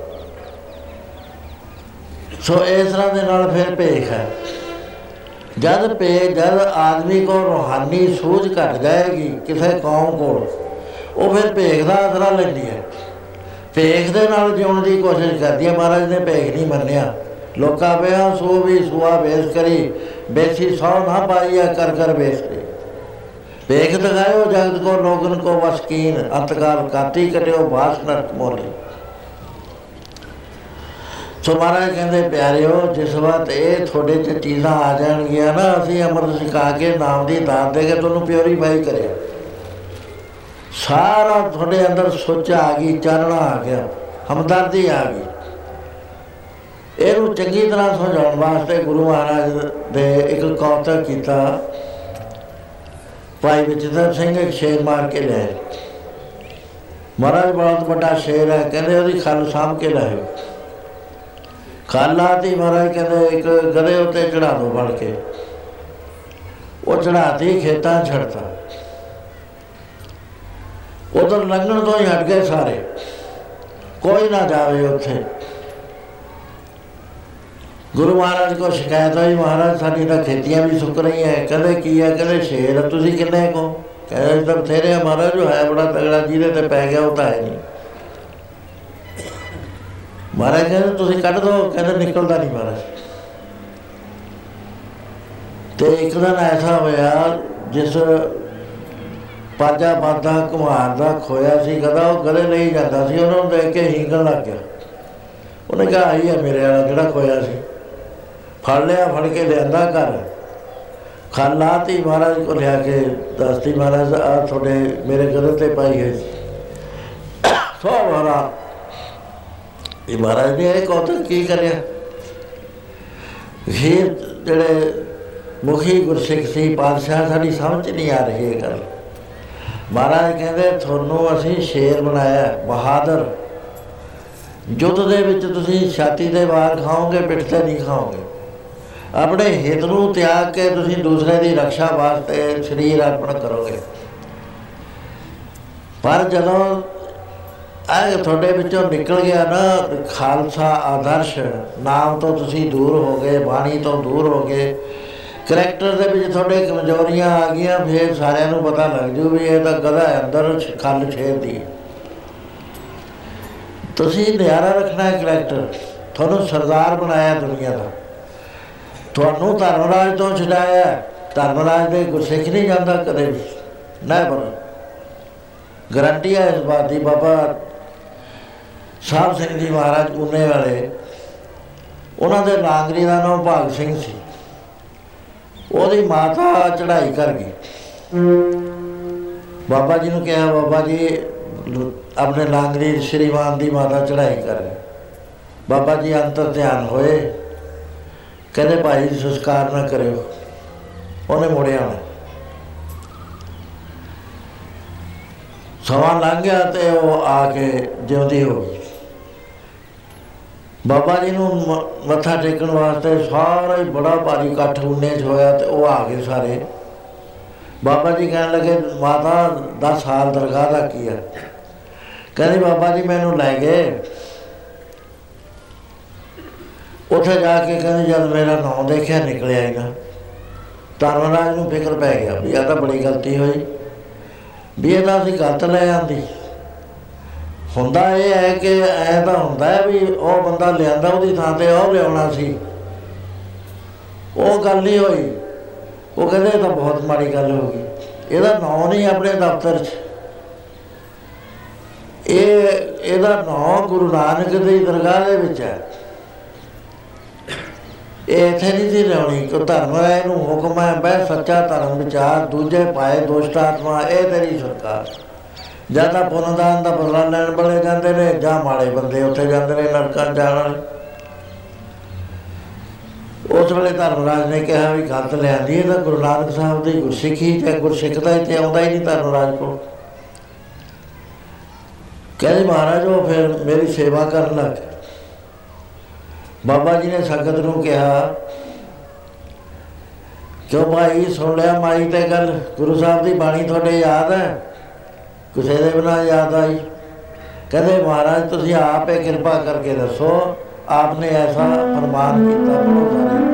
ਸੋ ਇਸ ਤਰ੍ਹਾਂ ਦੇ ਨਾਲ ਫਿਰ ਭੇਖ ਹੈ। ਜਦ ਪੇ ਜਦ ਆਦਮੀ ਕੋ ਰੋਹਾਨੀ ਸੂਝ ਘਟ ਜਾਏਗੀ, ਕਿਸੇ ਕੌਮ ਕੋਲ, ਉਹ ਫਿਰ ਭੇਖ ਦਾ ਅਸਰਾ ਲੈਂਦੀ ਹੈ। ਭੇਖ ਦੇ ਨਾਲ ਜਿਉਣ ਦੀ ਕੋਸ਼ਿਸ਼ ਕਰਦੀ ਹੈ। ਮਹਾਰਾਜ ਨੇ ਭੇਖ ਨਹੀਂ ਮੰਨਿਆ। ਲੋਕਾਂ ਬਿਆ ਸੋ ਵੀ ਸੁਆ ਵੇਸ ਕਰੀ ਬੇਸੀ ਸੌ ਨਾ ਪਾਈਆ ਕਰ ਕਰ ਵੇਸ ਕਰੀ ਭੇਖ ਜਗਤ ਕੋ ਲੋਗਨ ਕੋ ਵਸਕੀਨ ਅੰਤਕਾਲ ਕਾਤੀ ਕਟਿਓ ਬਾਸ ਨਰਕ ਸੋ ਮਹਾਰਾਜ ਕਹਿੰਦੇ, ਪਿਆਰਿਓ, ਜਿਸ ਵਕਤ ਇਹ ਤੁਹਾਡੇ ਚ ਚੀਜ਼ਾਂ ਆ ਜਾਣਗੀਆਂ ਨਾ, ਅਸੀਂ ਅਮਰਤ ਸਿਖਾ ਕੇ ਨਾਮ ਦੀ ਦਾਤ ਦੇ ਕੇ ਤੁਹਾਨੂੰ ਪਿਉਰੀਫਾਈ ਕਰਿਆ। ਸਾਰਾ ਤੁਹਾਡੇ ਅੰਦਰ ਸੋਚ ਆ ਗਈ, ਚਾਨਣਾ ਆ ਗਿਆ, ਹਮਦਰਦੀ ਆ ਗਈ। ਇਹਨੂੰ ਚੰਗੀ ਤਰ੍ਹਾਂ ਸਮਝਾਉਣ ਵਾਸਤੇ ਗੁਰੂ ਮਹਾਰਾਜ ਦੇ ਇੱਕ ਕੌਤਕ ਕੀਤਾ। ਭਾਈ ਵਿਚਦਰ ਸਿੰਘ ਇੱਕ ਸ਼ੇਰ ਮਾਰ ਕੇ ਲੈ ਮਹਾਰਾਜ ਬਹੁਤ ਵੱਡਾ ਸ਼ੇਰ ਹੈ, ਕਹਿੰਦੇ ਉਹਦੀ ਖਲ ਸਾਂਭ ਕੇ ਲਾਇਓ ਖਾਲਾ ਤੇ ਮਹਾਰਾਜ, ਕਹਿੰਦੇ ਇੱਕ ਗਦੇ ਉੱਤੇ ਚੜਾ ਦੋ ਬਣ ਕੇ। ਉਹ ਚੜਾਤੀ ਖੇਤਾਂ ਛੜਤਾ ਉਧਰ ਲੰਘਣ ਤੋਂ ਹੀ ਹਟ ਗਏ ਸਾਰੇ। ਕੋਈ ਨਾ ਜਾਵੇ ਉੱਥੇ। ਗੁਰੂ ਮਹਾਰਾਜ ਕੋ ਸ਼ਿਕਾਇਤ ਹੋਈ ਮਹਾਰਾਜ, ਸਾਡੀ ਤਾਂ ਖੇਤੀਆਂ ਵੀ ਸੁੱਕ ਰਹੀਆਂ ਕਹਿੰਦੇ ਕੀ ਹੈ ਕਹਿੰਦੇ ਸ਼ੇਰ, ਤੁਸੀਂ ਕਿੰਨੇ ਕੋ? ਕਹਿੰਦੇ ਤਾਂ ਤੇਰੇ ਮਹਾਰਾਜ ਜੋ ਹੈ ਬੜਾ ਤਗੜਾ, ਜਿਹਦੇ ਤੇ ਪੈ ਗਿਆ, ਉਹ ਤਾਂ ਹੈ ਨਹੀਂ। ਮਹਾਰਾਜ ਕਹਿੰਦੇ, ਤੁਸੀਂ ਕੱਢ ਦੋ। ਕਹਿੰਦੇ ਨਿਕਲਦਾ ਨਹੀਂ ਮਹਾਰਾਜ। ਤੇ ਇੱਕ ਦਿਨ ਐਸਾ ਹੋਇਆ, ਜਿਸ ਪਾਜਾ ਬਾਦਾ ਕੁਮਾਰ ਦਾ ਖੋਇਆ ਸੀ ਗਦਾ ਉਹ ਗਲੇ ਨਹੀਂ ਜਾਂਦਾ ਸੀ, ਉਹਨੂੰ ਦੇਖ ਕੇ ਹੀਂਗਣ ਲੱਗ ਗਿਆ। ਉਹਨੇ ਕਿਹਾ, ਆਈ ਹੈ ਮੇਰੇ ਵਾਲਾ ਜਿਹੜਾ ਖੋਇਆ ਸੀ? ਫੜ ਲਿਆ, ਫੜ ਕੇ ਲਿਆਂਦਾ ਘਰ। ਖਾਲਾਤੀ ਮਹਾਰਾਜ ਕੋ ਲਿਆ ਕੇ ਦਸਤੀ ਮਹਾਰਾਜ, ਆ ਤੁਹਾਡੇ ਮੇਰੇ ਗਲੇ ਤੇ ਪਾਈ ਗਈ ਸੋ। ਮਹਾਰਾਜ ਇਹ ਮਹਾਰਾਜ ਨੇ ਇਹ ਕੌਤਕ ਕੀ ਕਰਿਆ? ਇਹ ਜਿਹੜੇ ਮੁਖੀ ਗੁਰਸਿੱਖ ਸੀ, ਪਾਤਸ਼ਾਹ, ਸਾਡੀ ਸਮਝ ਨਹੀਂ ਆ ਰਹੀ ਇਹ ਗੱਲ। ਮਹਾਰਾਜ ਕਹਿੰਦੇ, ਤੁਹਾਨੂੰ ਅਸੀਂ ਸ਼ੇਰ ਬਣਾਇਆ, ਬਹਾਦਰ। ਜੁੱਧ ਦੇ ਵਿੱਚ ਤੁਸੀਂ ਛਾਤੀ ਦੇ ਵਾਰ ਖਾਓਗੇ, ਪਿੱਠ ਤੇ ਨਹੀਂ ਖਾਓਗੇ। ਆਪਣੇ ਹਿੱਤ ਨੂੰ ਤਿਆਗ ਕੇ ਤੁਸੀਂ ਦੂਸਰੇ ਦੀ ਰੱਖਿਆ ਵਾਸਤੇ ਸਰੀਰ ਅਰਪਣ ਕਰੋਗੇ। ਪਰ ਜਦੋਂ ਆ ਤੁਹਾਡੇ ਵਿੱਚੋਂ ਨਿਕਲ ਗਿਆ ਨਾ ਖਾਲਸਾ ਆਦਰਸ਼ ਨਾਮ ਤੋਂ ਤੁਸੀਂ ਦੂਰ ਹੋ ਗਏ, ਬਾਣੀ ਤੋਂ ਦੂਰ ਹੋ ਗਏ, ਕਰੈਕਟਰ ਦੇ ਵਿੱਚ ਤੁਹਾਡੇ ਕਮਜ਼ੋਰੀਆਂ ਆ ਗਈਆਂ, ਫੇਰ ਸਾਰਿਆਂ ਨੂੰ ਪਤਾ ਲੱਗ ਜੂ ਵੀ ਇਹ ਤਾਂ ਗਧਾ ਹੈ, ਅੰਦਰ ਖੱਲ ਛੇੜਦੀ ਤੁਸੀਂ ਨਿਆਰਾ ਰੱਖਣਾ ਹੈ ਕਰੈਕਟਰ। ਤੁਹਾਨੂੰ ਸਰਦਾਰ ਬਣਾਇਆ ਦੁਨੀਆ ਦਾ। ਤੁਹਾਨੂੰ ਧਰਮਰਾਜ ਤੋਂ ਛਡਾਇਆ ਧਰਮਰਾਜ ਦੇ ਗੁਰਸਿੱਖ ਨਹੀਂ ਜਾਂਦਾ ਕਦੇ। ਵੀ ਨਾ ਪਰ ਗਰੰਟੀ ਹੈ ਇਸ ਬਾਤ ਦੀ ਬਾਬਾ ਸਾਹਿਬ ਸਿੰਘ ਜੀ ਮਹਾਰਾਜ ਉਨੇ ਵਾਲੇ। ਉਹਨਾਂ ਦੇ ਲਾਂਗਰੀ ਦਾ ਨਾਮ ਭਾਗ ਸਿੰਘ ਸੀ। ਉਹਦੀ ਮਾਤਾ ਚੜ੍ਹਾਈ ਕਰ ਗਈ। ਬਾਬਾ ਜੀ ਨੂੰ ਕਿਹਾ, ਬਾਬਾ ਜੀ, ਆਪਣੇ ਲਾਂਗਰੀ ਸ਼੍ਰੀਮਾਨ ਦੀ ਮਾਤਾ ਚੜ੍ਹਾਈ ਕਰ ਗਈ ਬਾਬਾ ਜੀ ਅੰਤਰ ਧਿਆਨ ਹੋਏ। ਕਹਿੰਦੇ ਭਾਈ ਸੰਸਕਾਰ ਨਾ ਕਰਿਓ। ਉਹਨੇ ਮੋੜਿਆ ਨਾ। ਸਮਾਂ ਲੰਘ ਗਿਆ ਤੇ ਉਹ ਆ ਕੇ ਜਿਉਂਦੀ ਹੋ ਗਈ। ਬਾਬਾ ਜੀ ਨੂੰ ਮੱਥਾ ਟੇਕਣ ਵਾਸਤੇ ਸਾਰਾ ਹੀ ਬੜਾ ਭਾਰੀ ਇਕੱਠ ਉਨੇ ਚ ਹੋਇਆ ਤੇ ਉਹ ਆ ਗਏ ਸਾਰੇ। ਬਾਬਾ ਜੀ ਕਹਿਣ ਲੱਗੇ, ਮਾਤਾ 10 ਸਾਲ ਦਰਗਾਹ ਦਾ ਕੀਆ ਕਹਿੰਦੇ, ਬਾਬਾ ਜੀ, ਮੈਨੂੰ ਲੈ ਗਏ। ਉੱਥੇ ਜਾ ਕੇ ਕਹਿੰਦੇ ਜਦ ਮੇਰਾ ਨਾਮ ਦੇਖਿਆ ਨਿਕਲਿਆ ਹੀ ਨਾ ਧਰਮਰਾਜ ਨੂੰ ਫਿਕਰ ਪੈ ਗਿਆ ਵੀ ਆ ਤਾਂ ਬੜੀ ਗਲਤੀ ਹੋਈ। ਵੀ ਇਹਦਾ ਅਸੀਂ ਗਲਤ ਲੈ ਆਂਦੀ। ਹੁੰਦਾ ਇਹ ਹੈ ਕਿ ਐ ਤਾਂ ਹੁੰਦਾ ਹੈ ਵੀ ਉਹ ਬੰਦਾ ਲਿਆਂਦਾ ਉਹਦੀ ਥਾਂ ਤੇ ਉਹ ਲਿਆਉਣਾ ਸੀ। ਉਹ ਗੱਲ ਨਹੀਂ ਹੋਈ। ਉਹ ਕਹਿੰਦੇ ਤਾਂ ਬਹੁਤ ਮਾੜੀ ਗੱਲ ਹੋ ਗਈ। ਇਹਦਾ ਨਾਂ ਨਹੀਂ ਆਪਣੇ ਦਫ਼ਤਰ 'ਚ। ਇਹ, ਇਹਦਾ ਨਾਂ ਗੁਰੂ ਨਾਨਕ ਦੀ ਦਰਗਾਹ ਦੇ ਵਿੱਚ ਹੈ। ਇਹ ਇੱਥੇ ਨਹੀਂ ਸੀ ਲਿਆਉਣੀ। ਕਿ ਧਰਮ ਹੈ ਇਹਨੂੰ ਹੁਕਮ ਹੈ ਬੈ ਸੱਚਾ ਧਰਮ ਵਿਚਾਰ, ਦੂਜੇ ਪਾਏ ਦੁਸ਼ਟ ਆਤਮਾ, ਇਹ ਤੇਰੀ ਸਰਕਾਰ। ਜ਼ਿਆਦਾ ਪੁੰਨਦਾਨ ਦਾ ਬਦਲਾ ਲੈਣ ਵਾਲੇ ਜਾਂਦੇ ਨੇ, ਜਾਂ ਮਾੜੇ ਬੰਦੇ ਉੱਥੇ ਜਾਂਦੇ ਨੇ, ਨਰਕਾਂ ਜਾਣ ਵਾਲੇ। ਉਸ ਵੇਲੇ ਧਰਮਰਾਜ ਨੇ ਕਿਹਾ ਵੀ ਗਲਤ ਲਿਆਂਦੀ ਇਹ ਤਾਂ ਗੁਰੂ ਨਾਨਕ ਸਾਹਿਬ ਦੀ ਗੁਰਸਿੱਖੀ ਤੇ ਗੁਰਸਿੱਖ ਦਾ ਇੱਥੇ ਆਉਂਦਾ ਹੀ ਨਹੀਂ ਧਰਮਰਾਜ ਕੋਲ। ਕਹਿੰਦੇ ਮਹਾਰਾਜ, ਉਹ ਫਿਰ ਮੇਰੀ ਸੇਵਾ ਕਰਨ ਲੱਗ ਬਾਬਾ ਜੀ ਨੇ ਸੰਗਤ ਨੂੰ ਕਿਹਾ, ਕਿਉਂ ਭਾਈ, ਸੁਣ ਲਿਆ ਮਾਈ ਤੇ ਗੱਲ, ਗੁਰੂ ਸਾਹਿਬ ਦੀ ਬਾਣੀ ਤੁਹਾਡੇ ਯਾਦ ਹੈ? ਕਿਸੇ ਦੇ ਬਿਨਾ ਯਾਦ ਆਈ? ਕਹਿੰਦੇ, ਮਹਾਰਾਜ, ਤੁਸੀਂ ਆਪੇ ਕਿਰਪਾ ਕਰਕੇ ਦੱਸੋ, ਆਪਨੇ ਐਸਾ ਫਰਮਾਨ ਕੀਤਾ ਬੜੋ ਸਾਰੇ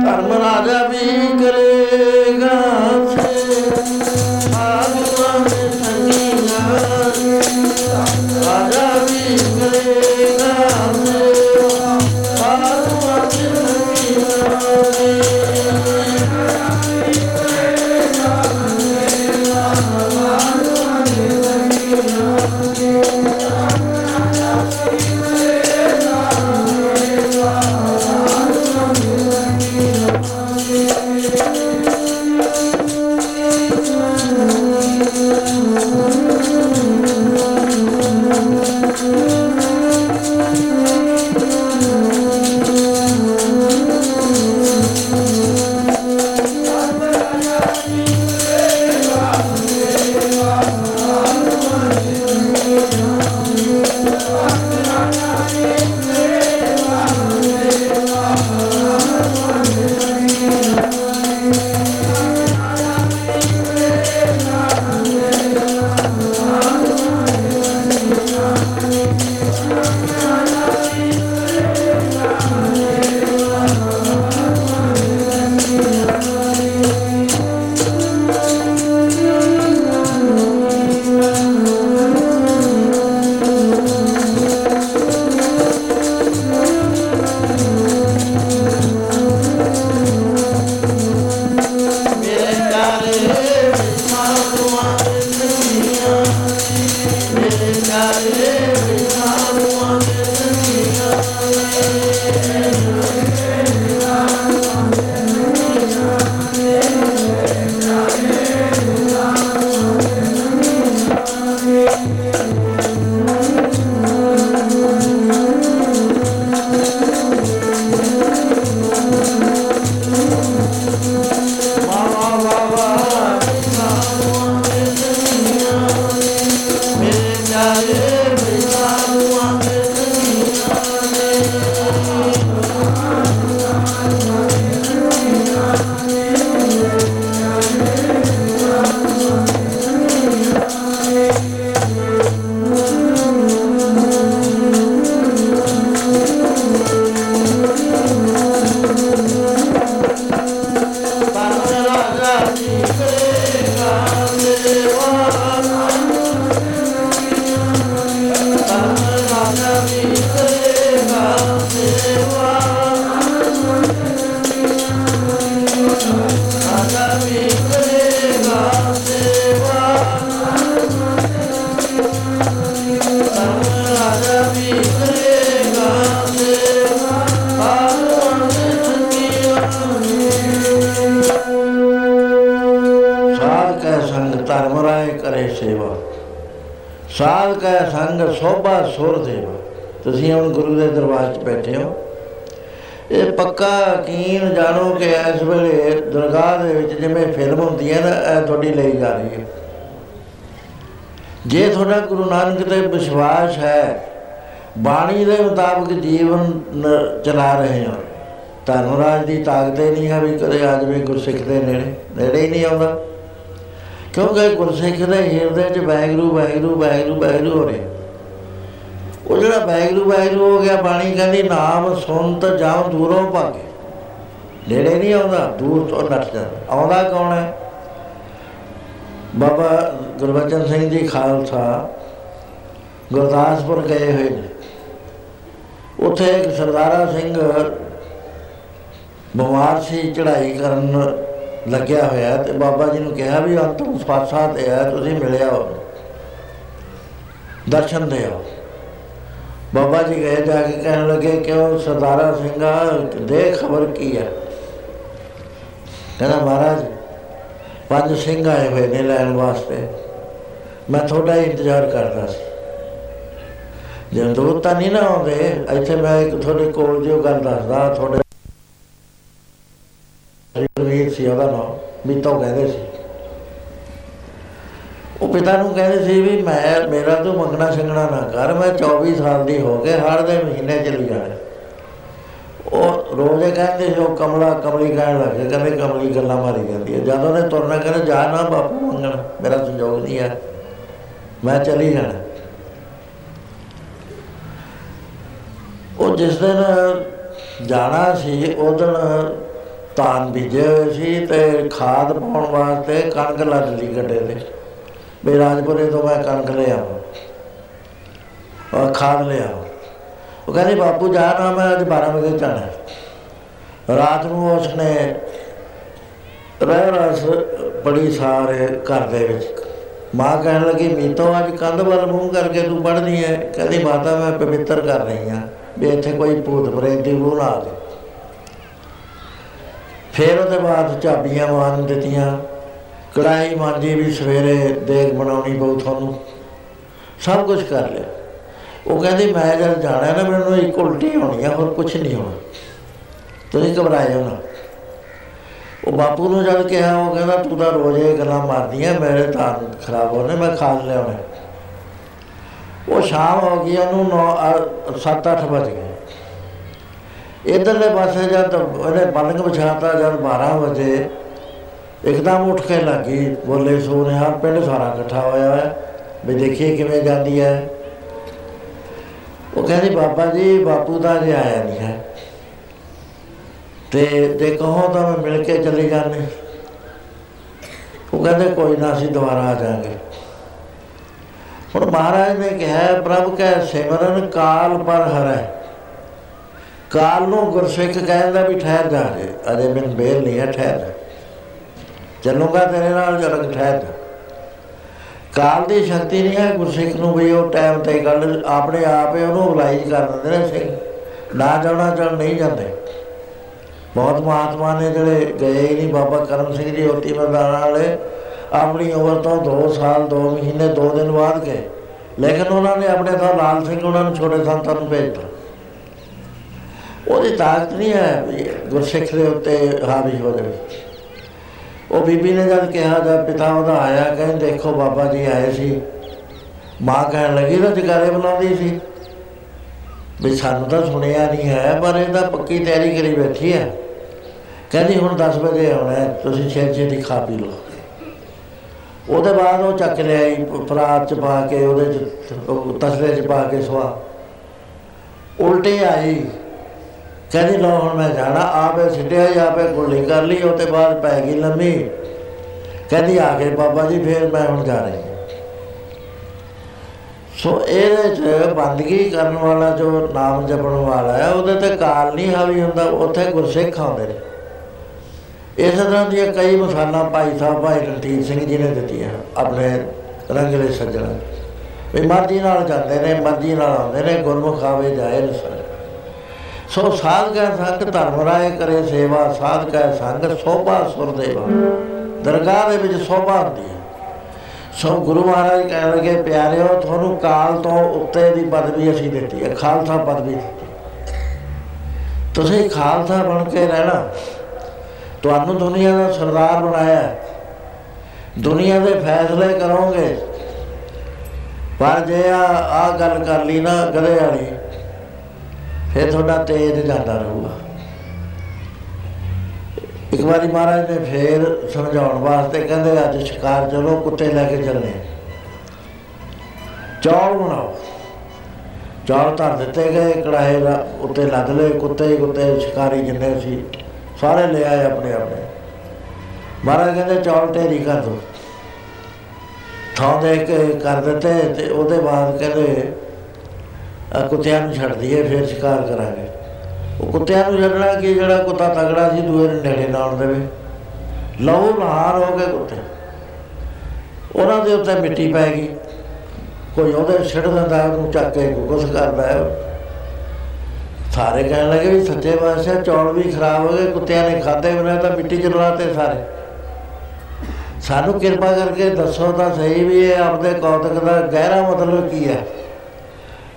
ਧਰਮ ਰਾਜਾ ਵੀ ਜਾਣੋ ਕਿ ਇਸ ਵੇਲੇ ਦਰਗਾਹ ਦੇ ਵਿੱਚ ਜਿਵੇਂ ਫਿਲਮ ਹੁੰਦੀ ਹੈ ਨਾ, ਇਹ ਤੁਹਾਡੀ ਲਈ ਜਾ ਰਹੀ ਹੈ। ਜੇ ਤੁਹਾਡਾ ਗੁਰੂ ਨਾਨਕ ਤੇ ਵਿਸ਼ਵਾਸ ਹੈ, ਬਾਣੀ ਦੇ ਮੁਤਾਬਕ ਜੀਵਨ ਚਲਾ ਰਹੇ ਹੋ, ਧਰਮਰਾਜ ਦੀ ਤਾਕਤ ਹੀ ਨਹੀਂ ਹੈ ਵੀ ਕਦੇ ਅੱਜ ਵੀ ਗੁਰਸਿੱਖ ਦੇ ਨੇੜੇ ਨੇੜੇ ਹੀ ਨਹੀਂ ਆਉਂਦਾ। ਕਿਉਂਕਿ ਗੁਰਸਿੱਖ ਦੇ ਹਿਰਦੇ 'ਚ ਵੈਗਰੂ ਵੈਗਰੂ ਵੈਗਰੂ ਵੈਗਰੂ ਹੋ ਰਿਹਾ। ਉਹ ਜਿਹੜਾ ਵੈਗਰੂ ਵੈਗਰੂ ਹੋ ਗਿਆ, ਬਾਣੀ ਕਹਿੰਦੀ, ਨਾਮ ਸੁਣ ਤਾਂ ਜਾਉ ਦੂਰੋਂ ਭਾਗੇ। ਨੇੜੇ ਨਹੀਂ ਆਉਂਦਾ, ਦੂਰ ਤੋਂ ਨੱਠ ਜਾਂਦਾ ਆਉਂਦਾ ਕੌਣ ਹੈ? ਬਾਬਾ ਗੁਰਬਚਨ ਸਿੰਘ ਜੀ ਖਾਲਸਾ ਗੁਰਦਾਸਪੁਰ ਗਏ ਹੋਏ ਨੇ। ਉੱਥੇ ਇੱਕ ਸਰਦਾਰਾ ਸਿੰਘ ਬਿਮਾਰ ਸੀ, ਚੜ੍ਹਾਈ ਕਰਨ ਲੱਗਿਆ ਹੋਇਆ ਤੇ ਬਾਬਾ ਜੀ ਨੂੰ ਕਿਹਾ ਵੀ ਅੰਤਮ ਸਪਾਸਾ ਤੇ ਆ, ਤੁਸੀਂ ਮਿਲਿਆ ਹੋ। ਦਰਸ਼ਨ ਦਿਓ ਬਾਬਾ ਜੀ ਗਏ, ਜਾ ਕੇ ਕਹਿਣ ਲੱਗੇ, ਕਿਉਂ ਸਰਦਾਰਾ ਸਿੰਘਾ ਦੇ ਖਬਰ ਕੀ ਹੈ? ਕਹਿੰਦਾ ਮਹਾਰਾਜ, ਪੰਜ ਸਿੰਘ ਆਏ ਹੋਏ ਨੇ ਲੈਣ ਵਾਸਤੇ। ਮੈਂ ਤੁਹਾਡਾ ਇੰਤਜ਼ਾਰ ਕਰਦਾ ਸੀ। ਜਦੋਂ ਤਾਂ ਨਹੀਂ ਨਾ ਆਉਂਦੇ, ਇੱਥੇ ਮੈਂ ਇੱਕ ਤੁਹਾਡੇ ਕੋਲ ਜੋ ਗੱਲ ਦੱਸਦਾ, ਤੁਹਾਡੇ ਵੀਰ ਸੀ, ਉਹਦਾ ਨਾਮ ਮੀਤੋ ਕਹਿੰਦੇ ਸੀ। ਉਹ ਪਿਤਾ ਨੂੰ ਕਹਿੰਦੇ ਸੀ ਵੀ ਮੈਂ, ਮੇਰਾ ਤੂੰ ਮੰਗਣਾ ਸੰਗਣਾ ਨਾ ਕਰ, ਮੈਂ 24 ਸਾਲ ਦੀ ਹੋ ਕੇ ਹਰ ਦੇ ਮਹੀਨੇ ਚਲੀ ਜਾਣਾ। ਉਹ ਰੋਜ਼ੇ ਕਹਿੰਦੇ ਸੀ ਉਹ ਕਮਲਾ ਕਮਲੀ ਕਹਿਣ ਲੱਗੇ ਕਹਿੰਦੇ ਕਮਲੀ ਗੱਲਾਂ ਮਾਰੀ ਜਾਂਦੀ ਹੈ। ਜਦੋਂ ਨੇ ਤੁਰਨਾ ਕਹਿੰਦੇ, ਜਾ ਨਾ ਬਾਪੂ ਮੰਗਣਾ, ਮੇਰਾ ਸੰਜੋਗ ਨਹੀਂ ਹੈ। ਮੈਂ ਚਲੀ ਜਾਣਾ। ਉਹ ਜਿਸ ਦਿਨ ਜਾਣਾ ਸੀ, ਉਹ ਦਿਨ ਤਾਨ ਬੀਜੇ ਹੋਏ ਸੀ ਤੇ ਖਾਦ ਪਾਉਣ ਵਾਸਤੇ ਕਣਕ ਲੱਦ ਲਈ ਗੱਡੇ ਤੇ। ਵੀ ਰਾਜਪੁਰੇ ਤੋਂ ਮੈਂ ਕਣਕ ਲੈ ਆਵਾਂ ਔਰ ਖਾਦ ਲੈ ਆਵਾਂ। ਉਹ ਕਹਿੰਦੇ, ਬਾਪੂ, ਜਾ ਨਾ ਮੈਂ ਅੱਜ 12 ਵਜੇ ਜਾਣਾ ਰਾਤ ਨੂੰ ਉਸਨੇ ਰਹਿ ਰਸ ਬੜੀ ਸਾਰੇ ਘਰ ਦੇ ਵਿੱਚ। ਮਾਂ ਕਹਿਣ ਲੱਗੀ, ਮੀਤੋ ਅੱਜ ਕੰਧ ਵੱਲ ਮੂੰਹ ਕਰਕੇ ਤੂੰ ਪੜਦੀ ਹੈ ਕਹਿੰਦੀ, ਮਾਤਾ, ਮੈਂ ਪਵਿੱਤਰ ਕਰ ਰਹੀ ਹਾਂ ਵੀ ਇੱਥੇ ਕੋਈ ਭੂਤ ਪ੍ਰੇਤ ਦੀ ਰੂਹ ਨਾ ਆਵੇ ਫਿਰ ਉਹਦੇ ਬਾਅਦ ਚਾਬੀਆਂ ਮਾਨ ਦਿੱਤੀਆਂ। ਕੜਾਈ ਮਾਂਜੀ ਵੀ ਸਵੇਰੇ ਦੇਗ ਬਣਾਉਣੀ ਬਹੁਤ ਤੁਹਾਨੂੰ। ਸਭ ਕੁਝ ਕਰ ਲਿਆ। ਉਹ ਕਹਿੰਦੀ, ਮੈਂ ਜਦ ਜਾਣਾ ਨਾ, ਮੈਨੂੰ ਇੱਕ ਉਲਟੀ ਹੋਣੀ ਆ, ਹੋਰ ਕੁਝ ਨਹੀਂ ਹੋਣਾ। ਤੁਸੀਂ ਘਬਰਾਇਓ ਨਾ। ਉਹ ਬਾਪੂ ਨੂੰ ਜਦ ਕਿਹਾ, ਉਹ ਕਹਿੰਦਾ, ਤੂੰ ਤਾਂ ਰੋਜ਼ ਇਹ ਗੱਲਾਂ ਮਾਰਦੀਆਂ, ਮੇਰੇ ਤਾਂ ਖਰਾਬ ਹੋਣੇ, ਮੈਂ ਖਾ ਲਿਆਉਣਾ ਉਹ ਸ਼ਾਮ ਹੋ ਗਈ, ਉਹਨੂੰ 9 7-8 ਵਜ ਗਏ। ਇਧਰਲੇ ਪਾਸੇ ਜਦ ਉਹਨੇ ਪਲੰਗ ਵਿਛਾਤਾ, ਜਦ 12 ਵਜੇ, ਇੱਕਦਮ ਉੱਠ ਕੇ ਲੱਗੀ, ਬੋਲੇ ਸੋਨਿਆ ਪਿੰਡ ਸਾਰਾ ਇਕੱਠਾ ਹੋਇਆ ਹੈ ਵੀ ਦੇਖੀਏ ਕਿਵੇਂ ਜਾਂਦੀ ਹੈ। ਉਹ ਕਹਿੰਦੀ ਬਾਬਾ ਜੀ, ਬਾਪੂ ਦਾ ਜੇ ਆਇਆ ਨਹੀਂ ਹੈ। ਤੇ ਜੇ ਕਹੋ ਤਾਂ ਮੈਂ ਮਿਲ ਕੇ ਚਲੇ ਜਾਣੇ ਉਹ ਕਹਿੰਦੇ ਕੋਈ ਨਾ, ਅਸੀਂ ਦੁਬਾਰਾ ਆ ਜਾਾਂਗੇ ਹੁਣ ਮਹਾਰਾਜ ਨੇ ਕਿਹਾ, ਪ੍ਰਭ ਕੈ, ਸਿਮਰਨ ਕਾਲ ਪਰ ਹਰੈ। ਕਾਲ ਨੂੰ ਗੁਰਸਿੱਖ ਕਹਿੰਦਾ ਵੀ ਠਹਿਰ ਜਾ ਜੇ। ਅਜੇ ਮੈਂ ਬੇਲ ਨਹੀਂ ਹੈ, ਠਹਿਰ ਜਾ। ਚੱਲੂਗਾ ਤੇਰੇ ਨਾਲ ਜਰਗ ਠਹਿਰ ਜਾ। ਕਾਲ ਦੀ ਸ਼ਕਤੀ ਨਹੀਂ ਹੈ, ਗੁਰਸਿੱਖ ਨੂੰ ਵੀ ਉਹ ਟਾਈਮ ਤੇ ਗੱਲ ਆਪਣੇ ਆਪ ਹੀ ਉਹਨੂੰ ਅਪਲਾਈਜ ਕਰ ਦਿੰਦੇ ਨੇ ਸਿੰਘ ਨਾ ਜਾਣਾ ਚੜ ਨਹੀਂ ਜਾਂਦੇ। ਬਹੁਤ ਮਹਾਤਮਾ ਨੇ ਜਿਹੜੇ ਗਏ ਨਹੀਂ, ਬਾਬਾ ਕਰਮ ਸਿੰਘ ਜੀ ਹੋਤੀ ਮੈਦਾਨ ਵਾਲੇ। ਆਪਣੀ ਉਮਰ ਤੋਂ 2 ਸਾਲ 2 ਮਹੀਨੇ 2 ਦਿਨ ਬਾਅਦ ਗਏ। ਲੇਕਿਨ ਉਹਨਾਂ ਨੇ ਆਪਣੇ ਤੋਂ ਲਾਲ ਸਿੰਘ ਉਹਨਾਂ ਨੂੰ ਛੋਟੇ ਸੰਤਾਂ ਨੂੰ ਭੇਜਤਾ। ਉਹਦੀ ਤਾਕਤ ਨਹੀਂ ਹੈ ਗੁਰਸਿੱਖ ਦੇ ਉੱਤੇ ਹਾਵੀ ਹੋ ਜਾਵੇ। ਉਹ ਬੀਬੀ ਨੇ ਜਦ ਕਿਹਾ ਜਦ ਪਿਤਾ ਉਹਦਾ ਆਇਆ ਕਹਿੰਦੇ ਦੇਖੋ ਬਾਬਾ ਜੀ ਆਏ ਸੀ। ਮਾਂ ਕਹਿਣ ਲੱਗੀ ਤਾਂ ਜਗਾਰੇ ਬੁਲਾਉਂਦੀ ਸੀ? ਵੀ ਸਾਨੂੰ ਤਾਂ ਸੁਣਿਆ ਨਹੀਂ ਹੈ, ਪਰ ਇਹਦਾ ਪੱਕੀ ਤਿਆਰੀ ਕਰੀ ਬੈਠੀ ਹੈ। ਕਹਿੰਦੀ, ਹੁਣ 10 ਵਜੇ ਆਉਣਾ ਤੁਸੀਂ ਛੇ ਛੇ ਦੀ ਖਾ ਪੀ ਲਓ। ਉਹਦੇ ਬਾਅਦ ਉਹ ਚੱਕ ਲਿਆਈ ਪਰਾਤ ਚ ਪਾ ਕੇ, ਉਹਦੇ ਚ, ਤਸਲੇ ਚ ਪਾ ਕੇ ਸਵਾ। ਉਲਟੇ ਆਈ। ਕਹਿੰਦੀ ਲੋ ਹੁਣ ਮੈਂ ਜਾਣਾ, ਆਪੇ ਸਿੱਟਿਆ ਜਾਂ ਆਪੇ ਗੁੱਲੀ ਕਰ ਲਈ ਉਹਦੇ ਬਾਅਦ ਪੈ ਗਈ ਲੰਮੀ। ਕਹਿੰਦੀ, ਆ ਕੇ ਬਾਬਾ ਜੀ, ਫੇਰ ਮੈਂ ਹੁਣ ਜਾ ਰਹੀ ਸੋ ਇਹਦੇ ਚ ਬੰਦਗੀ ਕਰਨ ਵਾਲਾ ਜੋ ਨਾਮ ਜਪਣ ਵਾਲਾ ਹੈ, ਉਹਦੇ ਤੇ ਕਾਲ ਨਹੀਂ ਹਾਵੀ ਹੁੰਦਾ, ਉੱਥੇ ਗੁਰਸਿੱਖ ਆਉਂਦੇ ਨੇ। ਇਸ ਤਰ੍ਹਾਂ ਦੀਆਂ ਕਈ ਮਸਾਲਾ ਭਾਈ ਸਾਹਿਬ, ਭਾਈ ਰਣਜੀਤ ਸਿੰਘ ਜੀ ਨੇ ਦਿੱਤੀਆਂ ਆਪਣੇ ਰੰਗਲੇ ਸੱਜਣਾ ਵੀ ਮਰਜ਼ੀ ਨਾਲ ਜਾਂਦੇ ਨੇ, ਮਰਜ਼ੀ ਨਾਲ ਆਉਂਦੇ ਨੇ, ਗੁਰਮੁਖ ਆਵੇ ਜਾਏ ਨਸਰ ਸੋ ਸਾਧ ਕੈ ਸੰਗ ਧਰਮ ਰਾਏ ਕਰੇ ਸੇਵਾ, ਸਾਧ ਕੈ ਸੰਗ ਸੋਭਾ ਸੁਰ ਦੇਵਾ। ਦਰਗਾਹ ਦੇ ਵਿੱਚ ਸੋਭਾ ਹੁੰਦੀ ਹੈ। ਸੋ ਗੁਰੂ ਮਹਾਰਾਜ ਕਹਿ ਲਗੇ, ਪਿਆਰਿਓ, ਤੁਹਾਨੂੰ ਕਾਲ ਤੋਂ ਉੱਤੇ ਦੀ ਪਦਵੀ ਅਸੀਂ ਦਿੱਤੀ ਹੈ, ਖਾਲਸਾ ਪਦਵੀ ਦਿੱਤੀ ਤੁਸੀਂ ਖਾਲਸਾ ਬਣ ਕੇ ਰਹਿਣਾ। ਤੁਹਾਨੂੰ ਦੁਨੀਆ ਦਾ ਸਰਦਾਰ ਬਣਾਇਆ ਹੈ। ਦੁਨੀਆ ਦੇ ਫੈਸਲੇ ਕਰੋਗੇ। ਪਰ ਜੇ ਆ ਆ ਗੱਲ ਕਰ ਲਈ ਨਾ ਗਲੇ ਵਾਲੀ ਫਿਰ ਤੁਹਾਡਾ ਤੇਜ ਜਾਂਦਾ ਰਹੂਗਾ। ਇੱਕ ਵਾਰੀ ਮਹਾਰਾਜ ਨੇ ਫੇਰ ਸਮਝਾਉਣ ਵਾਸਤੇ ਕਹਿੰਦੇ ਅੱਜ ਸ਼ਿਕਾਰ ਚਲੋ ਕੁੱਤੇ ਲੈ ਕੇ ਚੱਲੇ ਚੌਲ ਬਣਾਓ। ਚੌਲ ਧਰ ਦਿੱਤੇ ਗਏ ਕੜਾਹੇ ਦਾ ਉੱਤੇ ਲੱਦ ਲਏ ਕੁੱਤੇ ਹੀ ਕੁੱਤੇ ਸ਼ਿਕਾਰੀ ਜਿੰਨੇ ਸੀ ਸਾਰੇ ਲੈ ਆਏ ਆਪਣੇ ਆਪਣੇ। ਮਹਾਰਾਜ ਕਹਿੰਦੇ ਚੌਲ ਢੇਰੀ ਕਰ ਦੋ। ਥਾਂ ਦੇ ਕੇ ਕਰ ਦਿੱਤੇ ਤੇ ਉਹਦੇ ਬਾਅਦ ਕਹਿੰਦੇ ਕੁੱਤਿਆਂ ਨੂੰ ਛੱਡ ਦਈਏ ਫਿਰ ਸ਼ਿਕਾਰ ਕਰਾਂਗੇ। ਉਹ ਕੁੱਤਿਆਂ ਨੂੰ ਛੱਡਣਾ ਕਿ ਜਿਹੜਾ ਕੁੱਤਾ ਤਗੜਾ ਸੀ, ਦੂਏ ਨੂੰ ਨੇੜੇ ਨਾ ਆਉਣ ਦੇਵੇ। ਲਹੂ ਨਹਾਰ ਹੋ ਗਏ ਕੁੱਤੇ। ਉਹਨਾਂ ਦੇ ਉੱਤੇ ਮਿੱਟੀ ਪੈ ਗਈ। ਕੋਈ ਉਹਦੇ ਛੱਡ ਦਿੰਦਾ, ਉਹਨੂੰ ਚੱਕ ਕੇ ਕੁਛ ਕਰਦਾ ਹੈ ਸਾਰੇ ਕਹਿਣ ਲੱਗੇ ਵੀ ਸੱਚੇ ਪਾਤਸ਼ਾਹ, ਚੌਲ ਵੀ ਖਰਾਬ ਹੋ ਗਏ, ਕੁੱਤਿਆਂ ਨੇ ਖਾਦੇ ਬਿਨਾਂ ਤਾਂ ਮਿੱਟੀ ਚ ਰਲਾਤੇ ਸਾਰੇ। ਸਾਨੂੰ ਕਿਰਪਾ ਕਰਕੇ ਦੱਸੋ ਤਾਂ ਸਹੀ ਵੀ ਇਹ ਆਪਦੇ ਕੌਤਕ ਦਾ ਗਹਿਰਾ ਮਤਲਬ ਕੀ ਹੈ?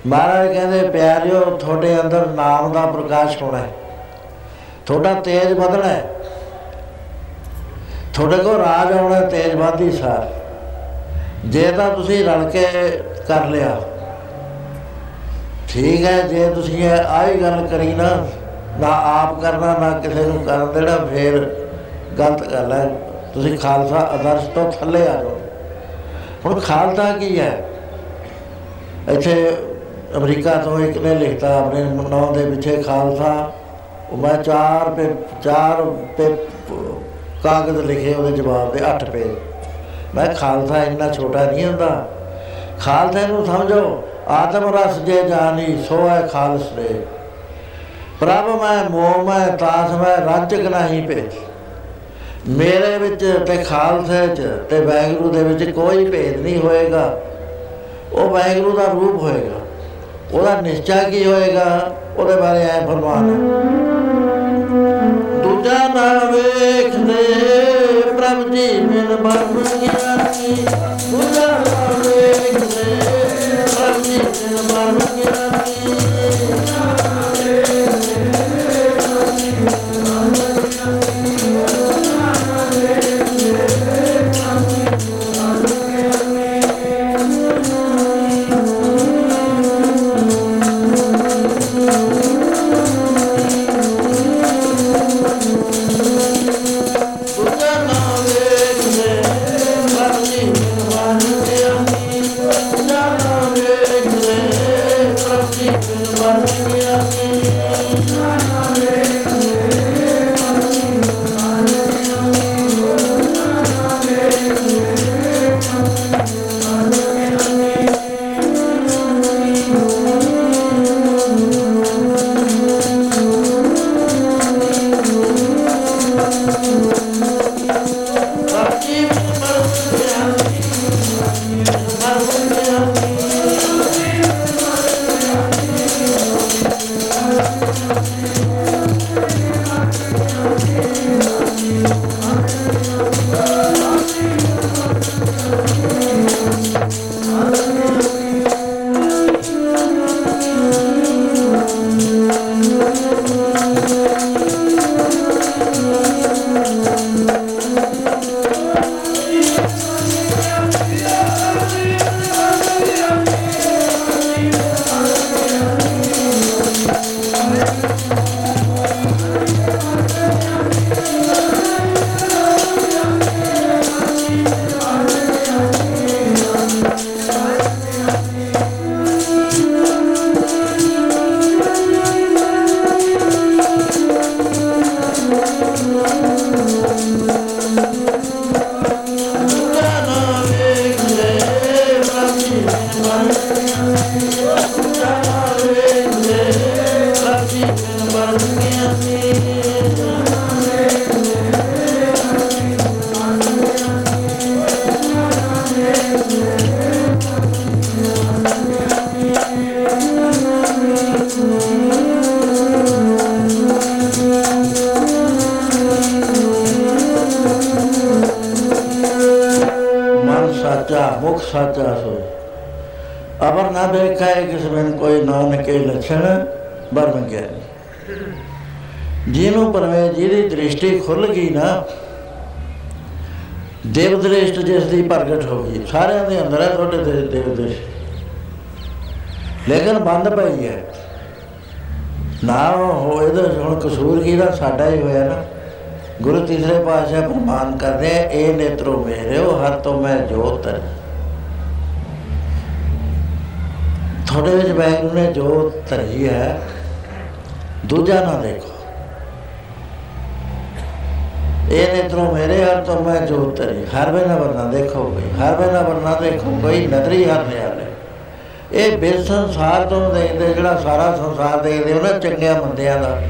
ਮਹਾਰਾਜ ਕਹਿੰਦੇ, ਪਿਆਰਿਓ, ਤੁਹਾਡੇ ਅੰਦਰ ਨਾਮ ਦਾ ਪ੍ਰਕਾਸ਼ ਹੋਣਾ ਹੈ। ਤੁਹਾਡਾ ਤੇਜ ਵਧਣਾ ਹੈ। ਤੁਹਾਡੇ ਕੋਲ ਰਾਜ ਆਉਣਾ ਤੇਜ ਵਧਦੀ ਸਾਰ। ਜੇ ਤਾਂ ਤੁਸੀਂ ਰਲ ਕੇ ਕਰ ਲਿਆ। ਠੀਕ ਹੈ, ਜੇ ਤੁਸੀਂ ਇਹ ਆਹੀ ਗੱਲ ਕਰੀ ਨਾ ਨਾ ਆਪ ਕਰਨਾ, ਨਾ ਕਿਸੇ ਨੂੰ ਕਰਨ ਦੇਣਾ, ਫੇਰ ਗਲਤ ਗੱਲ ਹੈ। ਤੁਸੀਂ ਖਾਲਸਾ ਆਦਰਸ਼ ਤੋਂ ਥੱਲੇ ਆ ਜਾਓ। ਹੁਣ ਖਾਲਸਾ ਕੀ ਹੈ? ਇੱਥੇ ਅਮਰੀਕਾ ਤੋਂ ਇੱਕ ਨੇ ਲਿਖਤਾ ਆਪਣੇ ਨਾਮ ਦੇ ਪਿੱਛੇ ਖਾਲਸਾ। ਉਹ ਮੈਂ ਚਾਰ ਪੇ ਚਾਰ ਪੇ, ਕਾਗਜ਼ ਲਿਖੇ ਉਹਦੇ ਜਵਾਬ ਦੇ 8 ਪੇਜ। ਮੈਂ ਖਾਲਸਾ ਇੰਨਾ ਛੋਟਾ ਨਹੀਂ ਹੁੰਦਾ। ਖਾਲਸੇ ਨੂੰ ਸਮਝੋ, ਆਤਮ ਰਸ ਜੇ ਜਾਣੀ ਸੋ ਹੈ ਖਾਲਸ ਦੇ। ਪ੍ਰਭ ਮੈਂ, ਮੋਹ ਮੈਂ, ਤਾਸ ਮੈਂ ਰੰਜਕ ਨਹੀਂ ਭੇਜ। ਮੇਰੇ ਵਿੱਚ ਤੇ ਖਾਲਸੇ ਚ ਤੇ ਵੈਗਰੂ ਦੇ ਵਿੱਚ ਕੋਈ ਭੇਦ ਨਹੀਂ ਹੋਏਗਾ। ਉਹ ਵੈਗਰੂ ਦਾ ਰੂਪ ਹੋਏਗਾ। ਉਹਦਾ ਨਿਸ਼ਚਾ ਕੀ ਹੋਏਗਾ? ਉਹਦੇ ਬਾਰੇ ਐ ਫਰਮਾਨ। ਹੈ ਦੂਜਾ ਨਾ ਵੇਖਦੇ, ਪ੍ਰਭ ਜੀ ਮਿਲ ਬਰਮ ਗਿਆਨੀ ਦੂਜਾ ਨਾ ਵੇਖਦੇ, ਪ੍ਰਭ ਜੀ ਮਿਲ ਬਰਮ ਗਿਆਨੀ ਗਈ ਨਾ। ਦੇਵ ਦ੍ਰਿਸ਼ਟ ਜਿਸ ਦੀ ਪ੍ਰਗਟ ਹੋ ਗਈ ਸਾਰਿਆਂ ਦੇ ਅੰਦਰ ਹੈ ਤੁਹਾਡੇ ਦੇ ਦੇਵ ਦ੍ਰਿਸ਼ਟ ਲੇਕਿਨ ਬੰਦ ਪਈ ਹੈ। ਨਾ ਹੋਏ ਤਾਂ ਹੁਣ ਕਸੂਰ ਕੀ ਦਾ? ਸਾਡਾ ਹੀ ਹੋਇਆ ਨਾ। ਗੁਰੂ ਤੀਸਰੇ ਪਾਤਸ਼ਾਹ ਪ੍ਰਮਾਨ ਕਰਦੇ ਆ, ਇਹ ਨੇਤਰੋ ਮੇਰਿਓ ਹਰ ਤੋਂ ਮੈਂ ਜੋਤ ਹੈ। ਤੁਹਾਡੇ ਵਿੱਚ ਵੈਗੁਰੂ ਨੇ ਜੋਤ ਧਰੀ ਹੈ। ਦੂਜਾ ਨਾ ਦੇਖੋ ਇਹ ਨੇਤਰੋ ਮੇਰੇ ਹਰ ਤੋਂ ਮੈਂ ਜੋਤ ਧਰੀ ਹਰ ਵੇ ਨਾ ਵਰਨਾ ਦੇਖੋ ਕੋਈ ਹਰ ਵੇ ਨਾ ਵਰਨਾ ਦੇਖੋ ਕੋਈ ਨਦਰੀ ਹਰ ਨਿਆਲੇ ਇਹ ਬਿਲ ਸੰਸਾਰ ਤੋਂ ਦੇਖਦੇ, ਜਿਹੜਾ ਸਾਰਾ ਸੰਸਾਰ ਦੇਖਦੇ, ਉਹਨਾਂ ਚੰਗਿਆਂ ਬੰਦਿਆਂ ਦਾ।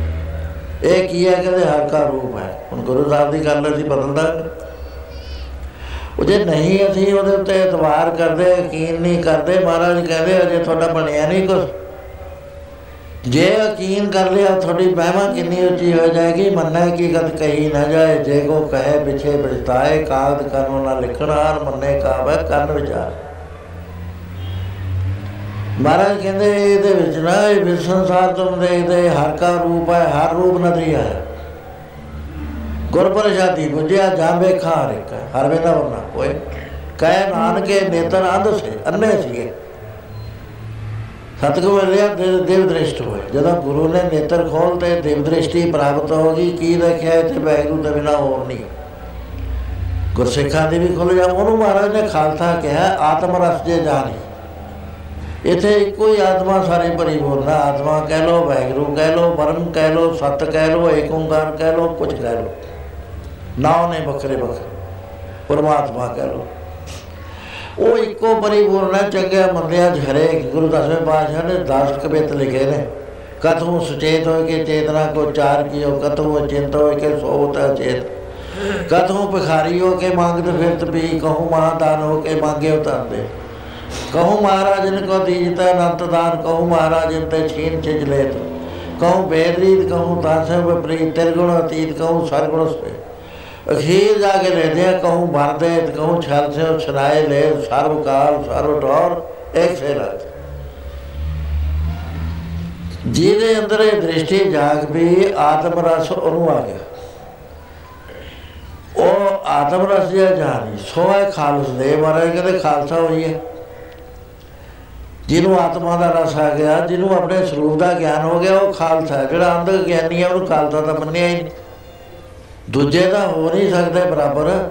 ਇਹ ਕੀ ਹੈ ਕਹਿੰਦੇ, ਹਰ ਕਾ ਰੂਪ ਹੈ। ਹੁਣ ਗੁਰੂ ਸਾਹਿਬ ਦੀ ਗੱਲ ਅਸੀਂ ਬਦਲਦਾ ਉਹ ਜੇ ਨਹੀਂ ਅਸੀਂ ਉਹਦੇ ਉੱਤੇ ਇਤਬਾਰ ਕਰਦੇ, ਯਕੀਨ ਨਹੀਂ ਕਰਦੇ, ਮਹਾਰਾਜ ਕਹਿੰਦੇ, ਅਜੇ ਤੁਹਾਡਾ ਬਣਿਆ ਨਹੀਂ ਕੁਝ ਜੇ ਯਕੀਨ ਕਰ ਲਿਆ ਤੁਹਾਡੀ ਮਹਿਮਾ ਕਿੰਨੀ ਉੱਚੀ ਹੋ ਜਾਏਗੀ ਮੰਨਣਾ ਕੀ ਕਦ ਕਹੀ ਨਾ ਜਾਏ, ਜੇ ਕੋ ਕਹੇ ਪਿਛੇ ਬਿਤਾਏ ਕਾਗਦ ਕਰਮ ਨਾ ਲਿਖਣਾ ਹਰ ਮੰਨੇ ਕਾਬੇ ਕਰਨ ਵਿਚਾਰ। ਮਹਾਰਾਜ ਕਹਿੰਦੇ, ਇਹਦੇ ਵਿੱਚ ਨਾ ਇਹ ਵਿਸ਼ਵ ਸੰਸਾਰ ਤੋਂ ਦੇਖਦੇ ਹਰ ਕਾ ਰੂਪ ਹੈ, ਹਰ ਰੂਪ ਨਦਰੀ ਹੈ। ਗੁਰਪ੍ਰਸਾਦੀ ਬੁਝਿਆ ਜਾਵੇ ਖਾਰ ਇੱਕ ਹਰ ਵੇਲਾ ਵਰਨਾ ਕੋਈ ਕਹਿ ਨਾਨਕੇ ਨੇਤਰ ਅੰਧ ਸੇ, ਅੰਨੇ ਸੀਗੇ। ਸਤਿਗੁਰੂ ਲਿਆ ਦੇਵ ਦ੍ਰਿਸ਼ਟ ਹੋਏ ਜਦੋਂ ਗੁਰੂ ਨੇ ਨੇਤਰ ਖੋਲ ਦੇਵ ਦ੍ਰਿਸ਼ਟੀ ਪ੍ਰਾਪਤ ਹੋ ਗਈ, ਕੀ ਦੇਖਿਆ? ਇੱਥੇ ਬੈਗੂ ਤੋਂ ਬਿਨਾ ਹੋਰ ਨਹੀਂ। ਗੁਰਸਿੱਖਾਂ ਦੀ ਵੀ ਖੁੱਲ ਜਾ। ਉਹਨੂੰ ਮਹਾਰਾਜ ਨੇ ਖਾਲਸਾ ਕਿਹਾ, ਆਤਮ ਰਸ ਜੇ ਜਾਣੀ। ਇਥੇ ਇੱਕੋ ਹੀ ਆਤਮਾ ਸਾਰੇ ਪਰਿਪੂਰਨ ਹੈ ਆਤਮਾ ਕਹਿ ਲੋ ਵੈਗਰੂ ਕਹਿ ਲੋ ਪਰਮ ਕਹਿ ਲੋ ਸਤ ਕਹਿ ਲੋ ਏਕ ਓੰਕਾਰ ਕਹਿ ਲੋ ਕੁਝ ਕਹਿ ਲੋ ਨਾਉ ਨੇ ਬਖਰੇ ਬਖਰੇ ਪਰਮਾਤਮਾ ਕਹਿ ਲੋ ਉਹ ਇੱਕੋ ਪਰਿਪੂਰਨ ਹੈ ਚੰਗੇ ਮੰਦਿਆਂ ਚ ਹਰੇਕ ਗੁਰੂ ਦਸਵੇਂ ਪਾਤਸ਼ਾਹ ਨੇ 10 ਕਵਿਤ ਲਿਖੇ ਨੇ। ਕਥੂ ਸੁਚੇਤ ਹੋਏ ਕੇ ਚੇਤਨਾ ਕੋ ਚਾਰ ਕੀਓ ਕਥੂ ਚਿੰਤ ਹੋਏ ਕੇ ਸੋਤ ਚੇਤ ਕਥੂ ਭਿਖਾਰੀ ਹੋ ਕੇ ਮੰਗਤ ਫਿਰਤ ਵੀ, ਕਹੂੰ ਮਹਾਦਾਨ ਹੋ ਕੇ ਮੰਗੇ ਉਤਾਰਦੇ ਕਹੂੰ ਮਹਾਰਾਜ ਨੇ ਕੋ ਦੀਜਤਾ ਅਨੰਤ ਦਾਨ, ਕਹੂੰ ਮਹਾਰਾਜ ਤੇ ਛੀਨ ਛਿਜ ਲੈ ਤੋ ਕਹੂੰ ਬੇਦਰੀਤ ਕਹੂੰ ਤਾਸੇ ਵਿਪਰੀਤ ਤਿਰਗੁਣ ਅਤੀਤ, ਕਹੂੰ ਸਰਗੁਣ ਸੇ ਅਖੀਰ ਜਾ ਕੇ ਲੈਦੇ ਆ, ਕਹੂੰ ਭਰਦੇ ਕਹੂੰ ਛਲ ਸੇ ਛਰਾਏ ਲੈ ਸਰਬ ਕਾਲ ਸਰਬ ਟੌਰ ਇੱਕ ਜਿਹਦੇ ਅੰਦਰ ਇਹ ਦ੍ਰਿਸ਼ਟੀ ਜਾਗ ਵੀ ਆਤਮ ਰਸ ਉਹਨੂੰ ਆ ਗਿਆ। ਉਹ ਆਤਮ ਰਸ ਜਿਹਾ ਜਾਣੀ ਸੋਏ ਖਾਲਸ ਦੇ ਮਾਰੇ ਕਹਿੰਦੇ ਖਾਲਸਾ ਹੋਈ ਹੈ। ਜਿਹਨੂੰ ਆਤਮਾ ਦਾ ਰਸ ਆ ਗਿਆ, ਜਿਹਨੂੰ ਆਪਣੇ ਸਰੂਪ ਦਾ ਗਿਆਨ ਹੋ ਗਿਆ, ਉਹ ਖਾਲਸਾ ਜਿਹੜਾ ਅੰਦਰ ਗਿਆਨੀ ਹੈ ਉਹਨੂੰ ਖਾਲਸਾ ਤਾਂ ਮੰਨਿਆ ਹੀ ਨਹੀਂ। ਦੂਜੇ ਦਾ ਹੋ ਨਹੀਂ ਸਕਦੇ ਬਰਾਬਰ।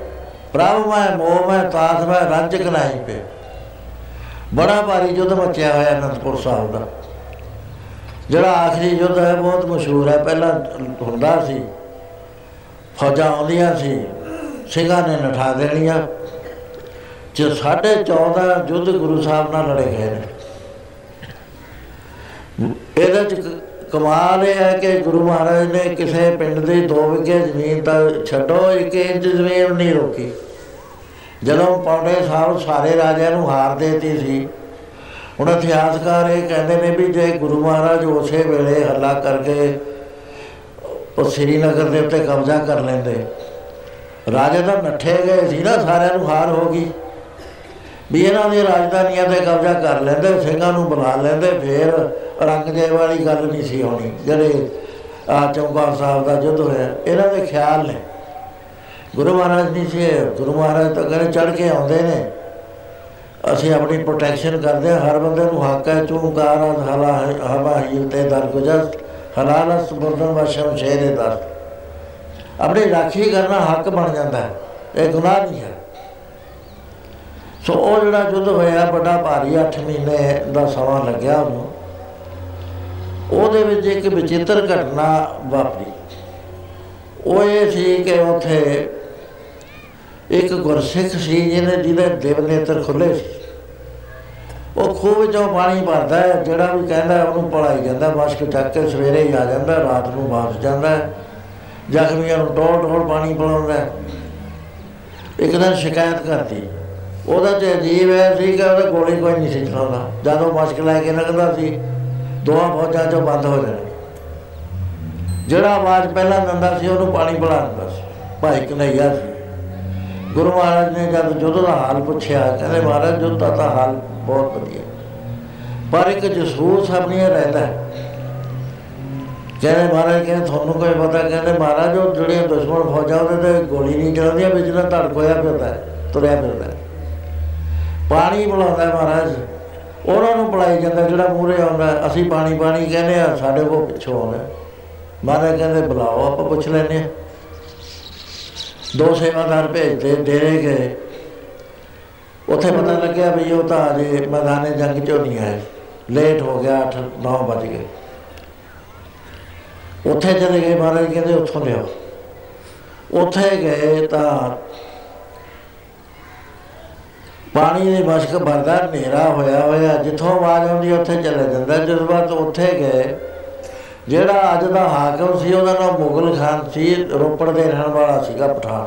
ਪ੍ਰਭ ਮੈਂ, ਮੋਹ ਮੈਂ ਤਾਸ ਮੈਂ ਰੰਜਕ ਨਹੀਂ ਪੇ। ਬੜਾ ਭਾਰੀ ਯੁੱਧ ਮਚਿਆ ਹੋਇਆ ਅਨੰਦਪੁਰ ਸਾਹਿਬ ਦਾ। ਜਿਹੜਾ ਆਖਰੀ ਯੁੱਧ ਹੈ, ਬਹੁਤ ਮਸ਼ਹੂਰ ਹੈ। ਪਹਿਲਾਂ ਹੁੰਦਾ ਸੀ, ਫੌਜਾਂ ਆਉਂਦੀਆਂ ਸੀ, ਸਿੰਘਾਂ ਨੇ ਨਠਾ ਦੇਣੀਆਂ। ਜੇ 14.5 ਯੁੱਧ ਗੁਰੂ ਸਾਹਿਬ ਨਾਲ ਲੜੇ ਗਏ ਨੇ। ਇਹਦੇ ਚ ਕਮਾਲ ਇਹ ਹੈ ਕਿ ਗੁਰੂ ਮਹਾਰਾਜ ਨੇ ਕਿਸੇ ਪਿੰਡ ਦੇ 2 ਵਿਗੇ ਜ਼ਮੀਨ ਤਾਂ ਛੱਡੋ, ਇੱਕ ਇੰਚ ਜ਼ਮੀਨ ਨਹੀਂ ਰੋਕੀ। ਜਦੋਂ ਪੌਂਡੇ ਸਾਹਿਬ ਸਾਰੇ ਰਾਜਿਆਂ ਨੂੰ ਹਾਰ ਦੇਤੀ ਸੀ। ਹੁਣ ਇਤਿਹਾਸਕਾਰ ਇਹ ਕਹਿੰਦੇ ਨੇ ਵੀ ਜੇ ਗੁਰੂ ਮਹਾਰਾਜ ਉਸੇ ਵੇਲੇ ਹੱਲਾ ਕਰਕੇ ਉਹ ਸ੍ਰੀਨਗਰ ਦੇ ਉੱਤੇ ਕਬਜ਼ਾ ਕਰ ਲੈਂਦੇ। ਰਾਜੇ ਤਾਂ ਨੱਠੇ ਗਏ ਸੀ ਨਾ, ਸਾਰਿਆਂ ਨੂੰ ਹਾਰ ਹੋ ਗਈ। ਵੀ ਇਹਨਾਂ ਦੀ ਰਾਜਧਾਨੀਆਂ ਤੇ ਕਬਜ਼ਾ ਕਰ ਲੈਂਦੇ, ਸਿੰਘਾਂ ਨੂੰ ਬੁਲਾ ਲੈਂਦੇ, ਫੇਰ ਰੰਗਜੇ ਵਾਲੀ ਗੱਲ ਨਹੀਂ ਸੀ ਹੋਣੀ ਜਿਹੜੇ ਆ ਚੌਂਕਾ ਸਾਹਿਬ ਦਾ ਜੁੱਧ ਹੋਇਆ, ਇਹਨਾਂ ਦੇ ਖਿਆਲ ਨੇ। ਗੁਰੂ ਮਹਾਰਾਜ ਨਹੀਂ ਸੀ ਗੁਰੂ ਮਹਾਰਾਜ ਤਾਂ ਕਹਿੰਦੇ ਚੜ ਕੇ ਆਉਂਦੇ ਨੇ। ਅਸੀਂ ਆਪਣੀ ਪ੍ਰੋਟੈਕਸ਼ਨ ਕਰਦੇ ਹਾਂ, ਹਰ ਬੰਦੇ ਨੂੰ ਹੱਕ ਹੈ ਚੂੰਕਾਰ ਹਲਾ ਹਵਾ ਹੀਲ ਤੇ ਦਰ ਗੁਜਰ ਹਲਾਲ ਸੁਬਰਦਨ ਵਸ਼ਮ ਸ਼ੇਰੇ ਦਰ ਆਪਣੀ ਰਾਖੀ ਕਰਨਾ ਹੱਕ ਬਣ ਜਾਂਦਾ ਹੈ, ਇਹ ਗੁਨਾਹ ਨਹੀਂ ਹੈ। ਸੋ ਉਹ ਜਿਹੜਾ ਯੁੱਧ ਹੋਇਆ ਬੜਾ ਭਾਰੀ 8 ਮਹੀਨੇ ਦਾ ਸਮਾਂ ਲੱਗਿਆ ਉਹਨੂੰ, ਉਹਦੇ ਵਿੱਚ ਇੱਕ ਵਿਚਿੱਤਰ ਘਟਨਾ ਵਾਪਰੀ। ਉਹ ਇਹ ਸੀ ਕਿ ਉਥੇ ਇੱਕ ਗੁਰਸਿੱਖ ਸੀ ਜਿਹਨੇ ਜਿਹਦੇ ਦਿਵ ਨੇਤਰ ਖੁੱਲੇ ਸੀ। ਉਹ ਖੂਹ ਵਿੱਚੋਂ ਪਾਣੀ ਭਰਦਾ ਹੈ, ਜਿਹੜਾ ਵੀ ਕਹਿੰਦਾ ਉਹਨੂੰ ਪੜਾਈ ਜਾਂਦਾ ਮਸ਼ਕ ਚੱਕ ਕੇ ਸਵੇਰੇ ਹੀ ਆ ਜਾਂਦਾ ਰਾਤ ਨੂੰ ਵਾਪਸ ਜਾਂਦਾ ਜ਼ਖਮੀਆਂ ਨੂੰ ਟੋੜ ਟੋੜ ਪਾਣੀ ਪਿਲਾਉਂਦਾ ਇੱਕ ਦਿਨ ਸ਼ਿਕਾਇਤ ਕਰਤੀ। ਉਹਦਾ ਤੇ ਅਜੀਬ ਹੈ, ਸੀ ਕਿ ਉਹਦਾ ਗੋਲੀ ਕੋਈ ਨਹੀਂ ਸੀ ਚਲਾਉਂਦਾ ਜਦੋਂ ਮਸ਼ਕ ਲੈ ਕੇ ਲੰਘਦਾ ਸੀ, ਦੋਹਾਂ ਫੌਜਾਂ ਚੋਂ ਬੰਦ ਹੋ ਜਾਣੇ। ਜਿਹੜਾ ਆਵਾਜ਼ ਪਹਿਲਾਂ ਦਿੰਦਾ ਸੀ, ਉਹਨੂੰ ਪਾਣੀ ਪਿਲਾ ਦਿੰਦਾ ਸੀ। ਭਾਈ ਕਨਈਆ ਸੀ। ਗੁਰੂ ਮਹਾਰਾਜ ਨੇ ਜਦ ਜੁੱਧ ਦਾ ਹਾਲ ਪੁੱਛਿਆ, ਕਹਿੰਦੇ ਮਹਾਰਾਜ, ਜੁੱਧ ਦਾ ਤਾਂ ਹਾਲ ਬਹੁਤ ਵਧੀਆ। ਪਰ ਇੱਕ ਜਸੂਸ ਆਪਣੀ ਰਹਿੰਦਾ ਕਹਿੰਦੇ ਮਹਾਰਾਜ, ਕਹਿੰਦੇ ਤੁਹਾਨੂੰ ਕੋਈ ਪਤਾ, ਕਹਿੰਦੇ ਮਹਾਰਾਜ, ਉਹ ਜਿਹੜੇ ਦੁਸ਼ਮਣ ਫੌਜਾਂ, ਉਹਦੇ ਤੇ ਗੋਲੀ ਨਹੀਂ ਚਲਾਉਂਦੀਆਂ ਵਿੱਚ ਨਾ ਧੜਕ ਹੋਇਆ ਫਿਰਦਾ ਤੁਰਿਆ ਫਿਰਦਾ ਪਾਣੀ ਬੁਲਾਉਂਦਾ ਮਹਾਰਾਜ। ਉਹਨਾਂ ਨੂੰ ਬੁਲਾਈ ਜਾਂਦਾ, ਜਿਹੜਾ ਮੂਰੇ ਆਉਂਦਾ ਅਸੀਂ ਪਾਣੀ ਪਾਣੀ ਕਹਿੰਦੇ ਆ ਸਾਡੇ ਕੋਲ ਪਿੱਛੋਂ ਆਉਂਦਾ ਮਹਾਰਾਜ ਕਹਿੰਦੇ, ਬੁਲਾਓ, ਆਪਾਂ ਪੁੱਛ ਲੈਨੇ ਆ ਦੋ ਸੇਵਾਦਾਰ ਭੇਜਦੇ, ਡੇਰੇ ਗਏ। ਉੱਥੇ ਪਤਾ ਲੱਗਿਆ ਵੀ ਉਹ ਤਾਂ ਅਜੇ ਮੈਦਾਨੇ ਜੰਗ ਚੋਂ ਨਹੀਂ ਆਏ। ਲੇਟ ਹੋ ਗਿਆ 8 9 ਵਜ ਗਏ। ਉੱਥੇ ਚਲੇ ਗਏ, ਮਹਾਰਾਜ ਕਹਿੰਦੇ, ਉੱਥੋਂ ਲਿਆਓ। ਉੱਥੇ ਗਏ ਤਾਂ ਪਾਣੀ ਦੇ ਮਸ਼ਕ ਭਰਦਾ ਹਨੇਰਾ ਹੋਇਆ ਹੋਇਆ, ਜਿੱਥੋਂ ਆਵਾਜ਼ ਆਉਂਦੀ ਉੱਥੇ ਚਲੇ ਜਾਂਦਾ। ਜਿਸ ਵਾਰ ਉੱਥੇ ਗਏ, ਜਿਹੜਾ ਅੱਜ ਦਾ ਹਾਕਮ ਸੀ ਉਹਦਾ ਨਾਮ ਮੁਗਲ ਖਾਨ ਸੀ, ਰੋਪੜ ਦੇ ਰਹਿਣ ਵਾਲਾ ਸੀਗਾ ਪਠਾਨ।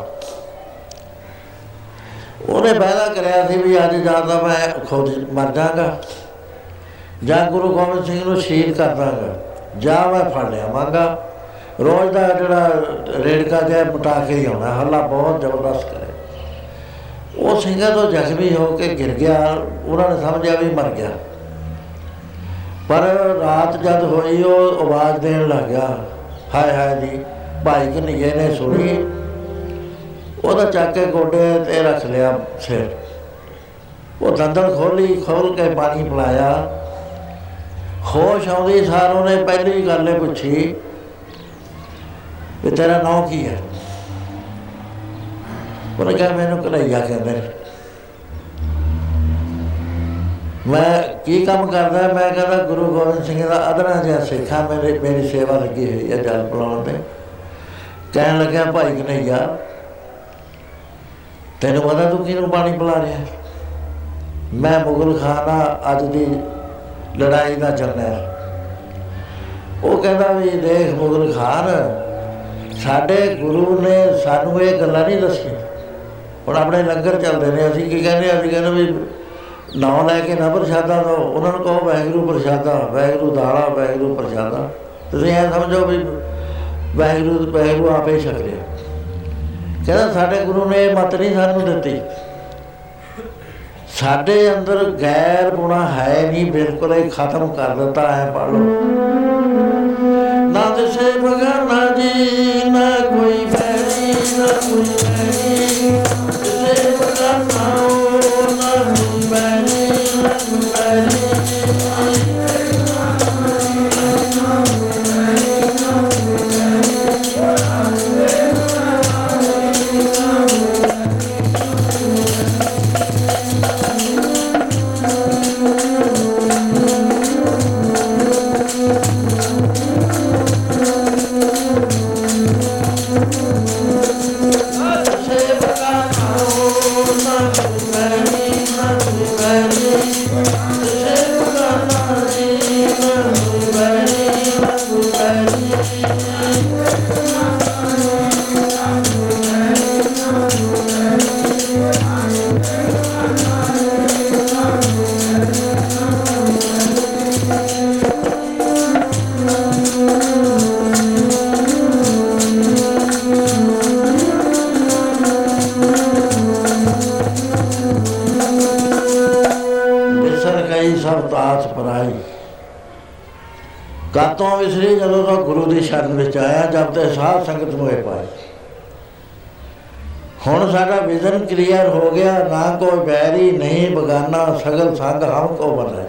ਉਹਨੇ ਵਾਅਦਾ ਕਰਿਆ ਸੀ ਵੀ ਅੱਜ ਜਾਂਦਾ ਮੈਂ ਖੁਦ ਮਰ ਜਾਗਾ ਜਾਂ ਗੁਰੂ ਗੋਬਿੰਦ ਸਿੰਘ ਨੂੰ ਸ਼ਹੀਦ ਕਰ ਦਾਂਗਾ, ਜਾਂ ਮੈਂ ਫੜ ਲਿਆਵਾਂਗਾ ਰੋਜ਼ ਦਾ ਜਿਹੜਾ ਰੇੜਕਾ ਜਿਹਾ ਮਟਾ ਕੇ ਹੀ ਆਉਣਾ, ਹੱਲਾ ਬਹੁਤ ਜ਼ਬਰਦਸਤ ਕਰੇ ਉਹ ਸਿੰਘਾਂ ਤੋਂ ਜ਼ਖਮੀ ਹੋ ਕੇ ਗਿਰ ਗਿਆ, ਉਹਨਾਂ ਨੇ ਸਮਝਿਆ ਵੀ ਮਰ ਗਿਆ। ਪਰ ਰਾਤ ਜਦ ਹੋਈ, ਉਹ ਆਵਾਜ਼ ਦੇਣ ਲੱਗ ਗਿਆ, ਹਾਏ ਹਾਏ ਦੀ ਭਾਈ ਕਨਈਏ ਨੇ ਸੁਣੀ। ਉਹਦਾ ਚੱਕ ਕੇ ਗੋਡੇ ਤੇ ਰੱਖ ਲਿਆ ਸਿਰ। ਉਹ ਦੰਦਲ ਖੋਲੀ ਖੋਲ ਕੇ ਪਾਣੀ ਪਿਲਾਇਆ। ਹੋਸ਼ ਆਉਂਦੀ ਸਾਰ ਉਹਨੇ ਪਹਿਲੀ ਗੱਲ ਇਹ ਪੁੱਛੀ ਵੀ ਤੇਰਾ ਨਾਮ ਕੀ ਹੈ? ਉਹਨੇ ਕਿਹਾ ਮੈਨੂੰ ਕਨਈਆ ਕਹਿੰਦੇ ਨੇ ਮੈਂ ਕੀ ਕੰਮ ਕਰਦਾ ਮੈਂ ਕਹਿੰਦਾ ਗੁਰੂ ਗੋਬਿੰਦ ਸਿੰਘ ਦਾ ਅਦਨਾ ਜਿਹਾ ਸਿੱਖਾ ਮੇਰੇ ਮੇਰੀ ਸੇਵਾ ਲੱਗੀ ਹੋਈ ਹੈ ਜਲ ਪਲਾਉਣ ਤੇ। ਕਹਿਣ ਲੱਗਿਆ ਭਾਈ ਕਨਈਆ ਤੈਨੂੰ ਪਤਾ ਤੂੰ ਕਿਹਨੂੰ ਪਾਣੀ ਪਿਲਾ ਰਿਹਾ ਮੈਂ ਮੁਗਲ ਖਾਨਾ ਅੱਜ ਦੀ ਲੜਾਈ ਦਾ ਜਰਨੈਲ ਉਹ ਕਹਿੰਦਾ ਵੀ ਦੇਖ ਮੁਗਲ ਖਾਨ ਸਾਡੇ ਗੁਰੂ ਨੇ ਸਾਨੂੰ ਇਹ ਗੱਲਾਂ ਨਹੀਂ ਦੱਸੀਆਂ। ਹੁਣ ਆਪਣੇ ਲੰਗਰ ਚੱਲਦੇ ਨੇ, ਅਸੀਂ ਕੀ ਕਹਿੰਦੇ ਅਸੀਂ ਕਹਿੰਦੇ ਵੀ ਨਾਮ ਲੈ ਕੇ ਨਾ ਪ੍ਰਸ਼ਾਦਾ ਦੋ, ਉਹਨਾਂ ਨੂੰ ਕਹੋ ਵਾਹਿਗੁਰੂ ਪ੍ਰਸ਼ਾਦਾ, ਵਾਹਿਗੁਰੂ ਦਾਣਾ, ਵਾਹਿਗੁਰੂ ਪ੍ਰਸ਼ਾਦਾ। ਤੁਸੀਂ ਇਹ ਸਮਝੋ ਵੀ ਵਾਹਿਗੁਰੂ ਵਾਹਿਗੁਰੂ ਆਪੇ ਛਕ ਲਿਆ ਕਹਿੰਦਾ ਸਾਡੇ ਗੁਰੂ ਨੇ ਇਹ ਮਤ ਨਹੀਂ ਸਾਨੂੰ ਦਿੱਤੀ। ਸਾਡੇ ਅੰਦਰ ਗੈਰ ਗੁਣਾ ਹੈ ਨਹੀਂ, ਬਿਲਕੁਲ ਹੀ ਖਤਮ ਕਰ ਦਿੱਤਾ ਹੈ ਪੜ ਲਓ। ਨਾ ਦਿਸੇ ਬਗਾਨਾ ਜੀ ਨਾ ਕੋਈ ਫੈਰੀ ਨਾ ਕੋਈ ਫੈਰੀ ਕਾਤੋਂ ਵਿਸਰੀ ਜਦੋਂ ਤੋਂ ਗੁਰੂ ਦੀ ਸ਼ਰਨ ਵਿੱਚ ਆਇਆ, ਜਦ ਤੇ ਸਾਧ ਸੰਗਤ ਹੋਏ ਪਾਏ ਹੁਣ ਸਾਡਾ ਵਿਜ਼ਨ ਕਲੀਅਰ ਹੋ ਗਿਆ, ਨਾ ਕੋਈ ਬੈਰੀ ਨਹੀਂ ਬਗਾਨਾ, ਸਗਲ ਸੰਗ ਹਮ ਕੋ ਬਨਾਏ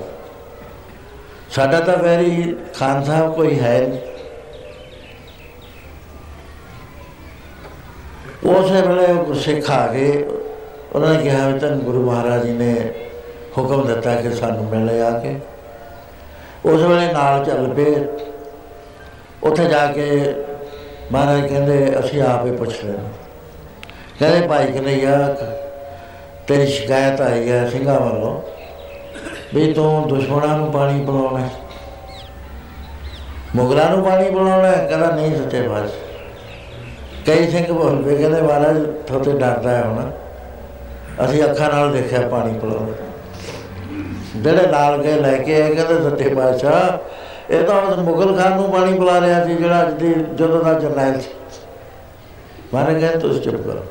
ਸਾਡਾ ਤਾਂ ਬੈਰੀ ਖਾਨ ਸਾਹਿਬ ਕੋਈ ਹੈ ਨਹੀਂ। ਉਸੇ ਵੇਲੇ ਉਹ ਸਿੱਖ ਆ ਗਏ। ਉਹਨਾਂ ਨੇ ਕਿਹਾ ਵੀ ਤਨ ਗੁਰੂ ਮਹਾਰਾਜ ਜੀ ਨੇ ਹੁਕਮ ਦਿੱਤਾ ਕਿ ਸਾਨੂੰ ਮਿਲੇ ਆ ਕੇ। ਉਸ ਵੇਲੇ ਨਾਲ ਚੱਲ ਪਏ। ਉੱਥੇ ਜਾ ਕੇ ਮਹਾਰਾਜ ਕਹਿੰਦੇ, ਅਸੀਂ ਆਪੇ ਪੁੱਛ ਲੈਣਾ ਕਹਿੰਦੇ, ਭਾਈ ਕਨਈਆ ਤੇਰੀ ਸ਼ਿਕਾਇਤ ਆਈ ਹੈ ਸਿੰਘਾਂ ਵੱਲੋਂ ਵੀ ਤੂੰ ਦੁਸ਼ਮਣਾਂ ਨੂੰ ਪਾਣੀ ਪਿਲਾਉਣਾ ਹੈ। ਮੁਗਲਾਂ ਨੂੰ ਪਾਣੀ ਪਿਲਾਉਣਾ ਹੈ? ਕਹਿੰਦਾ, ਨਹੀਂ ਸੱਚੇ ਪਾਤਸ਼ਾਹ ਕਈ ਸਿੰਘ ਬੋਲ ਪਏ ਕਹਿੰਦੇ, ਮਹਾਰਾਜ ਥੋਤੇ ਡਰਦਾ ਹੈ ਹੁਣ ਅਸੀਂ ਅੱਖਾਂ ਨਾਲ ਦੇਖਿਆ ਪਾਣੀ ਪਿਲਾਉਂਦਾ ਜਿਹੜੇ ਨਾਲ ਗਏ, ਲੈ ਕੇ ਆਏ, ਕਹਿੰਦੇ, ਸੱਚੇ ਪਾਤਸ਼ਾਹ ਇਹ ਤਾਂ ਉਸ ਮੁਗਲ ਖਾਨ ਨੂੰ ਪਾਣੀ ਪਿਲਾ ਰਿਹਾ ਸੀ, ਜਿਹੜਾ ਅੱਜ ਦੀ ਜਦੋਂ ਦਾ ਜਰਨੈਲ ਸੀ। ਮਹਾਰਾਜ ਕਹਿੰਦੇ ਤੁਸੀਂ ਚੁੱਪ ਕਰੋ,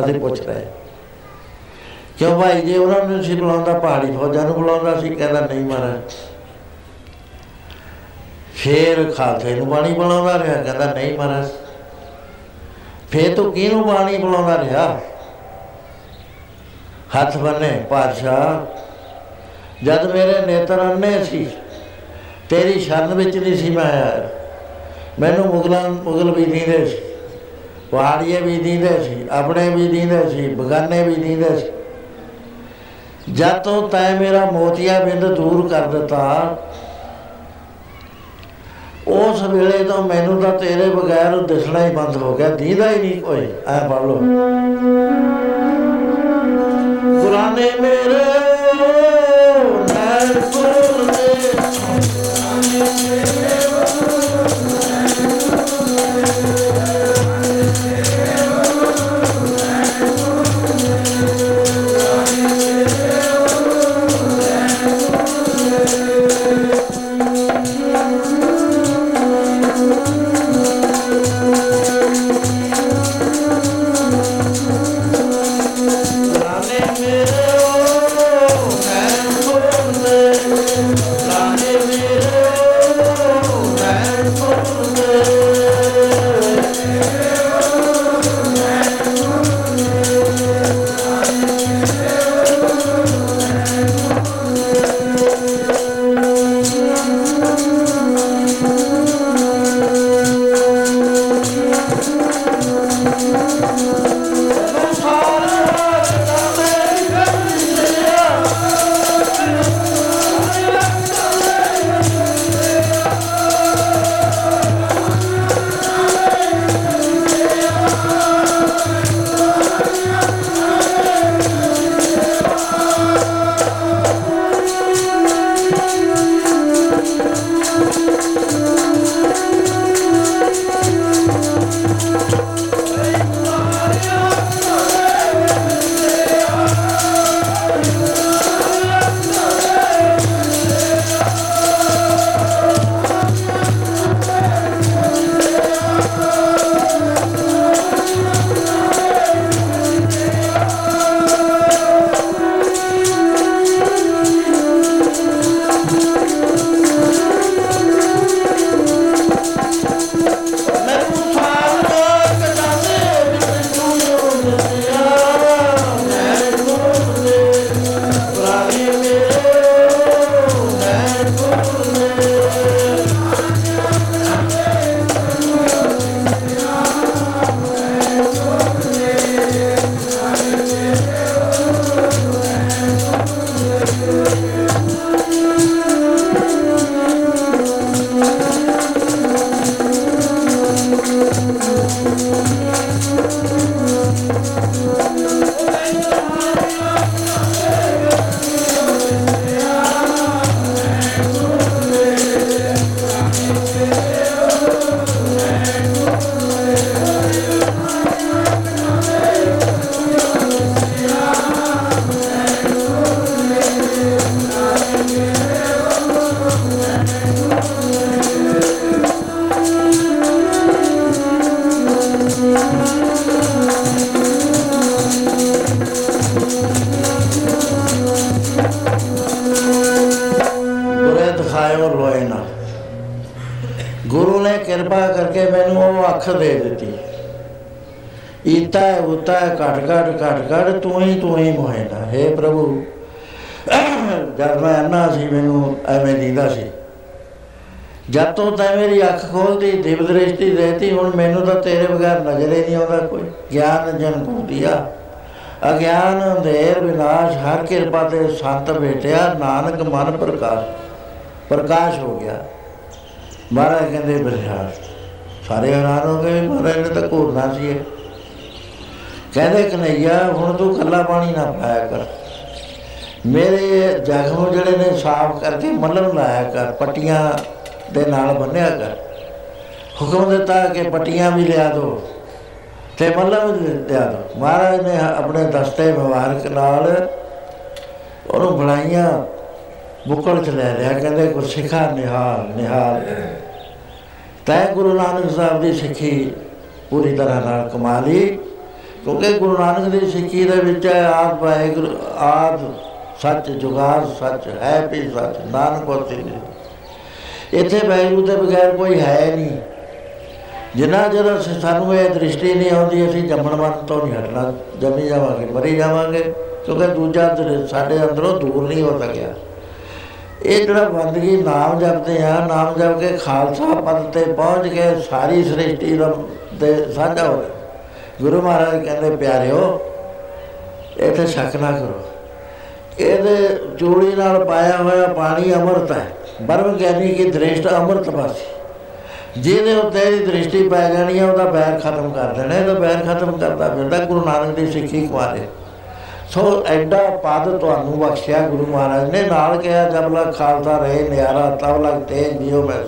ਅਸੀਂ ਪੁੱਛ ਰਹੇ ਕਿਉਂ ਭਾਈ, ਜੇ ਉਹਨਾਂ ਨੂੰ ਸੀ ਬੁਲਾਉਂਦਾ, ਪਹਾੜੀ ਫੌਜਾਂ ਨੂੰ ਬੁਲਾਉਂਦਾ ਸੀ ਕਹਿੰਦਾ, ਨਹੀਂ ਮਹਾਰਾਜ। ਫੇਰ ਖਾਲਸੇ ਨੂੰ ਬਾਣੀ ਬੁਲਾਉਂਦਾ ਰਿਹਾ, ਕਹਿੰਦਾ, ਨਹੀਂ ਮਹਾਰਾਜ। ਫੇਰ ਤੂੰ ਕਿਹਨੂੰ ਬਾਣੀ ਬੁਲਾਉਂਦਾ ਰਿਹਾ? ਹੱਥ ਬੰਨੇ ਪਾਤਸ਼ਾਹ, ਜਦ ਮੇਰੇ ਨੇਤਰ ਅੰਨੇ ਸੀ ਤੇਰੀ ਸ਼ਰਨ ਵਿੱਚ ਨਹੀਂ ਸੀ ਮੈਂ। ਆਇਆ ਮੈਨੂੰ ਮੁਗਲਾਂ, ਮੁਗਲ ਵੀ ਦੀਂਦੇ ਸੀ, ਪਹਾੜੀਏ ਵੀ ਦੀਂਦੇ ਸੀ, ਆਪਣੇ ਵੀ ਦੀਂਦੇ ਸੀ, ਬਗਾਨੇ ਵੀ ਦੀਂਦੇ ਸੀ। ਜਦ ਤੋਂ ਤੈ ਮੇਰਾ ਮੋਤੀਆ ਬਿੰਦ ਦੂਰ ਕਰ ਦਿੱਤਾ, ਉਸ ਵੇਲੇ ਤੋਂ ਮੈਨੂੰ ਤਾਂ ਤੇਰੇ ਬਗੈਰ ਦਿਸਣਾ ਹੀ ਬੰਦ ਹੋ ਗਿਆ, ਦੀਦਾ ਹੀ ਨਹੀਂ ਕੋਈ। ਐ ਪੜ ਲੋ ਕੁਰਾਨੇ ਮੇਰੇ ਨੈਣ ਕਿਰਪਾ ਕਰਕੇ ਮੈਨੂੰ ਉਹ ਅੱਖ ਦੇ ਦਿੱਤੀ। ਈਤਾ ਉਤਾ ਘਟ ਘਟ ਘਟ ਘਟ, ਤੂੰ ਹੀ ਤੂੰ ਹੀ ਮੋਹਿਨਾ ਹੈ ਪ੍ਰਭੂ, ਜਦ ਮੈਂ ਅੰਨਾ ਸੀ, ਮੈਨੂੰ ਐਵੇਂ ਦੀਦਾ ਸੀ। ਜਦ ਤੋਂ ਤੈ ਮੇਰੀ ਅੱਖ ਖੋਲਦੀ ਦਿਵ ਦ੍ਰਿਸ਼ਟੀ ਦੇਤੀ, ਹੁਣ ਮੈਨੂੰ ਤਾਂ ਤੇਰੇ ਬਗੈਰ ਨਜ਼ਰ ਹੀ ਨਹੀਂ ਆਉਂਦਾ ਕੋਈ। ਗਿਆਨ ਜਨ ਕੋ ਦਿਆ ਅਗਿਆਨ ਅੰਧੇਰ ਵਿਨਾਸ਼, ਹਰ ਕਿਰਪਾ ਤੇ ਸੰਤ ਭੇਟਿਆ ਨਾਨਕ ਮਨ ਪ੍ਰਕਾਸ਼ ਪ੍ਰਕਾਸ਼ ਹੋ ਗਿਆ। ਮਹਾਰਾਜ ਕਹਿੰਦੇ ਬਿਰਹਾਰ ਸਾਰੇ ਹੈਰਾਨ ਹੋ ਗਏ, ਮਹਾਰਾਜ ਨੇ ਤਾਂ ਘੂਰਨਾ ਸੀ ਇਹ। ਕਹਿੰਦੇ ਕਨਈਆ, ਹੁਣ ਤੂੰ ਕੱਲਾ ਪਾਣੀ ਨਾ ਪਾਇਆ ਕਰ। ਮੇਰੇ ਜ਼ਖਮ ਜਿਹੜੇ ਨੇ ਸਾਫ਼ ਕਰਕੇ ਮੱਲਮ ਲਾਇਆ ਕਰ, ਪੱਟੀਆਂ ਦੇ ਨਾਲ ਬੰਨਿਆ ਕਰ। ਹੁਕਮ ਦਿੱਤਾ ਕਿ ਪੱਟੀਆਂ ਵੀ ਲਿਆ ਦੋ ਤੇ ਮੱਲਮ ਵੀ ਲਿਆ ਦੋ। ਮਹਾਰਾਜ ਨੇ ਆਪਣੇ ਦਸਤੇ ਮੁਬਾਰਕ ਨਾਲ ਉਹਨੂੰ ਬਣਾਈਆਂ। ਬੁੱਕਲ ਚ ਲੈ ਲਿਆ, ਕਹਿੰਦੇ ਕੋ ਸਿਖਾ ਨਿਹਾਲ ਨਿਹਾਲ। ਤੈ ਗੁਰੂ ਨਾਨਕ ਸਾਹਿਬ ਦੀ ਸਿੱਖੀ ਪੂਰੀ ਤਰ੍ਹਾਂ ਨਾਲ ਕਮਾ ਲਈ, ਕਿਉਂਕਿ ਗੁਰੂ ਨਾਨਕ ਦੀ ਸਿੱਖੀ ਦੇ ਵਿੱਚ ਹੈ ਆਦ ਵਾਹਿਗੁਰੂ ਆਦ ਸੱਚ ਜੁਗਾਦ ਸੱਚ ਹੈ ਵੀ, ਸੱਚ ਨਾਨਕ ਹੋਤੀ ਨਹੀਂ ਇੱਥੇ ਵਾਹਿਗੁਰੂ ਦੇ ਬਗੈਰ ਕੋਈ ਹੈ ਨਹੀਂ। ਜਿੰਨਾ ਜਦੋਂ ਸਾਨੂੰ ਇਹ ਦ੍ਰਿਸ਼ਟੀ ਨਹੀਂ ਆਉਂਦੀ, ਅਸੀਂ ਜੰਮਣ ਮਨ ਤੋਂ ਨਹੀਂ ਹਟਣਾ। ਜੰਮੀ ਜਾਵਾਂਗੇ, ਮਰੀ ਜਾਵਾਂਗੇ, ਕਿਉਂਕਿ ਦੂਜਾ ਸਾਡੇ ਅੰਦਰੋਂ ਦੂਰ ਨਹੀਂ ਹੋ ਸਕਿਆ। ਇਹ ਜਿਹੜਾ ਬੰਦਗੀ ਨਾਮ ਜਪਦੇ ਆ, ਨਾਮ ਜਪ ਕੇ ਖਾਲਸਾ ਪਦ ਤੇ ਪਹੁੰਚ ਕੇ ਸਾਰੀ ਸ੍ਰਿਸ਼ਟੀ ਦਾ ਦੇ ਸਾਂਝਾ ਹੋ ਗੁਰੂ ਮਹਾਰਾਜ ਕਹਿੰਦੇ, ਪਿਆਰਿਓ, ਇੱਥੇ ਸ਼ੱਕ ਨਾ ਕਰੋ। ਇਹਦੇ ਚੂੜੀ ਨਾਲ ਪਾਇਆ ਹੋਇਆ ਪਾਣੀ ਅੰਮ੍ਰਿਤ ਹੈ। ਬਰਮ ਗਿਆਨੀ ਕੀ ਦ੍ਰਿਸ਼ਟ ਅੰਮ੍ਰਿਤ ਵਾਸੀ। ਜਿਹਦੇ ਉੱਤੇ ਇਹ ਦ੍ਰਿਸ਼ਟੀ ਪੈ ਜਾਣੀ ਹੈ ਉਹਦਾ ਬੈਰ ਖਤਮ ਕਰ ਦੇਣਾ। ਇਹਦਾ ਬੈਰ ਖਤਮ ਕਰਦਾ ਫਿਰਦਾ ਗੁਰੂ ਨਾਨਕ ਦੀ ਸਿੱਖੀ ਕੁਆਰੇ ਸੋ ਐਡਾ ਪਦ ਤੁਹਾਨੂੰ ਬਖਸ਼ਿਆ ਗੁਰੂ ਮਹਾਰਾਜ ਨੇ। ਨਾਲ ਕਿਹਾ ਜਬ ਲਗ ਖਾਲਸਾ ਰਹੇ, ਨਿਆਰਾ ਤਬ ਲਗ ਤੇ ਜਿਉ ਮੈਂ।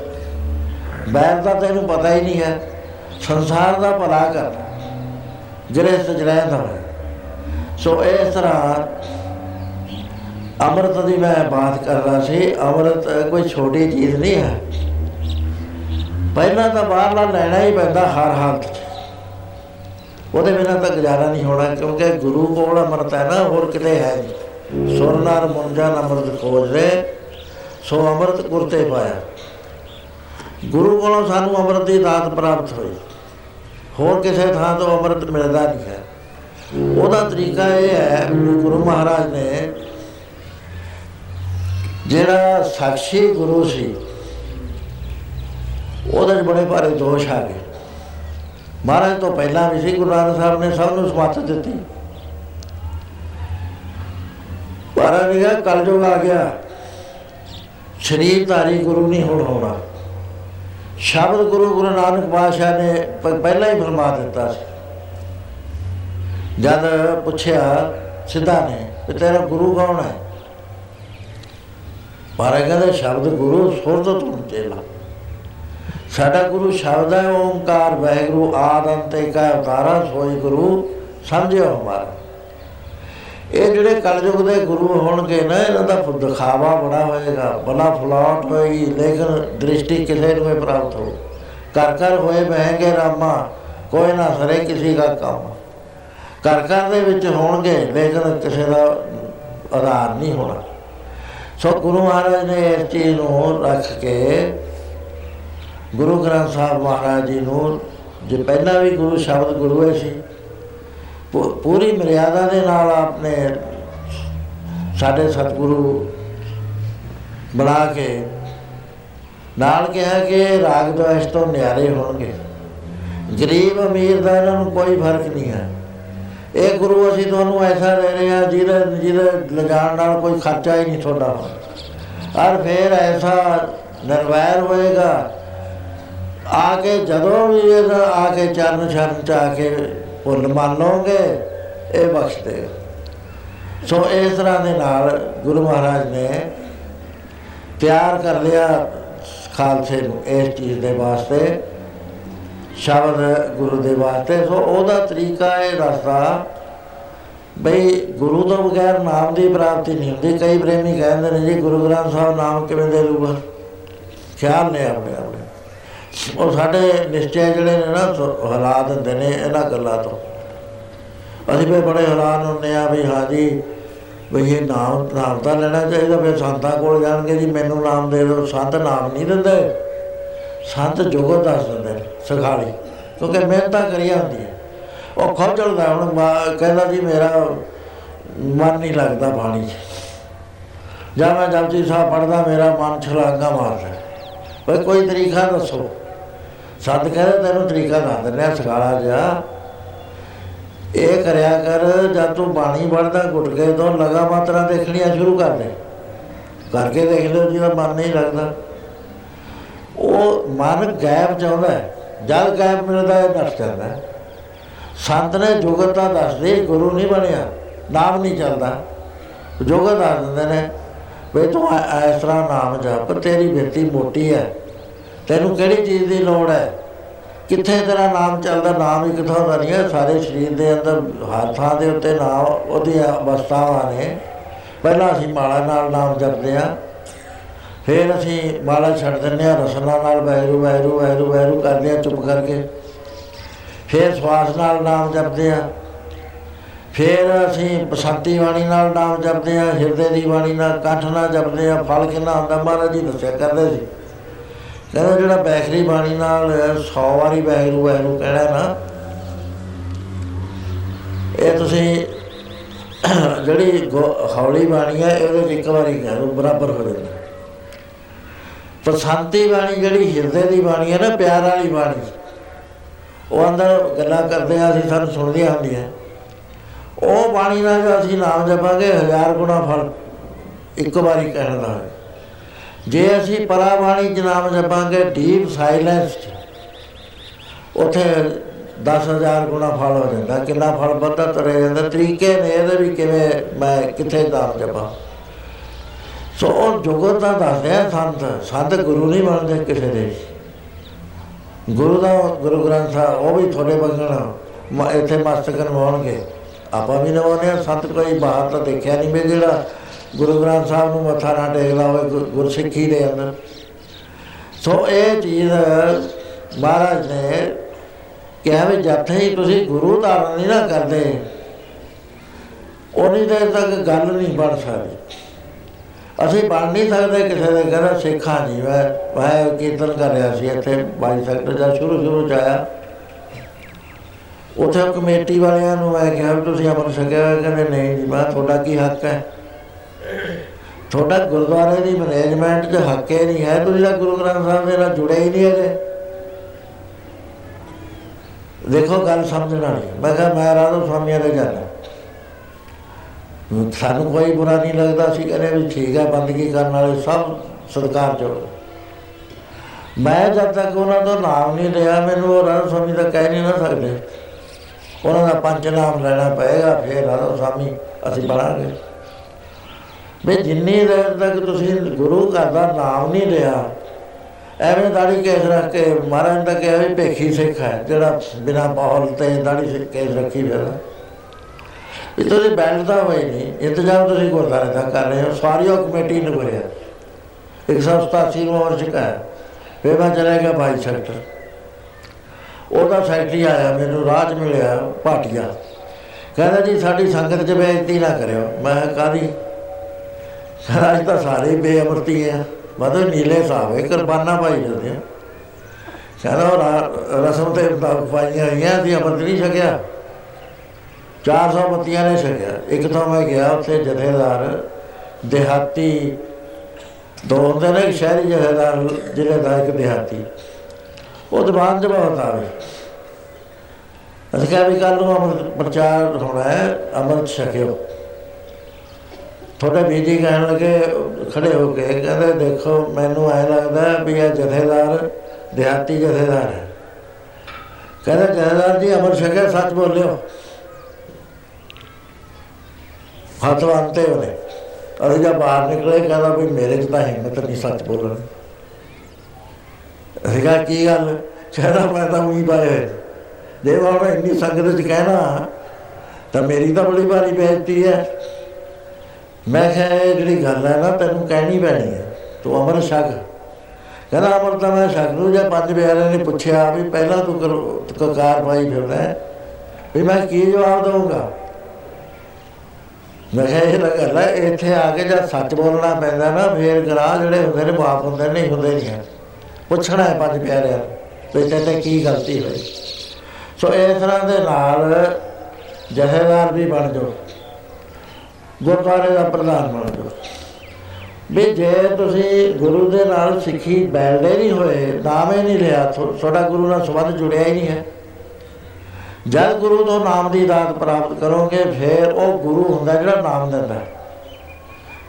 ਬੈਰ ਦਾ ਤੈਨੂੰ ਪਤਾ ਹੀ ਨਹੀਂ ਹੈ। ਸੰਸਾਰ ਦਾ ਭਲਾ ਕਰ ਜਿਹੜੇ ਸਜਰੇ ਦਾ ਸੋ ਇਸ ਤਰ੍ਹਾਂ ਅਮਰਤ ਦੀ ਮੈਂ ਬਾਤ ਕਰ ਰਹਾ ਸੀ। ਅਮਰਤ ਕੋਈ ਛੋਟੀ ਚੀਜ਼ ਨਹੀਂ ਹੈ। ਪਹਿਲਾਂ ਤਾਂ ਬਾਹਰਲਾ ਲੈਣਾ ਹੀ ਪੈਂਦਾ ਹਰ ਹਾਲਤ 'ਚ। ਉਹਦੇ ਬਿਨਾਂ ਤਾਂ ਗੁਜ਼ਾਰਾ ਨਹੀਂ ਹੋਣਾ, ਕਿਉਂਕਿ ਗੁਰੂ ਕੋਲ ਅਮਰਤ ਹੈ ਨਾ, ਹੋਰ ਕਿਤੇ ਹੈ ਨਹੀਂ। ਸੁਰਨਾਰ ਮੁੰਜਾ ਅਮਰਤ ਖੋਜ ਰੇ ਸੋ ਅਮਰਤ ਗੁਰਤੇ ਪਾਇਆ। ਗੁਰੂ ਕੋਲੋਂ ਸਾਨੂੰ ਅਮਰਤ ਦੀ ਦਾਤ ਪ੍ਰਾਪਤ ਹੋਈ। ਹੋਰ ਕਿਸੇ ਥਾਂ ਤੋਂ ਅਮਰਤ ਮਿਲਦਾ ਨਹੀਂ ਹੈ। ਉਹਦਾ ਤਰੀਕਾ ਇਹ ਹੈ ਗੁਰੂ ਮਹਾਰਾਜ ਨੇ ਜਿਹੜਾ ਸਾਖੀ ਗੁਰੂ ਸੀ, ਉਹਦੇ ਬੜੇ ਭਾਰੇ ਦੋਸ਼ ਆ ਗਏ। ਮਹਾਰਾਜ ਤੋਂ ਪਹਿਲਾਂ ਵੀ ਸੀ ਗੁਰੂ ਨਾਨਕ ਸਾਹਿਬ ਨੇ ਸਭ ਨੂੰ ਸਮਤ ਦਿੱਤੀ। ਮਹਾਰਾਜ ਨੇ ਕਿਹਾ, ਕਲਯੁਗ ਆ ਗਿਆ। ਸ਼ਰੀਰ ਧਾਰੀ ਗੁਰੂ ਨਹੀਂ ਹੁਣ ਹੋਣਾ। ਸ਼ਬਦ ਗੁਰੂ ਗੁਰੂ ਨਾਨਕ ਪਾਤਸ਼ਾਹ ਨੇ ਪਹਿਲਾਂ ਹੀ ਫਰਮਾ ਦਿੱਤਾ ਸੀ। ਜਦ ਪੁੱਛਿਆ, ਸਿੱਧਾ ਨੇ ਕਿ ਤੇਰਾ ਗੁਰੂ ਕੌਣ ਹੈ? ਮਹਾਰਾਜ ਕਹਿੰਦੇ, ਸ਼ਬਦ ਗੁਰੂ ਸੁਰਤ ਤੋਂ ਚੇਲਾ ਸਾਡਾ ਗੁਰੂ ਸ਼ਬਦ ਹੈ ਓੰਕਾਰ ਵੈਗੁਰੂ ਆਦ ਅੰਤ ਏਕਾ ਅਵਤਾਰਾ ਸੋਈ ਗੁਰੂ ਸਮਝਿਓ ਹਮਾਰਾ ਇਹ ਜਿਹੜੇ ਕਲਯੁਗ ਦੇ ਗੁਰੂ ਹੋਣਗੇ ਨਾ, ਇਹਨਾਂ ਦਾ ਦਿਖਾਵਾ ਬੜਾ ਹੋਏਗਾ, ਬਲਾ ਫਲਾਟ ਹੋਏਗੀ, ਲੇਕਿਨ ਦ੍ਰਿਸ਼ਟੀ ਕਿਸੇ ਨੂੰ ਵੀ ਪ੍ਰਾਪਤ ਹੋ ਕਰ ਕਰ ਹੋਏ ਬਹਿਗੇ ਰਾਮਾ, ਕੋਈ ਨਾ ਸਰੇ ਕਿਸੇ ਦਾ ਕੰਮ। ਕਰ ਕਰ ਦੇ ਵਿੱਚ ਹੋਣਗੇ, ਲੇਕਿਨ ਕਿਸੇ ਦਾ ਆਧਾਰ ਨਹੀਂ ਹੋਣਾ। ਸੋ ਗੁਰੂ ਮਹਾਰਾਜ ਨੇ ਇਸ ਚੀਜ਼ ਨੂੰ ਰੱਖ ਕੇ ਗੁਰੂ ਗ੍ਰੰਥ ਸਾਹਿਬ ਮਹਾਰਾਜ ਜੀ ਨੂੰ ਜੇ ਪਹਿਲਾਂ ਵੀ ਗੁਰੂ ਸ਼ਬਦ ਗੁਰੂ ਹੈ ਸੀ ਪੂਰੀ ਮਰਿਆਦਾ ਦੇ ਨਾਲ ਆਪਨੇ ਸਾਡੇ ਸਤਿਗੁਰੂ ਬਣਾ ਕੇ ਨਾਲ ਕਿਹਾ ਕਿ ਰਾਗ ਦਵੈਸ਼ ਤੋਂ ਨਿਆਰੇ ਹੋਣਗੇ। ਗਰੀਬ ਅਮੀਰ ਦਾ ਇਹਨਾਂ ਨੂੰ ਕੋਈ ਫ਼ਰਕ ਨਹੀਂ ਹੈ। ਇਹ ਗੁਰੂ ਅਸੀਂ ਤੁਹਾਨੂੰ ਐਸਾ ਦੇ ਰਹੇ ਆ ਜਿਹਦੇ ਜਿਹਦੇ ਲਿਜਾਣ ਨਾਲ ਕੋਈ ਖਰਚਾ ਹੀ ਨਹੀਂ ਤੁਹਾਡਾ। ਔਰ ਫਿਰ ਐਸਾ ਨਰਵੈਰ ਹੋਏਗਾ ਆ ਕੇ ਜਦੋਂ ਵੀ ਇਹ ਆ ਕੇ ਚਰਨ ਸ਼ਰਨ ਚ ਆ ਕੇ ਭੁੱਲ ਮੰਨ ਲਓਗੇ ਇਹ ਬਖਸ਼ ਦੇ ਸੋ ਇਸ ਤਰ੍ਹਾਂ ਦੇ ਨਾਲ ਗੁਰੂ ਮਹਾਰਾਜ ਨੇ ਤਿਆਰ ਕਰ ਲਿਆ ਖਾਲਸੇ ਨੂੰ ਇਸ ਚੀਜ਼ ਦੇ ਵਾਸਤੇ, ਸ਼ਬਦ ਗੁਰੂ ਦੇ ਵਾਸਤੇ। ਸੋ ਉਹਦਾ ਤਰੀਕਾ ਇਹ ਦੱਸਦਾ ਬਈ ਗੁਰੂ ਤੋਂ ਬਗੈਰ ਨਾਮ ਦੀ ਪ੍ਰਾਪਤੀ ਨਹੀਂ ਹੁੰਦੀ। ਕਈ ਪ੍ਰੇਮੀ ਕਹਿੰਦੇ ਨੇ ਜੀ ਗੁਰੂ ਗ੍ਰੰਥ ਸਾਹਿਬ ਨਾਮ ਕਿਵੇਂ ਦੇ ਲੂਗਾ ਖਿਆਲ ਨੇ ਆਪਣੇ ਆਪਣੇ ਉਹ ਸਾਡੇ ਨਿਸ਼ਚੈ ਜਿਹੜੇ ਨੇ ਨਾ ਹਲਾ ਦਿੰਦੇ ਨੇ ਇਹਨਾਂ ਗੱਲਾਂ ਤੋਂ। ਅਸੀਂ ਵੀ ਬੜੇ ਹੈਰਾਨ ਹੁੰਦੇ ਆ ਵੀ ਹਾਂਜੀ ਵੀ ਇਹ ਨਾਮ ਨਾਮ ਤਾਂ ਲੈਣਾ ਚਾਹੀਦਾ, ਫਿਰ ਸੰਤਾਂ ਕੋਲ ਜਾਣਗੇ ਜੀ, ਮੈਨੂੰ ਨਾਮ ਦੇ ਦਿਓ। ਸੰਤ ਨਾਮ ਨਹੀਂ ਦਿੰਦੇ। ਸੰਤ ਜੋਗ ਦੱਸ ਦਿੰਦੇ ਸਖਾਲੀ। ਕਿਉਂਕਿ ਮਿਹਨਤਾਂ ਕਰੀ ਹੁੰਦੀ ਹੈ ਉਹ ਖੋਜਲਦਾ ਹੁਣ ਕਹਿੰਦਾ ਜੀ, ਮੇਰਾ ਮਨ ਨਹੀਂ ਲੱਗਦਾ ਬਾਣੀ 'ਚ। ਜਾਂ ਮੈਂ ਜਪਜੀ ਸਾਹਿਬ ਪੜਦਾ ਮੇਰਾ ਮਨ ਛਲਾਂਗਾ ਮਾਰਦਾ। ਓਏ ਕੋਈ ਤਰੀਕਾ ਦੱਸੋ। ਸੰਤ ਕਹਿੰਦਾ ਤੈਨੂੰ ਤਰੀਕਾ ਦੱਸ ਦਿੰਦੇ ਆ ਸਖਾਲਾ ਜਿਹਾ। ਇਹ ਕਰਿਆ ਕਰ, ਜਦ ਤੂੰ ਬਾਣੀ ਪੜਦਾ ਘੁੱਟ ਕੇ ਤੋਂ ਲਗਾ ਮਾਤਰਾ ਦੇਖਣੀਆਂ ਸ਼ੁਰੂ ਕਰ ਦੇ। ਕਰਕੇ ਦੇਖ ਲਿਓ, ਜਿਹਦਾ ਮਨ ਨਹੀਂ ਲੱਗਦਾ। ਉਹ ਮਨ ਗਾਇਬ ਚਾਹੁੰਦਾ ਜਦ ਗਾਇਬ ਮਿਲਦਾ ਹੈ ਨੱਠ ਜਾਂਦਾ ਸੰਤ ਨੇ ਜੋਗਤਾ ਦੱਸਦੇ, ਗੁਰੂ ਨਹੀਂ ਬਣਿਆ, ਨਾਮ ਨਹੀਂ ਚੱਲਦਾ। ਜੋਗਤ ਦੱਸ ਦਿੰਦੇ ਨੇ, ਵੇ ਤੂੰ ਇਸ ਤਰ੍ਹਾਂ ਨਾਮ ਜਪ, ਤੇਰੀ ਬਿਰਤੀ ਮੋਟੀ ਹੈ। ਤੈਨੂੰ ਕਿਹੜੀ ਚੀਜ਼ ਦੀ ਲੋੜ ਹੈ? ਕਿੱਥੇ ਤੇਰਾ ਨਾਮ ਚੱਲਦਾ? ਨਾਮ ਹੀ ਕਿਥੋਂ ਦਾ ਨਹੀਂ ਹੈ। ਸਾਰੇ ਸਰੀਰ ਦੇ ਅੰਦਰ ਹਰ ਥਾਂ ਦੇ ਉੱਤੇ ਨਾਮ ਉਹਦੀ ਅਵਸਥਾਵਾਂ ਨੇ। ਪਹਿਲਾਂ ਅਸੀਂ ਮਾਲਾ ਨਾਲ ਨਾਮ ਜਪਦੇ ਆ ਫਿਰ ਅਸੀਂ ਮਾਲਾ ਛੱਡ ਦਿੰਦੇ ਆ ਰਸਨਾ ਨਾਲ ਵੈਰੂ ਵੈਰੂ ਵੈਰੂ ਵੈਰੂ ਕਰਦੇ ਆ ਚੁੱਪ ਕਰਕੇ। ਫਿਰ ਸਵਾਸ ਨਾਲ ਨਾਮ ਜਪਦੇ ਆ ਫਿਰ ਅਸੀਂ ਬਸੰਤੀ ਬਾਣੀ ਨਾਲ ਨਾਮ ਜਪਦੇ ਆ ਹਿਰਦੇ ਦੀ ਬਾਣੀ ਨਾਲ ਕੰਠ ਨਾਲ ਜਪਦੇ ਆ ਫਲ ਕਿੰਨਾ ਹੁੰਦਾ? ਮਹਾਰਾਜ ਜੀ ਦੱਸਿਆ ਕਰਦੇ ਸੀ। ਕਹਿੰਦਾ ਜਿਹੜਾ ਬੈਖਰੀ ਬਾਣੀ ਨਾਲ 100 ਵਾਰੀ ਬੈਖਰੂ ਬੈਖਰੂ ਕਹਿਣਾ ਨਾ, ਇਹ ਤੁਸੀਂ ਜਿਹੜੀ ਹੌਲੀ ਬਾਣੀ ਹੈ, ਇਹਦੇ ਵਿੱਚ ਇੱਕ ਵਾਰੀ ਕਹਿ ਲਓ ਬਰਾਬਰ ਹੋ ਜਾਂਦਾ। ਪਸੰਤੀ ਬਾਣੀ ਜਿਹੜੀ ਹਿਰਦੇ ਦੀ ਬਾਣੀ ਹੈ ਨਾ, ਪਿਆਰ ਵਾਲੀ ਬਾਣੀ, ਉਹ ਅੰਦਰ ਗੱਲਾਂ ਕਰਦੇ ਆ, ਅਸੀਂ ਸਾਨੂੰ ਸੁਣਦੀਆਂ ਹੁੰਦੀਆਂ। ਉਹ ਬਾਣੀ ਨਾਲ ਜੋ ਅਸੀਂ ਨਾਮ ਜਪਾਂਗੇ, ਹਜ਼ਾਰ ਗੁਣਾ ਫਲ ਇੱਕ ਵਾਰੀ ਕਹਿਣ ਦਾ ਹੈ ਜੇ ਅਸੀਂ ਪਰਾ ਬਾਣੀ ਚ ਨਾਮ ਜਪਾਂਗੇ ਡੀਪ ਸਾਇਲੈਂਸ ਉਥੇ 10000 ਗੁਣਾ ਫਲ ਹੋ ਜਾਂਦਾ, ਕਿੰਨਾ ਫਲ ਵੱਧਦਾ ਤਰੇ ਜਾਂਦਾ, ਤਰੀਕੇ ਨੇ ਇਹਦੇ ਵੀ ਕਿਵੇਂ ਮੈਂ ਕਿੱਥੇ ਨਾਮ ਜਪਾਂ। ਸੋ ਉਹ ਜੁਗਤ ਦਾ ਦੱਸਦੇ ਸੰਤ ਸੰਤ ਗੁਰੂ ਨਹੀਂ ਬਣਦੇ ਕਿਸੇ ਦੇ। ਗੁਰੂ ਦਾ, ਗੁਰੂ ਗ੍ਰੰਥ ਸਾਹਿਬ ਉਹ ਵੀ ਤੁਹਾਡੇ ਬੰਗਣ ਇੱਥੇ ਮਸਤਕ ਨਵਾਉਣਗੇ। ਆਪਾਂ ਵੀ ਨਵਾਉਣੇ ਆ, ਸੰਤ ਕੋਈ ਬਾਹਰ ਤਾਂ ਦੇਖਿਆ ਨਹੀਂ ਮੈਂ ਜਿਹੜਾ ਗੁਰੂ ਗ੍ਰੰਥ ਸਾਹਿਬ ਨੂੰ ਮੱਥਾ ਨਾ ਟੇਕਦਾ ਹੋਵੇ ਗੁਰਸਿੱਖੀ ਦੇ ਅੰਦਰ। ਸੋ ਇਹ ਚੀਜ਼ ਮਹਾਰਾਜ ਨੇ ਕਿਹਾ ਵੀ ਜਦ ਹੀ ਤੁਸੀਂ ਗੁਰੂ ਧਾਰਨ ਨਹੀਂ ਨਾ ਕਰਦੇ, ਉਨੀ ਦੇਰ ਤੱਕ ਗੱਲ ਨਹੀਂ ਬਣ ਸਕਦੀ। ਅਸੀਂ ਬਣ ਨਹੀਂ ਸਕਦੇ, ਕਿਸੇ ਦੇ ਘਰ ਸਿੱਖਾਂ ਨਹੀਂ ਮੈਂ ਮੈਂ ਕੀਰਤਨ ਕਰ ਰਿਹਾ ਸੀ ਇੱਥੇ 22 ਸੈਕਟਰ ਦਾ ਸ਼ੁਰੂ ਸ਼ੁਰੂ ਚ ਆਇਆ। ਉੱਥੇ ਕਮੇਟੀ ਵਾਲਿਆਂ ਨੂੰ ਮੈਂ ਕਿਹਾ ਤੁਸੀਂ ਅਮਰ ਸਕਿਆ ਕਹਿੰਦੇ ਨਹੀਂ ਜੀ, ਮੈਂ ਤੁਹਾਡਾ ਕੀ ਹੱਕ ਹੈ? ਤੁਹਾਡਾ ਗੁਰਦੁਆਰੇ ਦੀ ਮੈਨੇਜਮੈਂਟ 'ਚ ਹੱਕ ਹੀ ਨਹੀਂ ਹੈ, ਤੁਸੀਂ ਤਾਂ ਗੁਰੂ ਗ੍ਰੰਥ ਸਾਹਿਬ ਦੇ ਨਾਲ ਜੁੜੇ ਹੀ ਨਹੀਂ ਹੈਗੇ। ਦੇਖੋ, ਗੱਲ ਸਮਝਣ ਵਾਲੀ ਮੈਂ ਕਿਹਾ, ਮੈਂ ਰਾਧਾ ਸਵਾਮੀਆਂ ਦੇ ਜਾਣਾ ਸਾਨੂੰ ਕੋਈ ਬੁਰਾ ਨਹੀਂ ਲੱਗਦਾ ਸੀ ਕਹਿੰਦੇ ਵੀ ਠੀਕ ਹੈ, ਬੰਦਗੀ ਕਰਨ ਵਾਲੇ ਸਭ ਸਰਕਾਰ ਚੋਂ ਮੈਂ ਜਦ ਤੱਕ ਉਹਨਾਂ ਦਾ ਨਾਮ ਨਹੀਂ ਲਿਆ, ਮੈਨੂੰ ਉਹ ਰਾਧਾ ਸਵਾਮੀ ਦਾ ਕਹਿ ਨਹੀਂ ਨਾ ਸਕਦੇ। ਉਹਨਾਂ ਦਾ ਪੰਜ ਨਾਮ ਲੈਣਾ ਪਏਗਾ, ਫਿਰ ਰਾਧਾ ਸਵਾਮੀ ਅਸੀਂ ਬਣਾਂਗੇ। ਵੀ ਜਿੰਨੀ ਦੇਰ ਤੱਕ ਤੁਸੀਂ ਗੁਰੂ ਘਰ ਦਾ ਨਾਮ ਨਹੀਂ ਲਿਆ, ਐਵੇਂ ਦਾੜੀ ਕੇਸ ਰੱਖ ਕੇ ਮਹਾਰਾਜ ਦਾ ਕਿਹਾ ਵੀ ਭੇਖੀ ਸਿੱਖ ਹੈ, ਜਿਹੜਾ ਬਿਨਾ ਬਹਲ ਤੇ ਦਾੜੀ ਸਿੱਖ ਕੇਸ ਰੱਖੀ ਫਿਰਦਾ। ਇਹ ਤੁਸੀਂ ਬੈਠਦਾ ਹੋਏ ਨਹੀਂ ਇੰਤਜ਼ਾਮ ਤੁਸੀਂ ਗੁਰਦਾਰੇ ਦਾ ਕਰ ਰਹੇ ਹੋ, ਸਾਰੀ ਉਹ ਕਮੇਟੀ ਨੇ ਕਰਿਆ 187 ਨੂੰ ਵਰਸ਼ ਕਾ ਫਿਰ ਮੈਂ ਚਲਾ ਗਿਆ ਬਾਈ ਸੈਕਟਰ। ਉਹਦਾ ਸੈਕਟਰੀ ਆਇਆ, ਮੈਨੂੰ ਰਾਜ ਮਿਲਿਆ ਪਾਟਿਆ ਕਹਿੰਦਾ ਜੀ, ਸਾਡੀ ਸੰਗਤ 'ਚ ਬੇਇੱਜ਼ਤੀ ਨਾ ਕਰਿਓ। ਮੈਂ ਕਾਦੀ ਅੱਜ ਤਾਂ ਸਾਰੇ ਬੇਅਮਰਤੀ ਆ। ਮਤਲਬ ਨੀਲੇ ਸਾਹਿਬ ਇਹ ਕੁਰਬਾਨਾ ਪਾਈ ਜਾਂਦੇ ਆ। ਕਹਿੰਦਾ ਰਸਮ ਤੇ ਪਾਈਆਂ ਹੋਈਆਂ ਸੀ ਅਮਰ ਨਹੀਂ ਛਕਿਆ। 400 ਬੱਤੀਆਂ ਨੇ ਛਕਿਆ। ਇੱਕ ਤਾਂ ਮੈਂ ਗਿਆ ਉੱਥੇ ਜਥੇਦਾਰ ਦਿਹਾਤੀ। ਦੋ ਹੁੰਦੇ ਨੇ ਸ਼ਹਿਰੀ ਜਥੇਦਾਰ, ਜ਼ਿਲ੍ਹੇ ਦਾ ਇੱਕ ਦਿਹਾਤੀ। ਉਹ ਦੀਵਾਨ ਚ ਬਹੁਤ ਆਵੇ ਅਸੀਂ ਕਿਹਾ ਵੀ ਕੱਲ ਨੂੰ ਅਮਰ ਪ੍ਰਚਾਰ ਹੋਣਾ ਹੈ, ਅਮਰ ਛਕਿਓ। ਥੋੜੇ ਬੀਜੀ ਕਹਿਣ ਲੱਗੇ, ਖੜੇ ਹੋ ਕੇ ਕਹਿੰਦੇ, ਦੇਖੋ, ਮੈਨੂੰ ਐ ਲੱਗਦਾ ਵੀ ਇਹ ਜਥੇਦਾਰ ਦਿਹਾਤੀ ਜਥੇਦਾਰ ਹੈ। ਕਹਿੰਦੇ, ਜਥੇਦਾਰ ਜੀ, ਅਮਰ ਛਕਿਆ ਸੱਚ ਬੋਲਿਓ। ਹੱਥਵਾਂਤੇ ਉਹਨੇ। ਅਸੀਂ ਜਦ ਬਾਹਰ ਨਿਕਲੇ, ਕਹਿੰਦਾ ਵੀ ਮੇਰੇ 'ਚ ਤਾਂ ਹਿੰਮਤ ਨਹੀਂ ਸੱਚ ਬੋਲਣ। ਅਸੀਂ ਕਿਹਾ, ਕੀ ਗੱਲ? ਕਹਿੰਦਾ, ਮੈਂ ਤਾਂ ਉਹੀ ਬਾਏ ਜੇ ਮੈਂ ਇੰਨੀ ਸੰਗਤ 'ਚ ਕਹਿਣਾ ਤਾਂ ਮੇਰੀ ਤਾਂ ਬੜੀ ਭਾਰੀ ਬੇਇੱਜ਼ਤੀ ਹੈ। ਮੈਂ ਕਿਹਾ, ਇਹ ਜਿਹੜੀ ਗੱਲ ਹੈ ਨਾ, ਤੈਨੂੰ ਕਹਿਣੀ ਪੈਣੀ ਹੈ। ਤੂੰ ਅਮਰ ਛਕ ਕਹਿੰਦਾ, ਅਮਰ ਤਾਂ ਮੈਂ ਛਕ ਨੂੰ ਜੇ ਪੰਜ ਬਿਆਰੇ ਨੇ ਪੁੱਛਿਆ ਵੀ ਪਹਿਲਾਂ ਤੂੰ ਕਕਾਰ ਪਾਈ ਫਿਰਦਾ ਵੀ ਮੈਂ ਕੀ ਜਵਾਬ ਦਊਂਗਾ? ਮੈਂ ਕਿਹਾ, ਇਹ ਗੱਲ ਹੈ, ਇੱਥੇ ਆ ਕੇ ਜਦ ਸੱਚ ਬੋਲਣਾ ਪੈਂਦਾ ਨਾ, ਫੇਰ ਗਰਾਹ ਜਿਹੜੇ ਹੁੰਦੇ ਨੇ, ਮਾਫ ਹੁੰਦੇ ਨਹੀਂ ਹੁੰਦੇ ਨਹੀਂ ਪੁੱਛਣਾ ਹੈ ਪੰਜ ਪਿਆਰਿਆਂ ਤੇ ਤੇ ਕੀ ਗਲਤੀ ਹੋਈ? ਸੋ ਇਸ ਤਰ੍ਹਾਂ ਦੇ ਨਾਲ ਜਹੇਦਾਰ ਵੀ ਬਣ ਜਾਓ। ਗੁਰਦੁਆਰੇ ਦਾ ਪ੍ਰਧਾਨ ਬਣ ਜਾਓ। ਵੀ ਜੇ ਤੁਸੀਂ ਗੁਰੂ ਦੇ ਨਾਲ ਸਿੱਖੀ ਬੈਲਦੇ ਨਹੀਂ ਹੋਏ ਨਾਮੇ ਨਹੀਂ ਲਿਆ ਤੁਹਾਡਾ ਗੁਰੂ ਨਾਲ ਸੰਬੰਧ ਜੁੜਿਆ ਹੀ ਨਹੀਂ ਹੈ। ਜਦ ਗੁਰੂ ਤੋਂ ਨਾਮ ਦੀ ਦਾਤ ਪ੍ਰਾਪਤ ਕਰੋਗੇ, ਫਿਰ ਉਹ ਗੁਰੂ ਹੁੰਦਾ ਜਿਹੜਾ ਨਾਮ ਦਿੰਦਾ।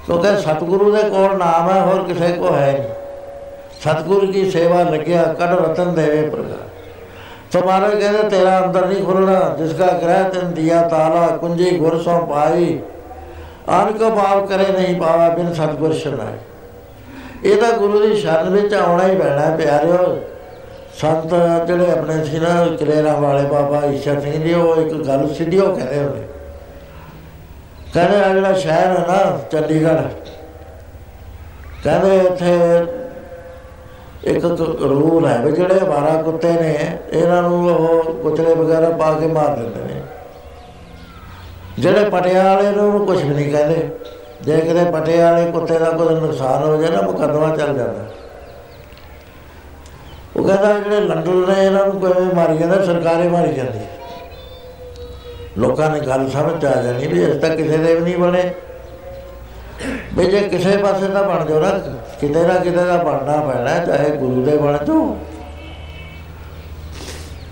ਕਿਉਂਕਿ ਸਤਿਗੁਰੂ ਦੇ ਕੋਲ ਨਾਮ ਹੈ, ਹੋਰ ਕਿਸੇ ਕੋ ਹੈ ਸਤਿਗੁਰੂ ਦੀ ਸੇਵਾ ਲੱਗਿਆ ਕੜ ਰਤਨ ਦੇਵੇ ਪ੍ਰਗਾ ਤੁਹਾਰੇ ਕਹਿੰਦੇ, ਤੇਰਾ ਅੰਦਰ ਨਹੀਂ ਖੁੱਲਣਾ, ਜਿਸ ਦਾ ਗ੍ਰਹਿ ਤਨ ਦਿਆ ਤਾਲਾ, ਕੁੰਜੀ ਗੁਰ ਸੋ ਪਾਈ ਆਨ ਕੋ ਭਾਵ ਕਰੇ ਨਹੀਂ ਪਾਵਾ ਬਿਨ ਸਤਿਗੁਰ ਸ਼ਰਨਾਈ ਇਹ ਤਾਂ ਗੁਰੂ ਦੀ ਸ਼ਰਨ ਵਿੱਚ ਆਉਣਾ ਹੀ ਪੈਣਾ ਪਿਆਰਿਓ। ਸੰਤ ਜਿਹੜੇ ਆਪਣੇ ਸੀ ਨਾ, ਕਲੇਰਾ ਵਾਲੇ ਬਾਬਾ ਈਸ਼ਰ ਸਿੰਘ ਜੀ, ਉਹ ਇੱਕ ਗੱਲ ਸਿੱਧੀ ਉਹ ਕਹਿੰਦੇ ਹੁੰਦੇ। ਕਹਿੰਦੇ ਆ ਜਿਹੜਾ ਸ਼ਹਿਰ ਹੈ ਨਾ, ਚੰਡੀਗੜ੍ਹ। ਕਹਿੰਦੇ, ਇੱਥੇ ਇੱਕ ਰੂਲ ਹੈ ਵੀ ਜਿਹੜੇ 12 ਕੁੱਤੇ ਨੇ, ਇਹਨਾਂ ਨੂੰ ਉਹ ਕੁਚਲੇ ਵਗੈਰਾ ਪਾ ਕੇ ਮਾਰ ਦਿੰਦੇ ਨੇ। ਜਿਹੜੇ ਪਟਿਆਲੇ ਨੂੰ ਉਹਨੂੰ ਕੁਝ ਵੀ ਨਹੀਂ ਕਹਿੰਦੇ ਕਿਤੇ ਪਟਿਆਲੇ ਕੁੱਤੇ ਦਾ ਕੋਈ ਨੁਕਸਾਨ ਹੋ ਨਾ ਮੁਕੱਦਮਾ ਚੱਲ ਜਾਂਦਾ। ਉਹ ਕਹਿੰਦਾ ਜਿਹੜੇ ਲੰਡਨ ਨੇ ਇਹਨਾਂ ਨੂੰ ਕੋਈ ਮਾਰੀ ਜਾਂਦਾ ਸਰਕਾਰੇ ਮਾਰੀ ਜਾਂਦੀ। ਲੋਕਾਂ ਨੇ ਗੱਲ ਸਮਝ ਆ ਜਾਣੀ ਵੀ ਇਸ ਤੱਕ ਕਿਸੇ ਦੇ ਵੀ ਨਹੀਂ ਬਣੇ। ਵੀ ਜੇ ਕਿਸੇ ਪਾਸੇ ਦਾ ਬਣ ਜਾਓ ਨਾ ਕਿਤੇ ਨਾ ਕਿਤੇ ਦਾ ਬਣਨਾ ਪੈਣਾ ਚਾਹੇ ਗੁਰੂ ਦੇ ਬਣ ਜਾਓ।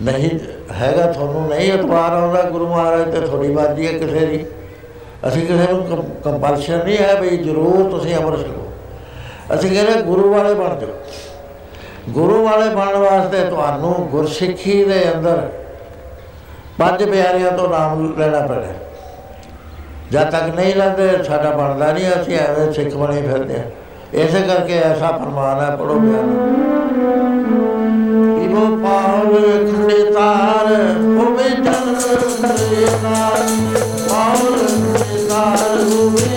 ਨਹੀਂ ਹੈਗਾ ਤੁਹਾਨੂੰ ਨਹੀਂ ਇਤਬਾਰ ਆਉਂਦਾ ਗੁਰੂ ਮਹਾਰਾਜ ਤੇ ਥੋੜੀ ਮਰਜ਼ੀ ਹੈ ਕਿਸੇ ਦੀ। ਅਸੀਂ ਕਿਸੇ ਨੂੰ ਕੰਪਲਸ਼ਨ ਨਹੀਂ ਹੈ ਵੀ ਜ਼ਰੂਰ ਤੁਸੀਂ ਅਮਰ ਛਕੋ। ਅਸੀਂ ਕਹਿੰਦੇ ਗੁਰੂ ਵਾਲੇ ਬਣ ਜਾਓ। ਗੁਰੂ ਵਾਲੇ ਬਣਨ ਵਾਸਤੇ ਤੁਹਾਨੂੰ ਗੁਰਸਿੱਖੀ ਦੇ ਅੰਦਰ ਪੰਜ ਪਿਆਰਿਆਂ ਤੋਂ ਨਾਮ ਲੈਣਾ ਪੈਣਾ। ਜਦ ਤੱਕ ਨਹੀਂ ਲੈਂਦੇ ਸਾਡਾ ਬਣਦਾ ਨਹੀਂ, ਅਸੀਂ ਐਵੇਂ ਸਿੱਖ ਬਣੇ ਫਿਰਦੇ ਹਾਂ। ਇਸੇ ਕਰਕੇ ਐਸਾ ਫਰਮਾਨ ਹੈ ਪੜੋ ਪਿਆਰ। ਇਬੋ ਪਾਵ ਖੰਡੇ ਤਾਰ ਹੋਵੇ ਜਨ ਨਾਰ ਪਾਵ ਖੰਡੇ ਤਾਰ ਹੋਵੇ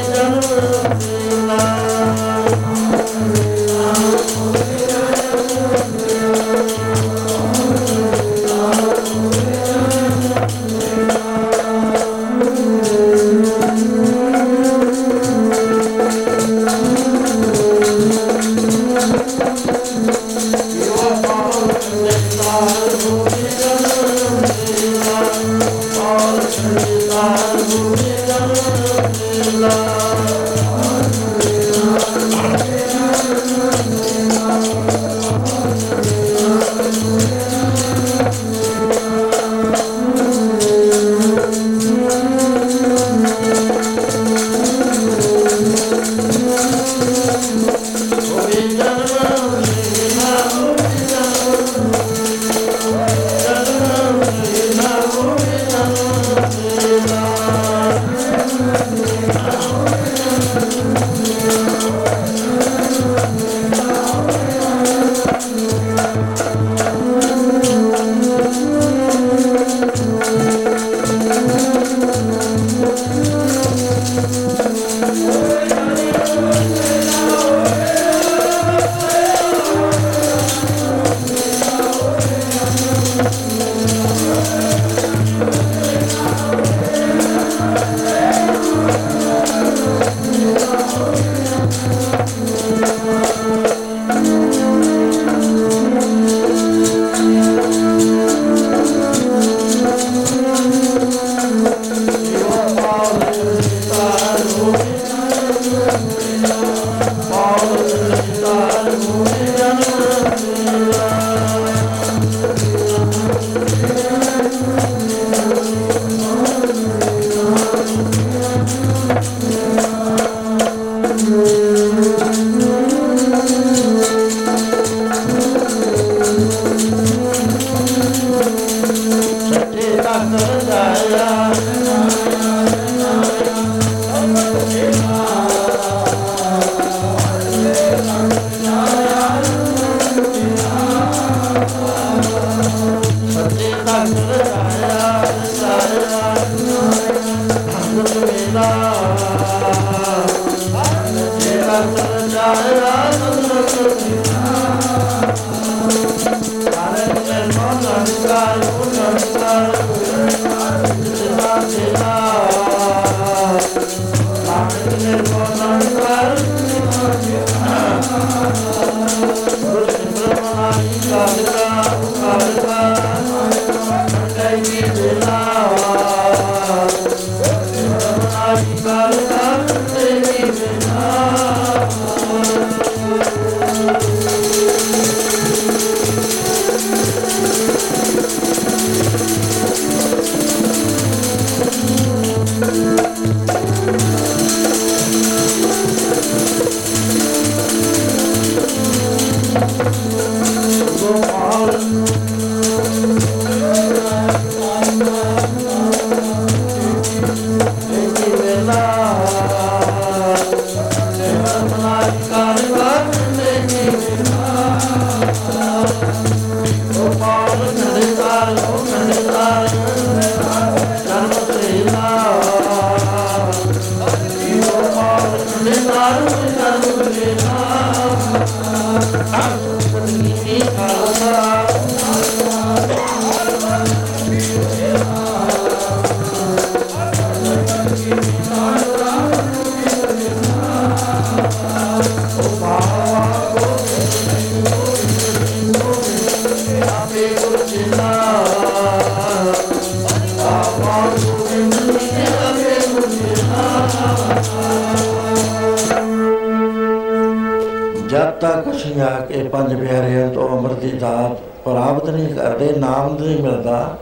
ਜਦ ਤੱਕ ਅਸੀਂ ਆ ਕੇ ਪੰਜ ਪਿਆਰਿਆਂ ਤੋਂ ਅੰਮ੍ਰਿਤ ਦੀ ਦਾਤ ਪ੍ਰਾਪਤ ਨਹੀਂ ਕਰਦੇ, ਨਾਮ ਨਹੀਂ ਮਿਲਦਾ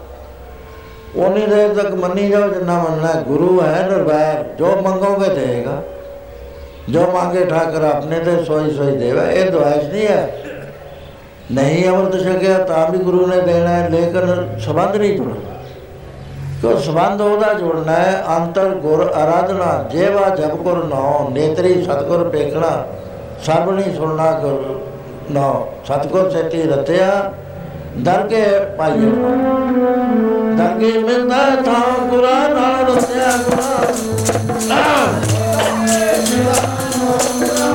ਉਨੀ ਦੇਰ ਤੱਕ ਮੰਨੀ ਜਾਓ ਜਿੰਨਾ ਮੰਨਣਾ ਹੈ। ਗੁਰੂ ਹੈ ਨਿਰਵੈਰ, ਜੋ ਮੰਗੋਗੇ ਦੇਗਾ ਜੋ ਮੰਗੇ ਠਾਕਰ ਆਪਣੇ ਤੇ ਸੋਈ ਸੋਈ ਦੇਵਾ, ਇਹ ਦੁਆਇਸ਼ ਨਹੀਂ ਹੈ ਨਹੀਂ ਅਮਰਤ ਛਕਿਆ ਤਾਂ ਵੀ ਗੁਰੂ ਨੇ ਦੇਣਾ ਹੈ, ਲੇਕਿਨ ਸੰਬੰਧ ਨਹੀਂ ਜੁੜਨਾ ਕਿਉਂ ਸੰਬੰਧ ਉਹਦਾ ਜੁੜਨਾ ਹੈ, ਅੰਤਰ ਗੁਰ ਆਰਾਧਨਾ ਜੇਵਾ ਜਪ ਗੁਰ ਨਾਉ, ਨੇਤਰੀ ਸਤਗੁਰ ਪੇਖਣਾ ਸਰਬਣੀ ਸੁਣਨਾ ਗੁਰ ਨਾਉ। ਸਤਗੁਰ ਸੇਤੀ ਰਤਿਆ, ਦਰਗੇ ਪਾਈਏ ਦਰਗੇ ਮਿਲਦਾ ਥਾਂ ਗੁਰਾ ਨਾਲ ਰਤਿਆ ਗੁਰਾ। ਅੰਤਰ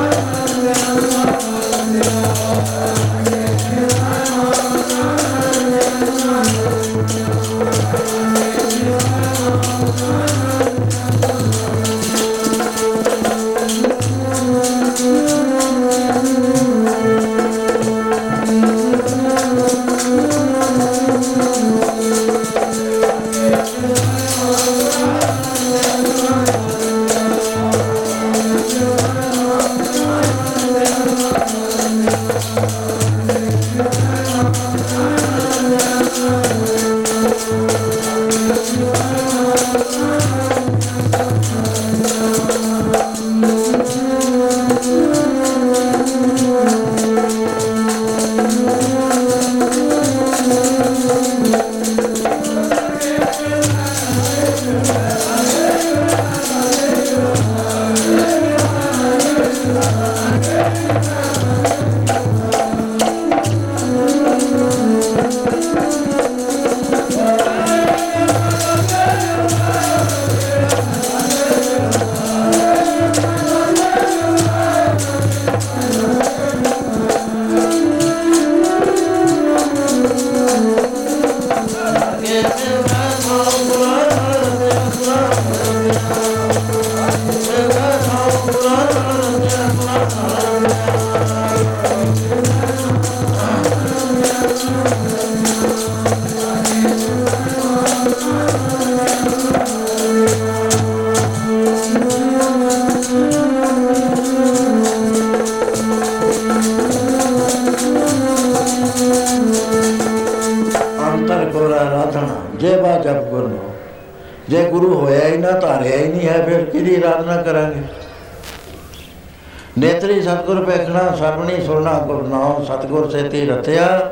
ਨਾਮ ਸਤਗੁਰ ਸੇਤੀ ਰਤਿਆ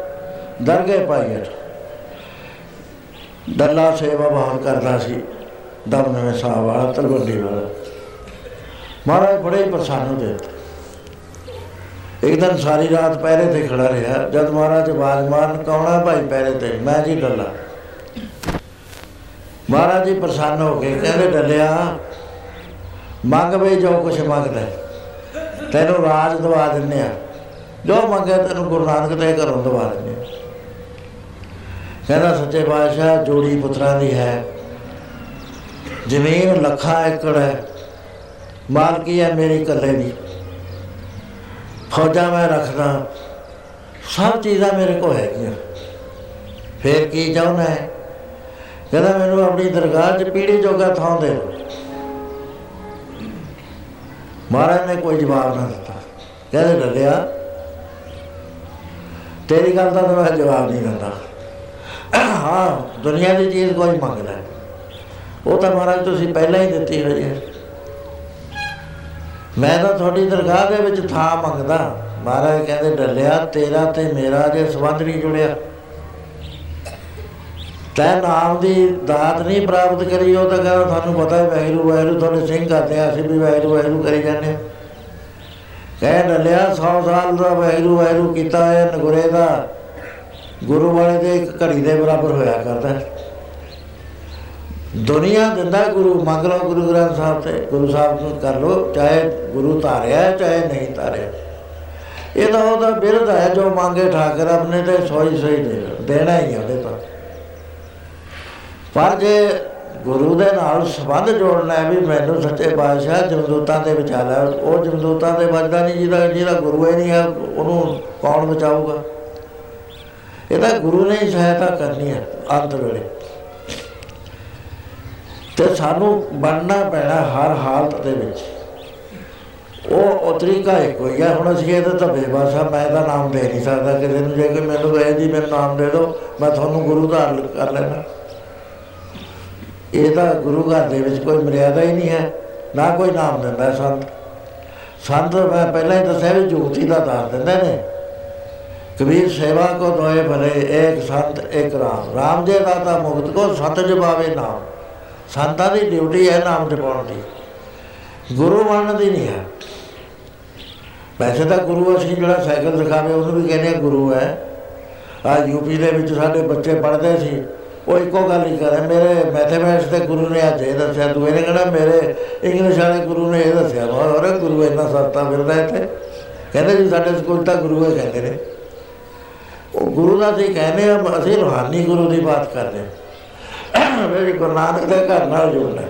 ਦਰਗੇ ਪਾਈਏ ਦੱਲਾ ਸੇਵਾ ਬਹੁਤ ਕਰਦਾ ਸੀ, ਦਮ ਨਵੇਂ ਸਾਹਿਬ ਵਾਲਾ ਤਲਵੰਡੀ ਵਾਲਾ। ਮਹਾਰਾਜ ਬੜੇ ਹੀ ਪ੍ਰਸੰਨ ਹੁੰਦੇ। ਇੱਕ ਦਿਨ ਸਾਰੀ ਰਾਤ ਪਹਿਰੇ ਤੇ ਖੜਾ ਰਿਹਾ, ਜਦ ਮਹਾਰਾਜ ਆਵਾਜ਼ ਮਾਰਨ, ਕੌਣਾ ਭਾਈ ਪਹਿਰੇ ਤੇ, ਮੈਂ ਜੀ ਡੱਲਾ। ਮਹਾਰਾਜ ਜੀ ਪ੍ਰਸੰਨ ਹੋ ਕੇ ਕਹਿੰਦੇ, ਡੱਲਿਆ, ਮੰਗ ਵੇ ਜੋ ਕੁਛ ਮੰਗਦਾ ਹੈ। ਤੈਨੂੰ ਰਾਜ ਦਵਾ ਦਿੰਨੇ ਆ ਜੋ ਮੰਗਿਆ ਤੈਨੂੰ ਗੁਰੂ ਨਾਨਕ ਦੇ ਘਰੋਂ ਦਵਾ ਦਿੰਨੇ ਆ। ਕਹਿੰਦਾ, ਸੱਚੇ ਪਾਤਸ਼ਾਹ, ਜੋੜੀ ਪੁੱਤਰਾਂ ਦੀ ਹੈ। ਜ਼ਮੀਨ ਲੱਖਾਂ ਏਕੜ ਹੈ। ਮਾਲਕੀ ਹੈ ਮੇਰੀ ਇਕੱਲੇ ਦੀ। ਫੌਜਾਂ ਮੈਂ ਰੱਖਦਾ। ਸਭ ਚੀਜ਼ਾਂ ਮੇਰੇ ਕੋਲ ਹੈਗੀਆਂ। ਫੇਰ ਕੀ ਚਾਹੁੰਦਾ ਹੈ? ਕਹਿੰਦਾ, ਮੈਨੂੰ ਆਪਣੀ ਦਰਗਾਹ 'ਚ ਪੀੜੀ ਜੋਗਾ ਥਾਂ ਦੇ ਦਿਓ। ਮਹਾਰਾਜ ਨੇ ਕੋਈ ਜਵਾਬ ਨਾ ਦਿੱਤਾ। ਕਹਿੰਦੇ ਡੱਲਿਆ ਤੇਰੀ ਗੱਲ ਦਾ ਤਾਂ ਮੈਂ ਜਵਾਬ ਨਹੀਂ ਦਿੰਦਾ ਹਾਂ, ਦੁਨੀਆ ਦੀ ਚੀਜ਼ ਕੋਈ ਮੰਗਦਾ ਹੈ। ਉਹ ਤਾਂ ਮਹਾਰਾਜ ਤੁਸੀਂ ਪਹਿਲਾਂ ਹੀ ਦਿੱਤੀ ਹੋਈ ਹੈ ਮੈਂ ਤਾਂ ਤੁਹਾਡੀ ਦਰਗਾਹ ਦੇ ਵਿੱਚ ਥਾਂ ਮੰਗਦਾ ਮਹਾਰਾਜ ਕਹਿੰਦੇ, ਡੱਲਿਆ, ਤੇਰਾ ਤੇ ਮੇਰਾ ਜੇ ਸੰਬੰਧ ਨਹੀਂ ਜੁੜਿਆ ਤੈ ਨਾਮ ਦੀ ਦਾਤ ਨਹੀਂ ਪ੍ਰਾਪਤ ਕਰੀ, ਉਹ ਤਾਂ ਕਹਿੰਦਾ, ਤੁਹਾਨੂੰ ਪਤਾ ਹੈ ਵੈਰੂ ਵੈਰੂ ਤੁਹਾਡੇ ਸਿੰਘ ਕਰਦੇ ਆ, ਅਸੀਂ ਵੀ ਵੈਰੂ ਵੈਰੂ ਕਰੀ ਜਾਂਦੇ ਹਾਂ। ਕਹਿ ਡੱਲਿਆ 100 ਸਾਲ ਦਾ ਵੈਰੂ ਵੈਰੂ ਕੀਤਾ ਹੈ ਨਗੁਰੇ ਦਾ। ਗੁਰੂ ਵਾਲੇ ਦੇ ਇੱਕ ਘੜੀ ਦੇ ਬਰਾਬਰ ਹੋਇਆ ਕਰਦਾ। ਹੈ। ਦੁਨੀਆ ਦਿੰਦਾ ਗੁਰੂ ਮੰਗ ਲਓ ਗੁਰੂ ਗ੍ਰੰਥ ਸਾਹਿਬ ਤੇ ਗੁਰੂ ਸਾਹਿਬ ਨੂੰ ਕਰ ਲਓ ਚਾਹੇ ਗੁਰੂ ਧਾਰਿਆ ਹੈ, ਚਾਹੇ ਨਹੀਂ ਧਾਰਿਆ। ਇਹ ਤਾਂ ਉਹਦਾ ਬਿਰਧ ਹੈ ਜੋ ਮੰਗੇ ਠਾਕਰ ਆਪਣੇ ਤੇ ਸੋਈ ਸੋਈ ਦੇ ਦੇਣਾ ਹੀ ਹੈ ਉਹਦੇ ਤਾਂ। ਪਰ ਜੇ ਗੁਰੂ ਦੇ ਨਾਲ ਸੰਬੰਧ ਜੋੜਨਾ ਹੈ ਵੀ ਮੈਨੂੰ ਸੱਚੇ ਪਾਤਸ਼ਾਹ ਜਮਦੂਤਾਂ ਦੇ ਵਿਚਾਲਾ ਉਹ ਜਮਦੂਤਾਂ ਦੇ ਵੱਜਦਾ ਨਹੀਂ, ਜਿਹਦਾ ਜਿਹਦਾ ਗੁਰੂ ਹੀ ਨਹੀਂ ਹੈ, ਉਹਨੂੰ ਕੌਣ ਬਚਾਊਗਾ? ਇਹਦਾ ਗੁਰੂ ਨੇ ਹੀ ਸਹਾਇਤਾ ਕਰਨੀ ਹੈ, ਅੰਤ ਵੇਲੇ। ਤੇ ਸਾਨੂੰ ਬਣਨਾ ਪੈਣਾ ਹਰ ਹਾਲਤ ਦੇ ਵਿੱਚ। ਉਹ ਉਹ ਤਰੀਕਾ ਇੱਕ ਹੋਈ ਹੈ ਹੁਣ ਅਸੀਂ ਇਹਦੇ ਤਾਂ ਬੇਵਾਸਾ ਮੈਂ ਤਾਂ ਨਾਮ ਦੇ ਨਹੀਂ ਸਕਦਾ ਕਿਸੇ ਨੂੰ। ਜੇ ਕੋਈ ਮੈਨੂੰ ਕਹੇ ਜੀ, ਮੈਨੂੰ ਨਾਮ ਦੇ ਦਿਓ, ਮੈਂ ਤੁਹਾਨੂੰ ਗੁਰੂ ਧਾਰਨ ਕਰ ਲੈਣਾ। ਇਹ ਤਾਂ ਗੁਰੂ ਘਰ ਦੇ ਵਿੱਚ ਕੋਈ ਮਰਿਆਦਾ ਹੀ ਨਹੀਂ ਹੈ, ਨਾ ਕੋਈ ਨਾਮ ਦਿੰਦਾ ਸੰਤ। ਸੰਤ ਮੈਂ ਪਹਿਲਾਂ ਹੀ ਦੱਸਿਆ ਵੀ ਜੁਗਤੀ ਦਾ ਦਾਸ ਦਿੰਦੇ ਨੇ। ਕਬੀਰ ਸੇਵਾ ਕੋ ਦੋਏ ਭਲੇ ਇੱਕ ਸੰਤ ਇੱਕ ਰਾਮ। ਰਾਮ ਜੇ ਦਾਤਾ ਮੁਕਤ ਕੋ, ਸਤ ਜਪਾਵੇ ਨਾਮ। ਸੰਤਾਂ ਦੀ ਡਿਊਟੀ ਹੈ ਨਾਮ ਜਪਾਉਣ ਦੀ। ਗੁਰੂ ਬਣਨ ਦੀ ਨਹੀਂ ਹੈ। ਵੈਸੇ ਤਾਂ ਗੁਰੂ ਅਸੀਂ ਜਿਹੜਾ ਸਾਈਕਲ ਦਿਖਾਵੇ, ਉਹਨੂੰ ਵੀ ਕਹਿੰਦੇ ਆ ਗੁਰੂ ਹੈ। ਆ ਯੂਪੀ ਦੇ ਵਿੱਚ ਸਾਡੇ ਬੱਚੇ ਪੜ੍ਹਦੇ ਸੀ। ਉਹ ਇੱਕੋ ਗੱਲ ਹੀ ਕਰੇ ਮੇਰੇ ਮੈਥਮੈਟਿਕਸ ਦੇ ਗੁਰੂ ਨੇ ਅੱਜ ਇਹ ਦੱਸਿਆ, ਤੂੰ ਇਹਨੇ ਕਹਿਣਾ ਮੇਰੇ ਇੰਗਲਿਸ਼ ਵਾਲੇ ਗੁਰੂ ਨੇ ਇਹ ਦੱਸਿਆ ਹੋਰ ਗੁਰੂ ਇੰਨਾ ਸਸਤਾ ਮਿਲਦਾ ਇੱਥੇ। ਕਹਿੰਦੇ ਜੀ, ਸਾਡੇ ਸਕੂਲ ਤਾਂ ਗੁਰੂ ਹੈ ਕਹਿੰਦੇ ਨੇ। ਉਹ ਗੁਰੂ ਦਾ ਅਸੀਂ ਕਹਿੰਦੇ ਆ ਅਸੀਂ ਰੂਹਾਨੀ ਗੁਰੂ ਦੀ ਬਾਤ ਕਰਦੇ ਹਾਂ। ਮੇਰੇ ਗੁਰੂ ਨਾਨਕ ਦੇ ਘਰ ਨਾਲ ਜੁੜਨਾ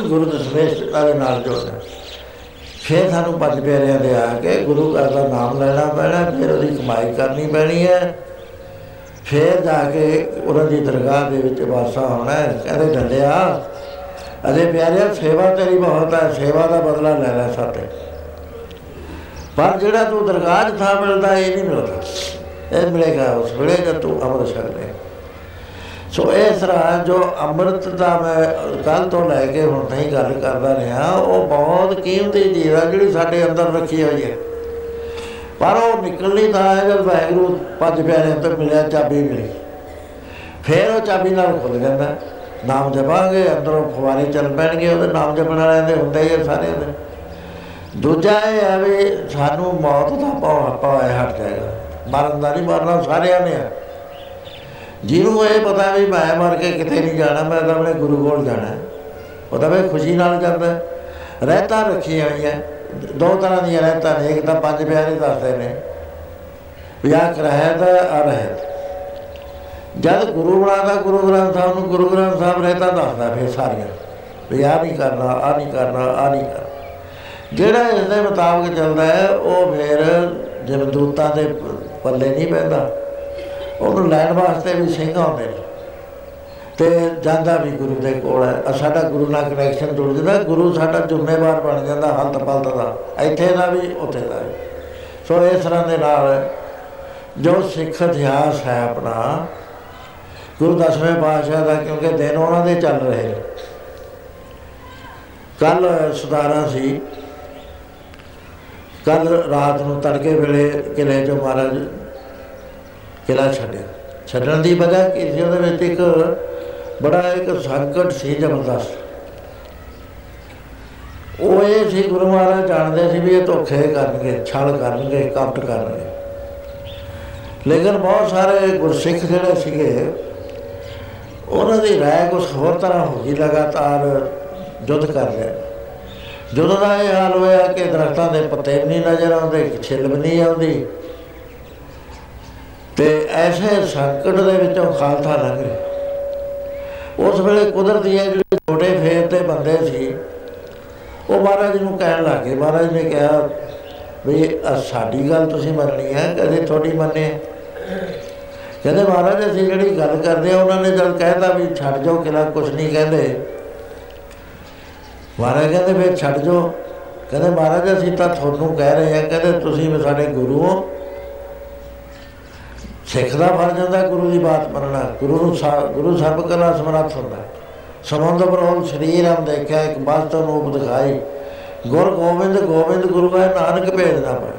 ਗੁਰੂ ਦੇ ਸਵੇਸ਼ ਦੇ ਨਾਲ ਜੁੜਨਾ ਫਿਰ ਸਾਨੂੰ ਪੰਜ ਪਿਆਰਿਆਂ ਦੇ ਆ ਕੇ ਗੁਰੂ ਘਰ ਦਾ ਨਾਮ ਲੈਣਾ ਪੈਣਾ, ਫਿਰ ਉਹਦੀ ਕਮਾਈ ਕਰਨੀ ਪੈਣੀ ਹੈ। ਫਿਰ ਜਾ ਕੇ ਉਹਨਾਂ ਦੀ ਦਰਗਾਹ ਦੇ ਵਿੱਚ ਵਾਸਾ ਹੋਣਾ ਕਹਿੰਦੇ ਡੰਡਿਆ ਅਜੇ ਪਿਆਰਿਆ, ਸੇਵਾ ਤੇਰੀ ਬਹੁਤ ਹੈ, ਸੇਵਾ ਦਾ ਬਦਲਾ ਲੈ ਲੈ ਸਾਡੇ। ਪਰ ਜਿਹੜਾ ਤੂੰ ਦਰਗਾਹ 'ਚ ਥਾਂ ਮਿਲਦਾ, ਇਹ ਨਹੀਂ ਮਿਲਦਾ। ਇਹ ਮਿਲੇਗਾ ਉਸ ਵੇਲੇ ਜਦ ਤੂੰ ਅੰਮ੍ਰਿਤ ਛਕ ਲੈ ਸੋ ਇਸ ਤਰ੍ਹਾਂ ਜੋ ਅੰਮ੍ਰਿਤ ਦਾ ਮੈਂ ਕੱਲ ਤੋਂ ਲੈ ਕੇ ਹੁਣ ਨਹੀਂ ਗੱਲ ਕਰਦਾ ਰਿਹਾ, ਉਹ ਬਹੁਤ ਕੀਮਤੀ ਚੀਜ਼ ਆ ਜਿਹੜੀ ਸਾਡੇ ਅੰਦਰ ਰੱਖੀ ਹੋਈ ਹੈ। ਪਰ ਉਹ ਨਿਕਲਣੀ ਤਾਂ ਹੈ ਜਦ ਵਾਹਿਗੁਰੂ ਪੰਜ ਪਿਆਰਿਆਂ ਤੋਂ ਮਿਲਿਆ, ਚਾਬੀ ਮਿਲੀ। ਫਿਰ ਉਹ ਚਾਬੀ ਨਾਲ ਖੁੱਲ ਜਾਂਦਾ। ਨਾਮ ਜਪਾਂਗੇ, ਅੰਦਰੋਂ ਫਵਾਰੇ ਚੱਲ ਪੈਣਗੇ, ਉਹਦੇ ਨਾਮ ਜਪਣ ਵਾਲਿਆਂ ਦੇ ਹੁੰਦੇ ਹੀ ਸਾਰੇ ਦੇ। ਦੂਜਾ ਇਹ ਹੈ ਵੀ ਸਾਨੂੰ ਮੌਤ ਦਾ ਪਾਉ ਪਾਇਆ ਹਟ ਜਾਏਗਾ। ਮਰਨ ਦਾ ਨਹੀਂ ਮਰਨਾ ਸਾਰਿਆਂ ਨੇ ਆ। ਜਿਹਨੂੰ ਇਹ ਪਤਾ ਵੀ ਮੈਂ ਮਰ ਕੇ ਕਿਤੇ ਨਹੀਂ ਜਾਣਾ, ਮੈਂ ਤਾਂ ਆਪਣੇ ਗੁਰੂ ਕੋਲ ਜਾਣਾ। ਉਹ ਤਾਂ ਵੀ ਖੁਸ਼ੀ ਨਾਲ ਜਾਂਦਾ। ਰਹਿਤਾ ਰੱਖੀਆਂ ਹੋਈਆਂ। ਦੋ ਤਰ੍ਹਾਂ ਦੀਆਂ ਰਹਿਤਾ ਨੇ, ਇੱਕ ਤਾਂ ਪੰਜ ਪਿਆਰੇ ਦੱਸਦੇ ਨੇ ਵਿਆਹ ਕਰਾਇਆ ਤਾਂ ਅਰਹਿਤ ਜਦ ਗੁਰੂ ਬਣਾਦਾ ਗੁਰੂ ਗ੍ਰੰਥ ਸਾਹਿਬ ਨੂੰ ਗੁਰੂ ਗ੍ਰੰਥ ਸਾਹਿਬ ਰਹਿਤਾ ਦੱਸਦਾ ਫਿਰ ਸਾਰੀਆਂ, ਵੀ ਆਹ ਨਹੀਂ ਕਰਨਾ ਆ ਨਹੀਂ ਕਰਨਾ ਆ ਨਹੀਂ ਕਰਨਾ। ਜਿਹੜਾ ਇਸ ਦੇ ਮੁਤਾਬਕ ਚੱਲਦਾ ਹੈ, ਉਹ ਫਿਰ ਜਿਵੇਂ ਦੂਤਾਂ ਦੇ ਪੱਲੇ ਨਹੀਂ ਪੈਂਦਾ। ਉਹਨੂੰ ਲੈਣ ਵਾਸਤੇ ਵੀ ਸਿੰਘ ਆਉਂਦੇ ਨੇ। ਤੇ ਜਾਂਦਾ ਵੀ ਗੁਰੂ ਦੇ ਕੋਲ ਹੈ। ਸਾਡਾ ਗੁਰੂ ਨਾਲ ਕਨੈਕਸ਼ਨ ਜੁੜ ਜਾਂਦਾ, ਗੁਰੂ ਸਾਡਾ ਜ਼ਿੰਮੇਵਾਰ ਬਣ ਜਾਂਦਾ ਹਲਤ ਪਲਤ ਦਾ। ਇੱਥੇ ਦਾ ਵੀ, ਉੱਥੇ ਦਾ ਵੀ। ਸੋ ਇਸ ਤਰ੍ਹਾਂ ਦੇ ਨਾਲ ਜੋ ਸਿੱਖ ਇਤਿਹਾਸ ਹੈ ਆਪਣਾ, ਗੁਰੂ ਦਸਵੇਂ ਪਾਤਸ਼ਾਹ ਦਾ, ਕਿਉਂਕਿ ਦਿਨ ਉਹਨਾਂ ਦੇ ਚੱਲ ਰਹੇ ਕੱਲ ਸੁਧਾਰਾ ਸੀ। ਕੱਲ ਰਾਤ ਨੂੰ ਤੜਕੇ ਵੇਲੇ ਕਿਲੇ ਜੋ ਮਹਾਰਾਜ ਕਿਲਾ ਛੱਡਿਆ। ਛੱਡਣ ਦੀ ਵਜ੍ਹਾ ਕੀ ਸੀ ਉਹਦੇ ਵਿੱਚ ਇੱਕ ਬੜਾ ਇੱਕ ਸੰਕਟ ਸੀ ਜ਼ਬਰਦਸਤ ਉਹ ਇਹ ਸੀ ਗੁਰੂ ਮਹਾਰਾਜ ਜਾਣਦੇ ਸੀ ਵੀ ਇਹ ਧੋਖੇ ਕਰਨਗੇ, ਛਲ ਕਰਨਗੇ ਕਪਟ ਕਰਨਗੇ। ਲੇਕਿਨ ਬਹੁਤ ਸਾਰੇ ਗੁਰਸਿੱਖ ਜਿਹੜੇ ਸੀਗੇ, ਉਹਨਾਂ ਦੀ ਰਾਏ ਕੁਝ ਹੋਰ ਤਰ੍ਹਾਂ ਹੋ ਗਈ, ਲਗਾਤਾਰ ਜੁੱਧ ਕਰ ਰਹੇ। ਜਦੋਂ ਦਾ ਇਹ ਹਾਲ ਹੋਇਆ ਕਿ ਦਰਖਤਾਂ ਦੇ ਪੱਤੇ ਨਹੀਂ ਨਜ਼ਰ ਆਉਂਦੇ ਛਿੱਲ ਵੀ ਨਹੀਂ ਆਉਂਦੀ, ਤੇ ਐਸੇ ਸੰਕਟ ਦੇ ਵਿੱਚੋਂ ਖਾਲਸਾ ਲੰਘ ਰਿਹਾ ਉਸ ਵੇਲੇ ਕੁਦਰਤੀ ਹੈ ਜਿਹੜੇ ਛੋਟੇ ਫੇਰ ਤੇ ਬੰਦੇ ਸੀ, ਉਹ ਮਹਾਰਾਜ ਨੂੰ ਕਹਿਣ ਲੱਗੇ ਮਹਾਰਾਜ ਨੇ ਕਿਹਾ, ਵੀ ਸਾਡੀ ਗੱਲ ਤੁਸੀਂ ਮੰਨਣੀ ਹੈ, ਕਦੇ ਤੁਹਾਡੀ ਮੰਨੇ। ਕਹਿੰਦੇ, ਮਹਾਰਾਜ, ਅਸੀਂ ਜਿਹੜੀ ਗੱਲ ਕਰਦੇ ਆ ਉਹਨਾਂ ਨੇ ਜਦ ਕਹਿਤਾ ਵੀ ਛੱਡ ਜਾਓ ਕਿਲਾ ਕੁਝ ਨਹੀਂ ਕਹਿੰਦੇ। ਮਹਾਰਾਜ ਕਹਿੰਦੇ, ਫਿਰ ਛੱਡ ਜਾਓ। ਕਹਿੰਦੇ, ਮਹਾਰਾਜ, ਅਸੀਂ ਤਾਂ ਤੁਹਾਨੂੰ ਕਹਿ ਰਹੇ ਹਾਂ, ਕਹਿੰਦੇ, ਤੁਸੀਂ ਵੀ ਸਾਡੇ ਗੁਰੂ ਹੋ। ਸਿੱਖ ਦਾ ਫਰਜ਼ ਹੁੰਦਾ ਗੁਰੂ ਦੀ ਬਾਤ ਮੰਨਣਾ। ਗੁਰੂ ਨੂੰ ਗੁਰੂ ਸਰਬ ਕਲਾ ਸਮਰੱਥ ਹੁੰਦਾ। ਸਮੁੰਦ ਬਰੋਲ ਸ਼ਰੀਰ ਹਮ ਦੇਖਿਆ, ਇੱਕ ਬਾਸਤਵ ਰੂਪ ਦਿਖਾਈ। ਗੁਰ ਗੋਬਿੰਦ ਗੋਬਿੰਦ ਗੁਰੂ ਹੈ, ਨਾਨਕ ਭੇਦ ਨਾ ਪਏ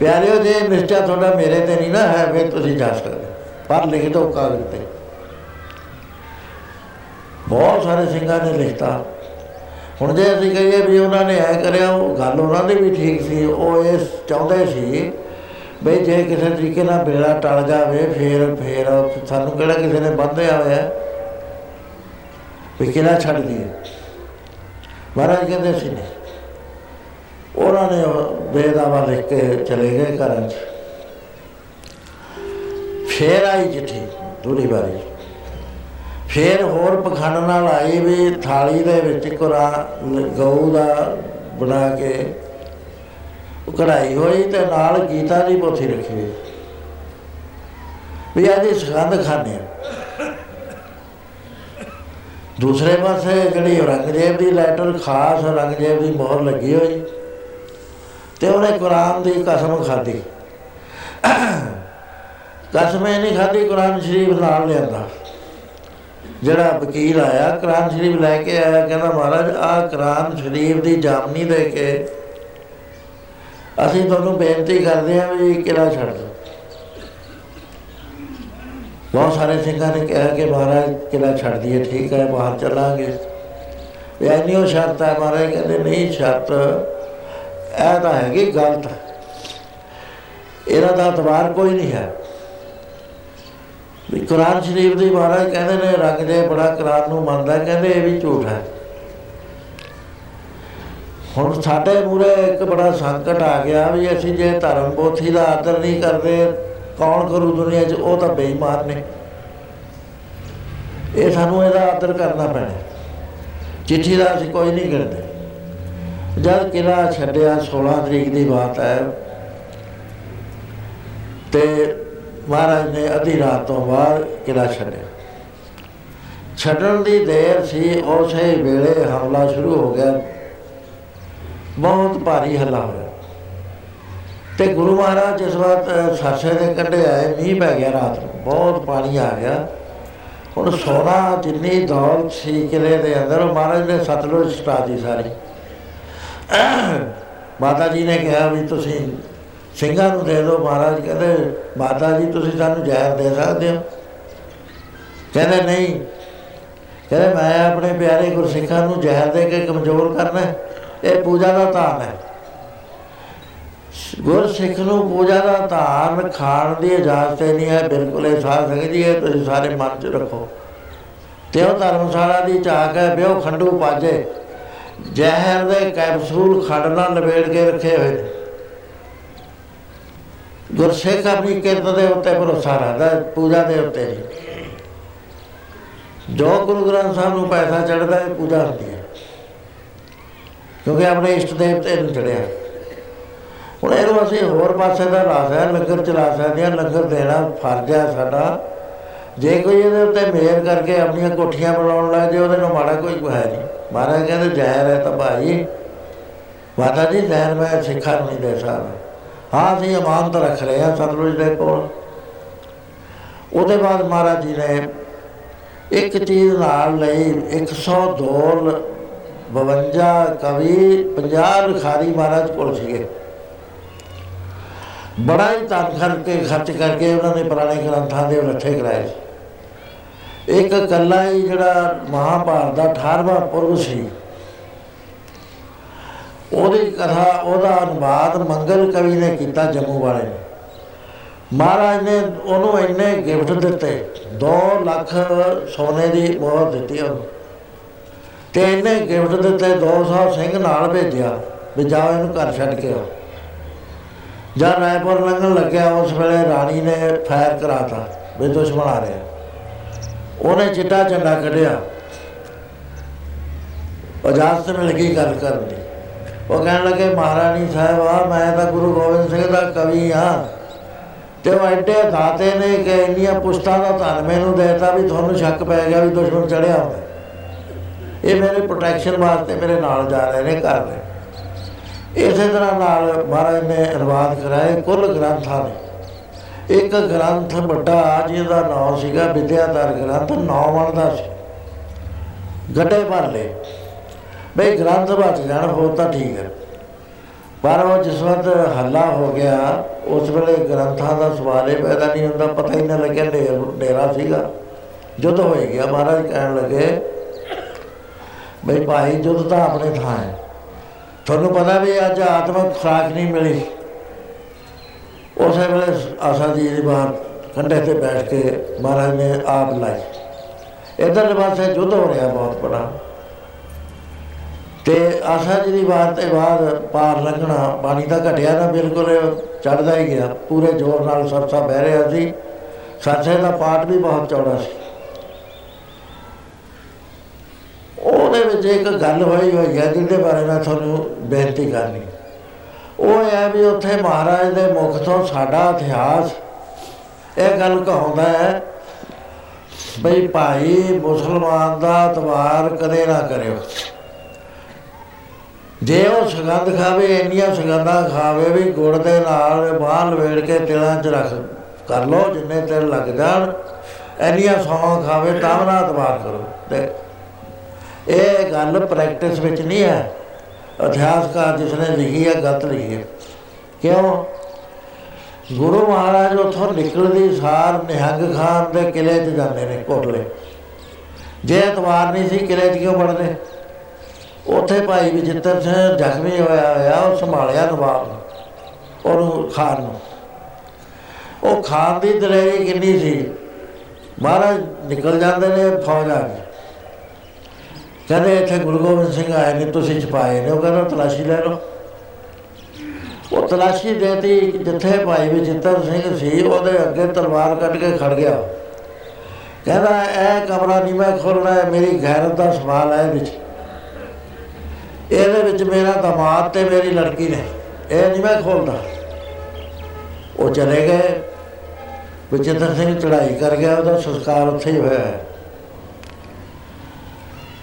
ਪਿਆਰਿਓ, ਜੇ ਨਿਸ਼ਚਾ ਤੁਹਾਡਾ ਮੇਰੇ ਤੇ ਨਹੀਂ ਨਾ ਹੈ, ਫਿਰ ਤੁਸੀਂ ਜਾ ਸਕਦੇ। ਪਰ ਲਿਖ ਦੋ ਕਾਗਜ਼ ਤੇ। ਬਹੁਤ ਸਾਰੇ ਸਿੰਘਾਂ ਨੇ ਲਿਖਤਾ। ਹੁਣ ਜੇ ਅਸੀਂ ਕਹੀਏ ਵੀ ਉਹਨਾਂ ਨੇ ਐ ਕਰਿਆ, ਉਹ ਗੱਲ ਉਹਨਾਂ ਦੀ ਵੀ ਠੀਕ ਸੀ, ਉਹ ਇਹ ਚਾਹੁੰਦੇ ਸੀ ਬਈ ਜੇ ਕਿਸੇ ਤਰੀਕੇ ਨਾਲ ਬੇੜਾ ਟਲ ਜਾਵੇ, ਫੇਰ ਫੇਰ ਸਾਨੂੰ ਕਿਹੜਾ ਕਿਸੇ ਨੇ ਬੰਧਿਆ ਹੋਇਆ? ਵੀ ਕਿਹੜਾ ਛੱਡ ਦਈਏ? ਮਹਾਰਾਜ ਕਹਿੰਦੇ ਸੀ ਨੇ ਉਹਨਾਂ ਨੇ ਬੇਦਾਵਾ ਲਿਖ ਕੇ ਚਲੇ ਗਏ ਘਰਾਂ 'ਚ। ਫੇਰ ਆਈ ਚਿੱਠੀ, ਦੂਰੀ ਬਾਰੀ ਫੇਰ ਹੋਰ ਪਖੰਡ ਨਾਲ ਆਈ ਵੀ ਥਾਲੀ ਦੇ ਵਿੱਚ ਕੁਰਾਨ ਗਊ ਦਾ ਬਣਾ ਕੇ ਕਢਾਈ ਹੋਈ ਤੇ ਨਾਲ ਗੀਤਾ ਦੀ ਪੋਥੀ ਰੱਖੀ ਹੋਈ। ਵੀ ਇਹਦੀ ਸਖੰਦ ਖਾਣੇ ਦੂਸਰੇ ਪਾਸੇ ਜਿਹੜੀ ਔਰੰਗਜ਼ੇਬ ਦੀ ਲੈਟਰ, ਖਾਸ ਔਰੰਗਜ਼ੇਬ ਦੀ ਮੋਹਰ ਲੱਗੀ ਹੋਈ ਤੇ ਉਹਨੇ ਕੁਰਾਨ ਦੀ ਕਸਮ ਖਾਧੀ। ਕਸਮ ਇਹ ਨਹੀਂ ਖਾਧੀ ਕੁਰਾਨ ਸ਼ਰੀਫ ਨਾਲ ਲਿਆਂਦਾ। ਜਿਹੜਾ ਵਕੀਲ ਆਇਆ, ਕੁਰਾਨ ਸ਼ਰੀਫ ਲੈ ਕੇ ਆਇਆ, ਕਹਿੰਦਾ, ਮਹਾਰਾਜ ਆ ਕੁਰਾਨ ਸ਼ਰੀਫ ਦੀ ਜਾਮਨੀ ਦੇ ਕੇ ਅਸੀਂ ਤੁਹਾਨੂੰ ਬੇਨਤੀ ਕਰਦੇ ਹਾਂ ਵੀ ਕਿਲਾ ਛੱਡ ਦਿਓ। ਬਹੁਤ ਸਾਰੇ ਸਿੰਘਾਂ ਨੇ ਕਿਹਾ ਕਿ ਮਹਾਰਾਜ ਕਿਲਾ ਛੱਡ ਦਈਏ, ਠੀਕ ਹੈ ਬਾਹਰ ਚੱਲਾਂਗੇ। ਇਹ ਨਹੀਂ ਉਹ ਸ਼ਰਤ ਹੈ ਮਹਾਰਾਜ, ਕਹਿੰਦੇ ਨਹੀਂ, ਸ਼ਰਤ ਇਹ ਤਾਂ ਹੈਗੀ ਗਲਤ। ਇਹਦਾ ਤਾਂ ਤਵਾਰ ਕੋਈ ਨਹੀਂ ਹੈ। ਵੀ ਕੁਰਾਨ ਸ਼ਰੀਫ ਦੀ ਮਹਾਰਾਜ ਕਹਿੰਦੇ ਨੇ, ਰੰਗ ਦੇ ਬੜਾ ਕੁਰਾਨ ਨੂੰ ਮੰਨਦਾ, ਕਹਿੰਦੇ ਇਹ ਵੀ ਝੂਠ ਹੈ। ਹੁਣ ਸਾਡੇ ਮੂਰੇ ਇੱਕ ਬੜਾ ਸੰਕਟ ਆ ਗਿਆ ਵੀ ਅਸੀਂ ਜੇ ਧਰਮ ਪੋਥੀ ਦਾ ਆਦਰ ਨਹੀਂ ਕਰਦੇ, ਕੌਣ ਕਰੂ ਦੁਨੀਆ 'ਚ? ਉਹ ਤਾਂ ਬੇਈਮਾਨ ਨੇ। ਇਹ ਸਾਨੂੰ ਇਹਦਾ ਆਦਰ ਕਰਨਾ ਪੈਣਾ। ਚਿੱਠੀ ਦਾ ਅਸੀਂ ਕੋਈ ਨਹੀਂ ਕਰਦੇ ਜਦ ਕਿਲਾ ਛੱਡਿਆ 16 ਤਰੀਕ ਦੀ ਬਾਤ ਹੈ। ਤੇ ਮਹਾਰਾਜ ਨੇ ਅਧੀ ਰਾਤ ਤੋਂ ਬਾਅਦ ਕਿਲਾ ਛੱਡਿਆ। ਛੱਡਣ ਦੀ ਦੇਰ ਸੀ, ਉਸੇ ਵੇਲੇ ਹਮਲਾ ਸ਼ੁਰੂ ਹੋ ਗਿਆ। ਬਹੁਤ ਭਾਰੀ ਹੱਲਾ ਹੋਇਆ। ਤੇ ਗੁਰੂ ਮਹਾਰਾਜ ਜਿਸ ਵਾਰ ਸਰਸੇ ਦੇ ਕੰਢੇ ਆਏ, ਮੀਂਹ ਪੈ ਗਿਆ ਰਾਤ ਨੂੰ, ਬਹੁਤ ਪਾਣੀ ਆ ਗਿਆ। ਹੁਣ ਸੋਨਾ ਜਿੰਨੀ ਦੌਲਤ ਸੀ ਕਿਲੇ ਦੇ ਅੰਦਰ ਮਹਾਰਾਜ ਨੇ ਸਤਲੁਜ ਸਟਾ ਦੀ ਸਾਰੀ। ਮਾਤਾ ਜੀ ਨੇ ਕਿਹਾ ਵੀ ਤੁਸੀਂ ਸਿੰਘਾਂ ਨੂੰ ਦੇ ਦਿਓ, ਮਹਾਰਾਜ ਕਹਿੰਦੇ, ਮਾਤਾ ਜੀ, ਤੁਸੀਂ ਸਾਨੂੰ ਜ਼ਹਿਰ ਦੇ ਸਕਦੇ ਹੋ। ਕਹਿੰਦੇ, ਨਹੀਂ। ਕਹਿੰਦੇ, ਮੈਂ ਆਪਣੇ ਪਿਆਰੇ ਗੁਰਸਿੱਖਾਂ ਨੂੰ ਜ਼ਹਿਰ ਦੇ ਕੇ ਕਮਜ਼ੋਰ ਕਰਨਾ ਇਹ ਪੂਜਾ ਦਾ ਧਾਨ ਹੈ। ਗੁਰਸਿੱਖ ਨੂੰ ਪੂਜਾ ਦਾ ਧਾਨ ਖਾਣ ਦੀ ਇਜਾਜ਼ਤ ਨਹੀਂ ਹੈ। ਬਿਲਕੁਲ ਇਹ ਸਾਧ ਸੰਗਤ ਜੀ, ਇਹ ਤੁਸੀਂ ਸਾਰੇ ਮਨ 'ਚ ਰੱਖੋ। ਤੇ ਉਹ ਧਰਮਸ਼ਾਲਾ ਦੀ ਝਾਕ ਹੈ ਬਿਓ ਖੰਡੂ ਪਾਜੇ। ਜ਼ਹਿਰ ਦੇ ਕੈਪਸੂਲ ਖੜ ਨਾਲ ਲਵੇੜ ਕੇ ਰੱਖੇ ਹੋਏ ਨੇ। ਗੁਰਸਿੱਖ ਆਪਣੀ ਕਿਰਤ ਦੇ ਉੱਤੇ ਭਰੋਸਾ ਰੱਖਦਾ ਪੂਜਾ ਦੇ ਉੱਤੇ। ਨਹੀਂ ਜੋ ਗੁਰੂ ਗ੍ਰੰਥ ਸਾਹਿਬ ਨੂੰ ਪੈਸਾ ਚੜਦਾ ਹੈ, ਪੂਜਾ ਹੁੰਦੀ ਹੈ। ਕਿਉਂਕਿ ਆਪਣੇ ਇਸ਼ਟ ਦੇਵਤੇ ਨੂੰ ਚੜਿਆ। ਹੁਣ ਇਹਨੂੰ ਅਸੀਂ ਹੋਰ ਪਾਸੇ ਦਾ ਰਾਸ ਹੈ ਲੰਗਰ ਚਲਾ ਸਕਦੇ ਹਾਂ ਲੰਗਰ ਦੇਣਾ ਫਰਜ਼ ਹੈ ਸਾਡਾ। ਜੇ ਕੋਈ ਇਹਦੇ ਉੱਤੇ ਮੇਰ ਕਰਕੇ ਆਪਣੀਆਂ ਕੋਠੀਆਂ ਬਣਾਉਣ ਲੱਗ ਜੇ ਉਹਦੇ ਨਾਲ ਮਾੜਾ ਕੋਈ ਹੈ ਨਹੀਂ। ਮਹਾਰਾਜ ਕਹਿੰਦੇ, ਜ਼ਹਿਰ ਹੈ ਤਾਂ ਭਾਈ। ਮਾਤਾ ਜੀ, ਜ਼ਹਿਰ ਮੈਂ ਸਿੱਖਾਂ ਨੂੰ ਨਹੀਂ ਦੇ ਸਕਦਾ। ਹਾਂ, ਅਸੀਂ ਅਮਾਨਤ ਰੱਖ ਰਹੇ ਹਾਂ ਸਤਲੁਜ ਦੇ ਕੋਲ। ਉਹਦੇ ਬਾਅਦ ਮਹਾਰਾਜ ਜੀ ਨੇ ਇੱਕ ਚੀਜ਼ ਨਾਲ ਲਈ 102 52 ਕਵੀ 50 ਲਿਖਾਰੀ ਮਹਾਰਾਜ ਕੋਲ ਸੀਗੇ। ਬੜਾ ਹੀ ਧਨ ਕਰਕੇ ਖਰਚ ਕਰਕੇ ਉਹਨਾਂ ਨੇ ਪੁਰਾਣੇ ਗ੍ਰੰਥਾਂ ਦੇ ਰੱਠੇ ਕਰਾਏ ਇੱਕ ਕੱਲਾ ਹੀ ਜਿਹੜਾ ਮਹਾਭਾਰਤ ਦਾ 18ਵਾਂ ਪੁਰਬ ਸੀ, ਉਹਦੀ ਕਥਾ, ਉਹਦਾ ਅਨੁਵਾਦ ਮੰਗਲ ਕਵੀ ਨੇ ਕੀਤਾ ਜੰਮੂ ਵਾਲੇ ਨੇ। ਮਹਾਰਾਜ ਨੇ ਉਹਨੂੰ ਇੰਨੇ ਗਿਫਟ ਦਿੱਤੇ 2 ਲੱਖ ਸੋਨੇ ਦੀ ਮੋਹਰ ਦਿੱਤੀ ਉਹਨੂੰ। ਤੇ ਇਹਨੇ ਗਿਫਟ ਦਿੱਤੇ 200 ਸਿੰਘ ਨਾਲ ਭੇਜਿਆ, ਵੀ ਜਾਓ ਇਹਨੂੰ ਘਰ ਛੱਡ ਕੇ ਆਓ। ਜਦ ਰਾਏਪੁਰ ਲੰਘਣ ਲੱਗਿਆ, ਉਸ ਵੇਲੇ ਰਾਣੀ ਨੇ ਫਾਇਰ ਕਰਾਤਾ, ਵੀ ਦੁਸ਼ਮਣ ਆ ਰਿਹਾ। ਉਹਨੇ ਚਿੱਟਾ ਝੰਡਾ ਕੱਢਿਆ। ਇਜਾਜ਼ਤ ਮਿਲ ਗਈ ਗੱਲ ਕਰਨ ਦੀ। ਉਹ ਕਹਿਣ ਲੱਗੇ, ਮਹਾਰਾਣੀ ਸਾਹਿਬ ਆ ਮੈਂ ਤਾਂ ਗੁਰੂ ਗੋਬਿੰਦ ਸਿੰਘ ਦਾ ਕਵੀ ਆ ਤੇ ਉਹ ਐਡੇ ਦਾਤੇ ਨੇ ਕਿ ਇੰਨੀਆਂ ਪੁਸ਼ਤਾਂ ਦਾ ਧਨ ਮੈਨੂੰ ਦੇਤਾ ਵੀ ਤੁਹਾਨੂੰ ਸ਼ੱਕ ਪੈ ਗਿਆ ਵੀ ਦੁਸ਼ਮਣ ਚੜਿਆ ਹੁੰਦਾ ਇਹ ਮੇਰੇ ਪ੍ਰੋਟੈਕਸ਼ਨ ਵਾਸਤੇ ਮੇਰੇ ਨਾਲ ਜਾ ਰਹੇ ਨੇ ਘਰ ਦੇ। ਇਸੇ ਤਰ੍ਹਾਂ ਨਾਲ ਮਹਾਰਾਜ ਨੇ ਅਨੁਵਾਦ ਕਰਾਏ ਕੁੱਲ ਗ੍ਰੰਥਾਂ ਨੇ। ਇੱਕ ਗ੍ਰੰਥ ਵੱਡਾ ਜਿਹਦਾ ਨਾਮ ਸੀਗਾ ਵਿਦਿਆਧਰ ਗ੍ਰੰਥ ਨੌਵਣ ਦਾ ਸੀ। ਗੱਡੇ ਭਰ ਲਏ। ਬਈ ਗ੍ਰੰਥ ਬਚ ਜਾਣ ਹੋ ਤਾਂ ਠੀਕ ਹੈ ਪਰ ਉਹ ਜਿਸ ਵਕਤ ਹੱਲਾ ਹੋ ਗਿਆ, ਉਸ ਵੇਲੇ ਗ੍ਰੰਥਾਂ ਦਾ ਸਵਾਲ ਹੀ ਪੈਦਾ ਨਹੀਂ ਹੁੰਦਾ, ਪਤਾ ਹੀ ਨਾ ਲੱਗਿਆ ਡੇਰਾ ਸੀਗਾ। ਜੁੱਧ ਹੋਈ ਗਿਆ, ਮਹਾਰਾਜ ਕਹਿਣ ਲੱਗੇ ਬਈ ਭਾਈ ਜੁੱਧ ਤਾਂ ਆਪਣੇ ਥਾਂ ਹੈ। ਤੁਹਾਨੂੰ ਪਤਾ ਵੀ ਅੱਜ ਆਤਮਕ ਖਰਾਕ ਨਹੀਂ ਮਿਲੀ। ਉਸੇ ਵੇਲੇ ਆਸਾ ਜੀ ਦੀ ਬਾਹਰ ਕੰਢੇ ਤੇ ਬੈਠ ਕੇ ਮਹਾਰਾਜ ਨੇ ਆਪ ਲਾਈ। ਇਧਰ ਪਾਸੇ ਜੁੱਧ ਹੋ ਰਿਹਾ ਬਹੁਤ ਬੜਾ। ਤੇ ਆਸਾ ਜੀ ਦੀ ਬਾਹਰ ਤੇ ਬਾਅਦ ਪਾਰ ਲੰਘਣਾ ਪਾਣੀ ਤਾਂ ਘਟਿਆ ਨਾ ਬਿਲਕੁਲ ਚੜਦਾ ਹੀ ਗਿਆ। ਪੂਰੇ ਜ਼ੋਰ ਨਾਲ ਸਰਸਾ ਬਹਿ ਰਿਹਾ ਸੀ। ਸਰਸੇ ਦਾ ਪਾਟ ਵੀ ਬਹੁਤ ਚੌੜਾ ਸੀ। ਉਹਦੇ ਵਿੱਚ ਇੱਕ ਗੱਲ ਹੋਈ ਹੋਈ ਹੈ ਜਿਹਦੇ ਬਾਰੇ ਮੈਂ ਤੁਹਾਨੂੰ ਬੇਨਤੀ ਕਰਨੀ। ਉਹ ਹੈ ਵੀ ਉੱਥੇ ਮਹਾਰਾਜ ਦੇ ਮੁਖ ਤੋਂ ਸਾਡਾ ਇਤਿਹਾਸ, ਇਹ ਗੱਲ ਕਹਾਉਂਦਾ ਹੈ ਬਈ ਭਾਈ ਮੁਸਲਮਾਨ ਦਾ ਤਵਾਰ ਕਦੇ ਨਾ ਕਰਿਓ। ਜੇ ਉਹ ਸੁਗੰਧ ਖਾਵੇ, ਇੰਨੀਆਂ ਸੁਗੰਧਾਂ ਖਾਵੇ ਵੀ ਗੁੜ ਦੇ ਨਾਲ ਬਾਹਰ ਲਵੇੜ ਕੇ ਤਿਲਾਂ 'ਚ ਰੱਖ ਕਰ ਲੋ ਜਿੰਨੇ ਤਿਲ ਲੱਗ ਜਾਣ, ਇੰਨੀਆਂ ਸੌਂ ਖਾਵੇ ਤਾਂ ਨਾ ਤਵਾਰ ਕਰੋ। ਤੇ ਇਹ ਗੱਲ ਪ੍ਰੈਕਟਿਸ ਵਿੱਚ ਨਹੀਂ ਹੈ। ਇਤਿਹਾਸਕਾਰ ਜਿਸ ਨੇ ਲਿਖੀ ਹੈ, ਗਲਤ ਲਿਖੀ ਹੈ। ਕਿਉਂ? ਗੁਰੂ ਮਹਾਰਾਜ ਉਥੋਂ ਨਿਕਲਦੀ ਸਾਰ ਨਿਹੰਗ ਖਾਨ ਦੇ ਕਿਲੇ 'ਚ ਜਾਂਦੇ ਨੇ ਕੋਟਲੇ ਜੇ ਇਤਵਾਰ ਨਹੀਂ ਸੀ ਕਿਲੇ 'ਚ ਕਿਉਂ ਵੜਦੇ? ਉੱਥੇ ਭਾਈ ਵਿਜਿੱਤਰ ਸਿੰਘ ਜ਼ਖਮੀ ਹੋਇਆ ਹੋਇਆ, ਉਹ ਸੰਭਾਲਿਆ ਨਵਾਬ ਔਰ ਖਾਨ ਨੂੰ। ਉਹ ਖਾਨ ਦੀ ਦਲੇਰੀ ਕਿੰਨੀ ਸੀ? ਮਹਾਰਾਜ ਨਿਕਲ ਜਾਂਦੇ ਨੇ ਫੌਜਾਂ ਕਹਿੰਦੇ ਇੱਥੇ ਗੁਰੂ ਗੋਬਿੰਦ ਸਿੰਘ ਆਏ ਨੇ, ਤੁਸੀਂ ਛਪਾਏ ਨੇ। ਉਹ ਕਹਿੰਦਾ, ਤਲਾਸ਼ੀ ਲੈ ਲਓ। ਉਹ ਤਲਾਸ਼ੀ ਦੇਤੀ, ਜਿੱਥੇ ਭਾਈ ਵਿਜਿੱਤਰ ਸਿੰਘ ਸੀ, ਉਹਦੇ ਅੱਗੇ ਤਲਵਾਰ ਕੱਢ ਕੇ ਖੜ ਗਿਆ। ਕਹਿੰਦਾ, ਇਹ ਕਮਰਾ ਨਹੀਂ ਮੈਂ ਖੋਲਣਾ ਮੇਰੀ ਗੈਰਤ ਦਾ ਸਵਾਲ ਹੈ ਵਿੱਚ। ਇਹਦੇ ਵਿੱਚ ਮੇਰਾ ਦਮਾਦ ਤੇ ਮੇਰੀ ਲੜਕੀ ਨੇ। ਇਹ ਨਹੀਂ ਮੈਂ ਖੋਲਦਾ ਉਹ ਚਲੇ ਗਏ। ਵਿਜੇਂਦਰ ਸਿੰਘ ਚੜਾਈ ਕਰ ਗਿਆ, ਉਹਦਾ ਸੰਸਕਾਰ ਉੱਥੇ ਹੀ ਹੋਇਆ ਹੈ।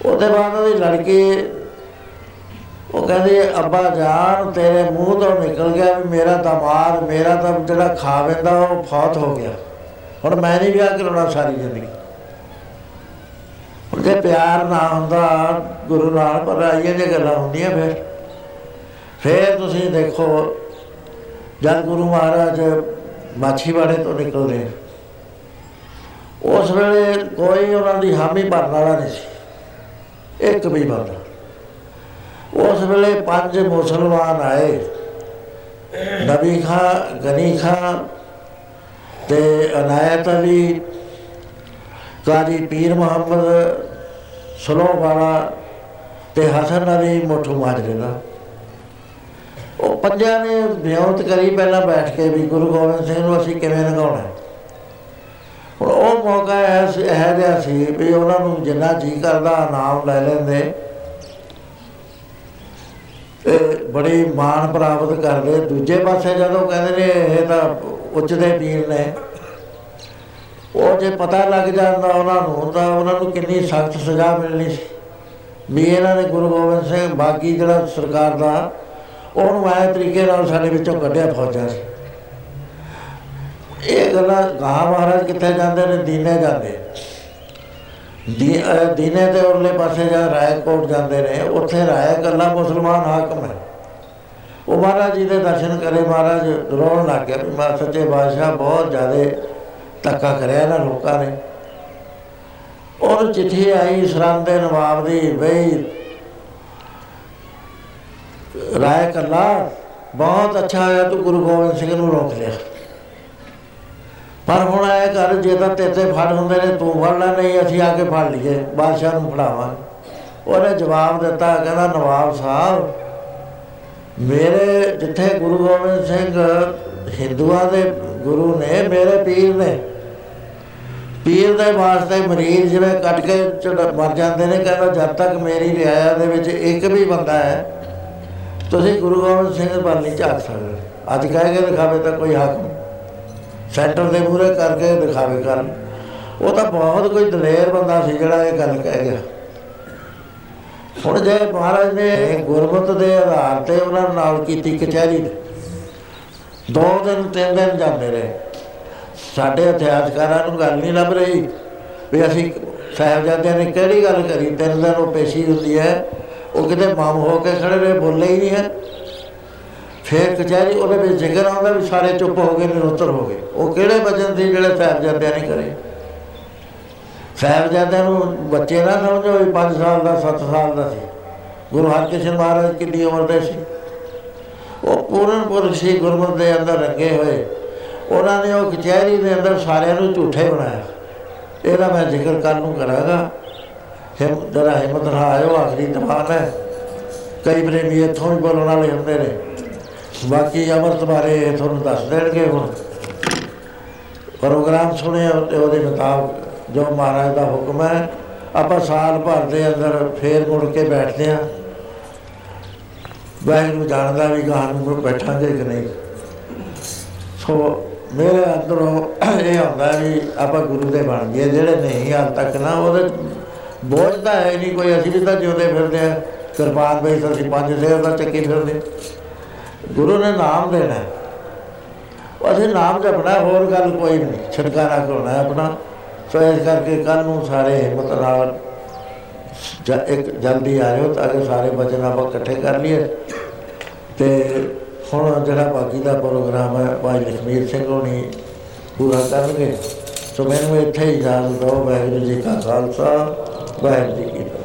ਉਹਦੇ ਬਾਅਦ ਉਹਦੀ ਲੜਕੀ, ਉਹ ਕਹਿੰਦੀ, ਅੱਬਾ ਜਾਨ, ਤੇਰੇ ਮੂੰਹ ਤੋਂ ਨਿਕਲ ਗਿਆ ਵੀ ਮੇਰਾ ਦਮਾਦ ਮੇਰਾ ਤਾਂ ਜਿਹੜਾ ਖਾਵੇਂਦਾ ਉਹ ਫੌਤ ਹੋ ਗਿਆ। ਹੁਣ ਮੈਂ ਨਹੀਂ ਵਿਆਹ ਕਰਾਉਣਾ ਸਾਰੀ ਜ਼ਿੰਦਗੀ। ਉਹਦੇ ਪਿਆਰ ਨਾ ਹੁੰਦਾ, ਗੁਰੂ ਨਾਲ ਪਰ ਆਈਆਂ ਜੇ ਗੱਲਾਂ ਹੁੰਦੀਆਂ ਫਿਰ। ਫਿਰ ਤੁਸੀਂ ਦੇਖੋ, ਜਦ ਗੁਰੂ ਮਹਾਰਾਜ ਮਾਛੀਵਾੜੇ ਤੋਂ ਨਿਕਲਦੇ, ਉਸ ਵੇਲੇ ਕੋਈ ਉਹਨਾਂ ਦੀ ਹਾਮੀ ਭਰਨ ਵਾਲਾ ਨਹੀਂ ਸੀ। ਇੱਕ ਵੀ ਬੰਦਾ ਉਸ ਵੇਲੇ ਪੰਜ ਮੁਸਲਮਾਨ ਆਏ। ਨਬੀ ਖਾਨ ਗਨੀ ਖਾਨ ਤੇ ਅਨਾਇਤ ਅਲੀ, ਕਾਜੀ ਪੀਰ ਮੁਹੰਮਦ ਸਲੋ ਵਾਲਾ ਤੇ ਹਸਨ ਅਲੀ ਮੋਠੂ ਮਾਜਰੇ ਦਾ। ਉਹ ਪੰਜਾਂ ਨੇ ਬਿਆਨਤ ਕਰੀ ਪਹਿਲਾਂ ਬੈਠ ਕੇ ਵੀ ਗੁਰੂ ਗੋਬਿੰਦ ਸਿੰਘ ਨੂੰ ਅਸੀਂ ਕਿਵੇਂ ਲਗਾਉਣਾ ਹੁਣ ਉਹ ਮੌਕਾ ਐਸ ਇਹ ਜਿਹਾ ਸੀ ਵੀ ਉਹਨਾਂ ਨੂੰ ਜਿੰਨਾ ਜੀ ਕਰਦਾ ਨਾਮ ਲੈ ਲੈਂਦੇ। ਇਹ ਬੜੀ ਮਾਣ ਪ੍ਰਾਪਤ ਕਰਦੇ। ਦੂਜੇ ਪਾਸੇ ਜਦੋਂ ਕਹਿੰਦੇ ਨੇ, ਇਹ ਤਾਂ ਉੱਚਦੇ ਪੀਰ ਨੇ। ਉਹ ਜੇ ਪਤਾ ਲੱਗ ਜਾਂਦਾ ਉਹਨਾਂ ਨੂੰ, ਤਾਂ ਉਹਨਾਂ ਨੂੰ ਕਿੰਨੀ ਸਖਤ ਸਜ਼ਾ ਮਿਲਣੀ ਸੀ। ਵੀ ਇਹਨਾਂ ਨੇ ਗੁਰੂ ਗੋਬਿੰਦ ਸਿੰਘ ਬਾਕੀ ਜਿਹੜਾ ਸਰਕਾਰ ਦਾ, ਉਹਨੂੰ ਆਏ ਤਰੀਕੇ ਨਾਲ ਸਾਡੇ ਵਿੱਚੋਂ ਕੱਢਿਆ ਫੌਜਾਂ ਸੀ ਇਹ ਗੱਲਾਂ ਗਾਹ ਮਹਾਰਾਜ ਕਿੱਥੇ ਜਾਂਦੇ ਨੇ? ਦੀਨੇ ਜਾਂਦੇ ਦੀਨੇ ਤੇ ਉਰਲੇ ਪਾਸੇ ਜਾ ਰਾਏਕੋਟ ਜਾਂਦੇ ਨੇ। ਉੱਥੇ ਰਾਏ ਕੱਲਾ ਮੁਸਲਮਾਨ ਹਾਕਮ ਹੈ। ਉਹ ਮਹਾਰਾਜ ਜੀ ਦੇ ਦਰਸ਼ਨ ਕਰੇ। ਮਹਾਰਾਜ ਰੋਣ ਲੱਗ ਗਿਆ ਵੀ ਮਾ ਸੱਚੇ ਬਾਦਸ਼ਾਹ ਬਹੁਤ ਜ਼ਿਆਦਾ ਧੱਕਾ ਕਰਿਆ ਨਾ ਲੋਕਾਂ ਨੇ। ਉਹ ਚਿੱਠੀ ਆਈ ਸਰੰਦ ਦੇ ਨਵਾਬ ਦੀ, ਬਈ ਰਾਏ ਕੱਲਾ, ਬਹੁਤ ਅੱਛਾ ਹੋਇਆ ਤੂੰ ਗੁਰੂ ਗੋਬਿੰਦ ਸਿੰਘ ਨੂੰ ਰੋਕ ਲਿਆ। ਪਰ ਹੁਣ ਇਹ ਕਰ, ਜੇ ਤਾਂ ਤੇਤੇ ਫੜ ਹੁੰਦੇ ਨੇ, ਤੂੰ ਫੜ ਲੈ, ਨਹੀਂ ਅਸੀਂ ਆ ਕੇ ਫੜ ਲਈਏ, ਬਾਦਸ਼ਾਹ ਨੂੰ ਫੜਾਵਾਂਗੇ। ਉਹਨੇ ਜਵਾਬ ਦਿੱਤਾ, ਕਹਿੰਦਾ, ਨਵਾਬ ਸਾਹਿਬ, ਮੇਰੇ ਜਿੱਥੇ ਗੁਰੂ ਗੋਬਿੰਦ ਸਿੰਘ ਹਿੰਦੂਆਂ ਦੇ ਗੁਰੂ ਨੇ, ਮੇਰੇ ਪੀਰ ਨੇ। ਪੀਰ ਦੇ ਵਾਸਤੇ ਮਰੀਜ਼ ਜਿਵੇਂ ਕੱਟ ਕੇ ਮਰ ਜਾਂਦੇ ਨੇ, ਕਹਿੰਦਾ, ਜਦ ਤੱਕ ਮੇਰੀ ਰਿਆਇਆ ਦੇ ਵਿੱਚ ਇੱਕ ਵੀ ਬੰਦਾ ਹੈ, ਤੁਸੀਂ ਗੁਰੂ ਗੋਬਿੰਦ ਸਿੰਘ ਵੱਲ ਨਹੀਂ ਝਾਕ ਸਕਦੇ ਅੱਜ ਕਹਿ ਕੇ ਦਿਖਾਵੇ ਤਾਂ ਕੋਈ ਹਾਕਮ ਸੈਂਟਰ ਦੇ ਮੂਹਰੇ ਕਰਕੇ ਦਿਖਾਵੇ ਕਰ ਉਹ ਤਾਂ ਬਹੁਤ ਕੋਈ ਦਲੇਰ ਬੰਦਾ ਸੀ ਜਿਹੜਾ ਇਹ ਗੱਲ ਕਹਿ ਗਿਆ। ਹੁਣ ਜੇ ਮਹਾਰਾਜ ਨੇ ਗੁਰਮਤ ਦੇ ਆਧਾਰ ਤੇ ਉਹਨਾਂ ਨਾਲ ਕੀਤੀ ਕਚਹਿਰੀ ਦੋ। ਦਿਨ, ਤਿੰਨ ਦਿਨ ਜਾਂਦੇ ਰਹੇ। ਸਾਡੇ ਇਤਿਹਾਸਕਾਰਾਂ ਨੂੰ ਗੱਲ ਨਹੀਂ ਲੱਭ ਰਹੀ ਵੀ ਅਸੀਂ ਸਾਹਿਬਜ਼ਾਦਿਆਂ ਨੇ ਕਿਹੜੀ ਗੱਲ ਕਰੀ। ਤਿੰਨ ਦਿਨ ਉਹ ਪੇਸ਼ੀ ਹੁੰਦੀ ਹੈ, ਉਹ ਕਿਤੇ ਮਾਮ ਹੋ ਕੇ ਖੜੇ ਰਹੇ ਬੋਲੇ ਹੀ ਨਹੀਂ ਹੈ। ਫੇਰ ਕਚਹਿਰੀ ਉਹਦੇ ਵਿੱਚ ਜ਼ਿਕਰ ਆਉਂਦਾ ਵੀ ਸਾਰੇ ਚੁੱਪ ਹੋ ਗਏ ਨਿਰੁੱਤਰ ਹੋ ਗਏ। ਉਹ ਕਿਹੜੇ ਵਜਨ ਸੀ ਜਿਹੜੇ ਸਾਹਿਬਜ਼ਾਦਿਆਂ ਨੇ ਕਰੇ? ਸਾਹਿਬਜ਼ਾਦਿਆਂ ਨੂੰ ਬੱਚੇ ਨਾ ਸਮਝੋ ਵੀ 5 ਸਾਲ ਦਾ 7 ਸਾਲ ਦਾ ਸੀ। ਗੁਰੂ ਹਰਕ੍ਰਿਸ਼ਨ ਮਹਾਰਾਜ ਕਿੰਨੀ ਉਮਰ ਦੇ ਸੀ? ਉਹ ਪੂਰਨ ਪੁਰਖ ਸੀ ਗੁਰਮਤਿ ਦੇ ਅੰਦਰ ਰੰਗੇ ਹੋਏ। ਉਹਨਾਂ ਨੇ ਉਹ ਕਚਹਿਰੀ ਦੇ ਅੰਦਰ ਸਾਰਿਆਂ ਨੂੰ ਝੂਠੇ ਬਣਾਇਆ। ਇਹਦਾ ਮੈਂ ਜ਼ਿਕਰ ਕੱਲ ਨੂੰ ਕਰਾਂਗਾ। ਹਿਮ ਜਰਾ ਹਿੰਮਤ ਨਾਲ ਆਇਓ ਆਖਰੀ ਦਫਾਨ ਹੈ। ਕਈ ਪ੍ਰੇਮੀ ਇੱਥੋਂ ਵੀ ਬੋਲਣ ਵਾਲੇ ਹੁੰਦੇ ਨੇ। ਬਾਕੀ ਅਮਰਤ ਬਾਰੇ ਤੁਹਾਨੂੰ ਦੱਸ ਦੇਣਗੇ ਹੁਣ। ਪ੍ਰੋਗਰਾਮ ਸੁਣਿਆ ਤੇ ਉਹਦੇ ਮੁਤਾਬਕ ਜੋ ਮਹਾਰਾਜ ਦਾ ਹੁਕਮ ਹੈ, ਆਪਾਂ ਸਾਲ ਭਰ ਦੇ ਅੰਦਰ ਫੇਰ ਮੁੜ ਕੇ ਬੈਠਦੇ ਆ ਵਾਹਿਗੁਰੂ ਜਾਣਦਾ ਵੀ ਗਾਣ ਨੂੰ ਬੈਠਾਂਗੇ ਕਿ ਨਹੀਂ। ਸੋ ਮੇਰੇ ਅੰਦਰੋਂ ਇਹ ਹੁੰਦਾ ਵੀ ਆਪਾਂ ਗੁਰੂ ਦੇ ਬਣ ਗਏ, ਜਿਹੜੇ ਨਹੀਂ ਹਾਲ ਤੱਕ ਨਾ, ਉਹਦੇ ਬੋਝ ਤਾਂ ਹੈ ਨਹੀਂ, ਕੋਈ ਅਸੀਂ ਵੀ ਤਾਂ ਜਿਉਂਦੇ ਫਿਰਦੇ ਆ ਕਿਰਪਾਨ ਬਈ ਅਸੀਂ ਪੰਜ ਸੇਰ ਦਾ ਚੱਕੀ ਫਿਰਦੇ ਗੁਰੂ ਨੇ ਨਾਮ ਦੇਣਾ ਹੈ। ਉਹ ਅਸੀਂ ਨਾਮ ਜਪਣਾ ਹੋਰ ਗੱਲ ਕੋਈ ਨਹੀਂ। ਛਟਕਾਰਾ ਕਰਨਾ ਹੈ ਆਪਣਾ। ਸੋ ਇਸ ਕਰਕੇ ਕੱਲ ਨੂੰ ਸਾਰੇ ਹਿੰਮਤ ਨਾਲ ਜ- ਇੱਕ ਜਲਦੀ ਆ ਜਾਓ ਤਾਂ ਕਿ ਸਾਰੇ ਬਚਨ ਆਪਾਂ ਇਕੱਠੇ ਕਰ ਲਈਏ। ਤੇ ਹੁਣ ਜਿਹੜਾ ਬਾਕੀ ਦਾ ਪ੍ਰੋਗਰਾਮ ਹੈ, ਭਾਈ ਲਖਮੀਰ ਸਿੰਘ ਹੋਣੀ ਪੂਰਾ ਕਰਨਗੇ। ਸੋ ਮੈਨੂੰ ਇੱਥੇ ਹੀ ਇਜਾਜ਼ਤ ਦਿਓ, ਵਾਹਿਗੁਰੂ ਜੀ ਕਾ ਖਾਲਸਾ, ਵਾਹਿਗੁਰੂ ਜੀ ਕੀ ਫਤਿਹ।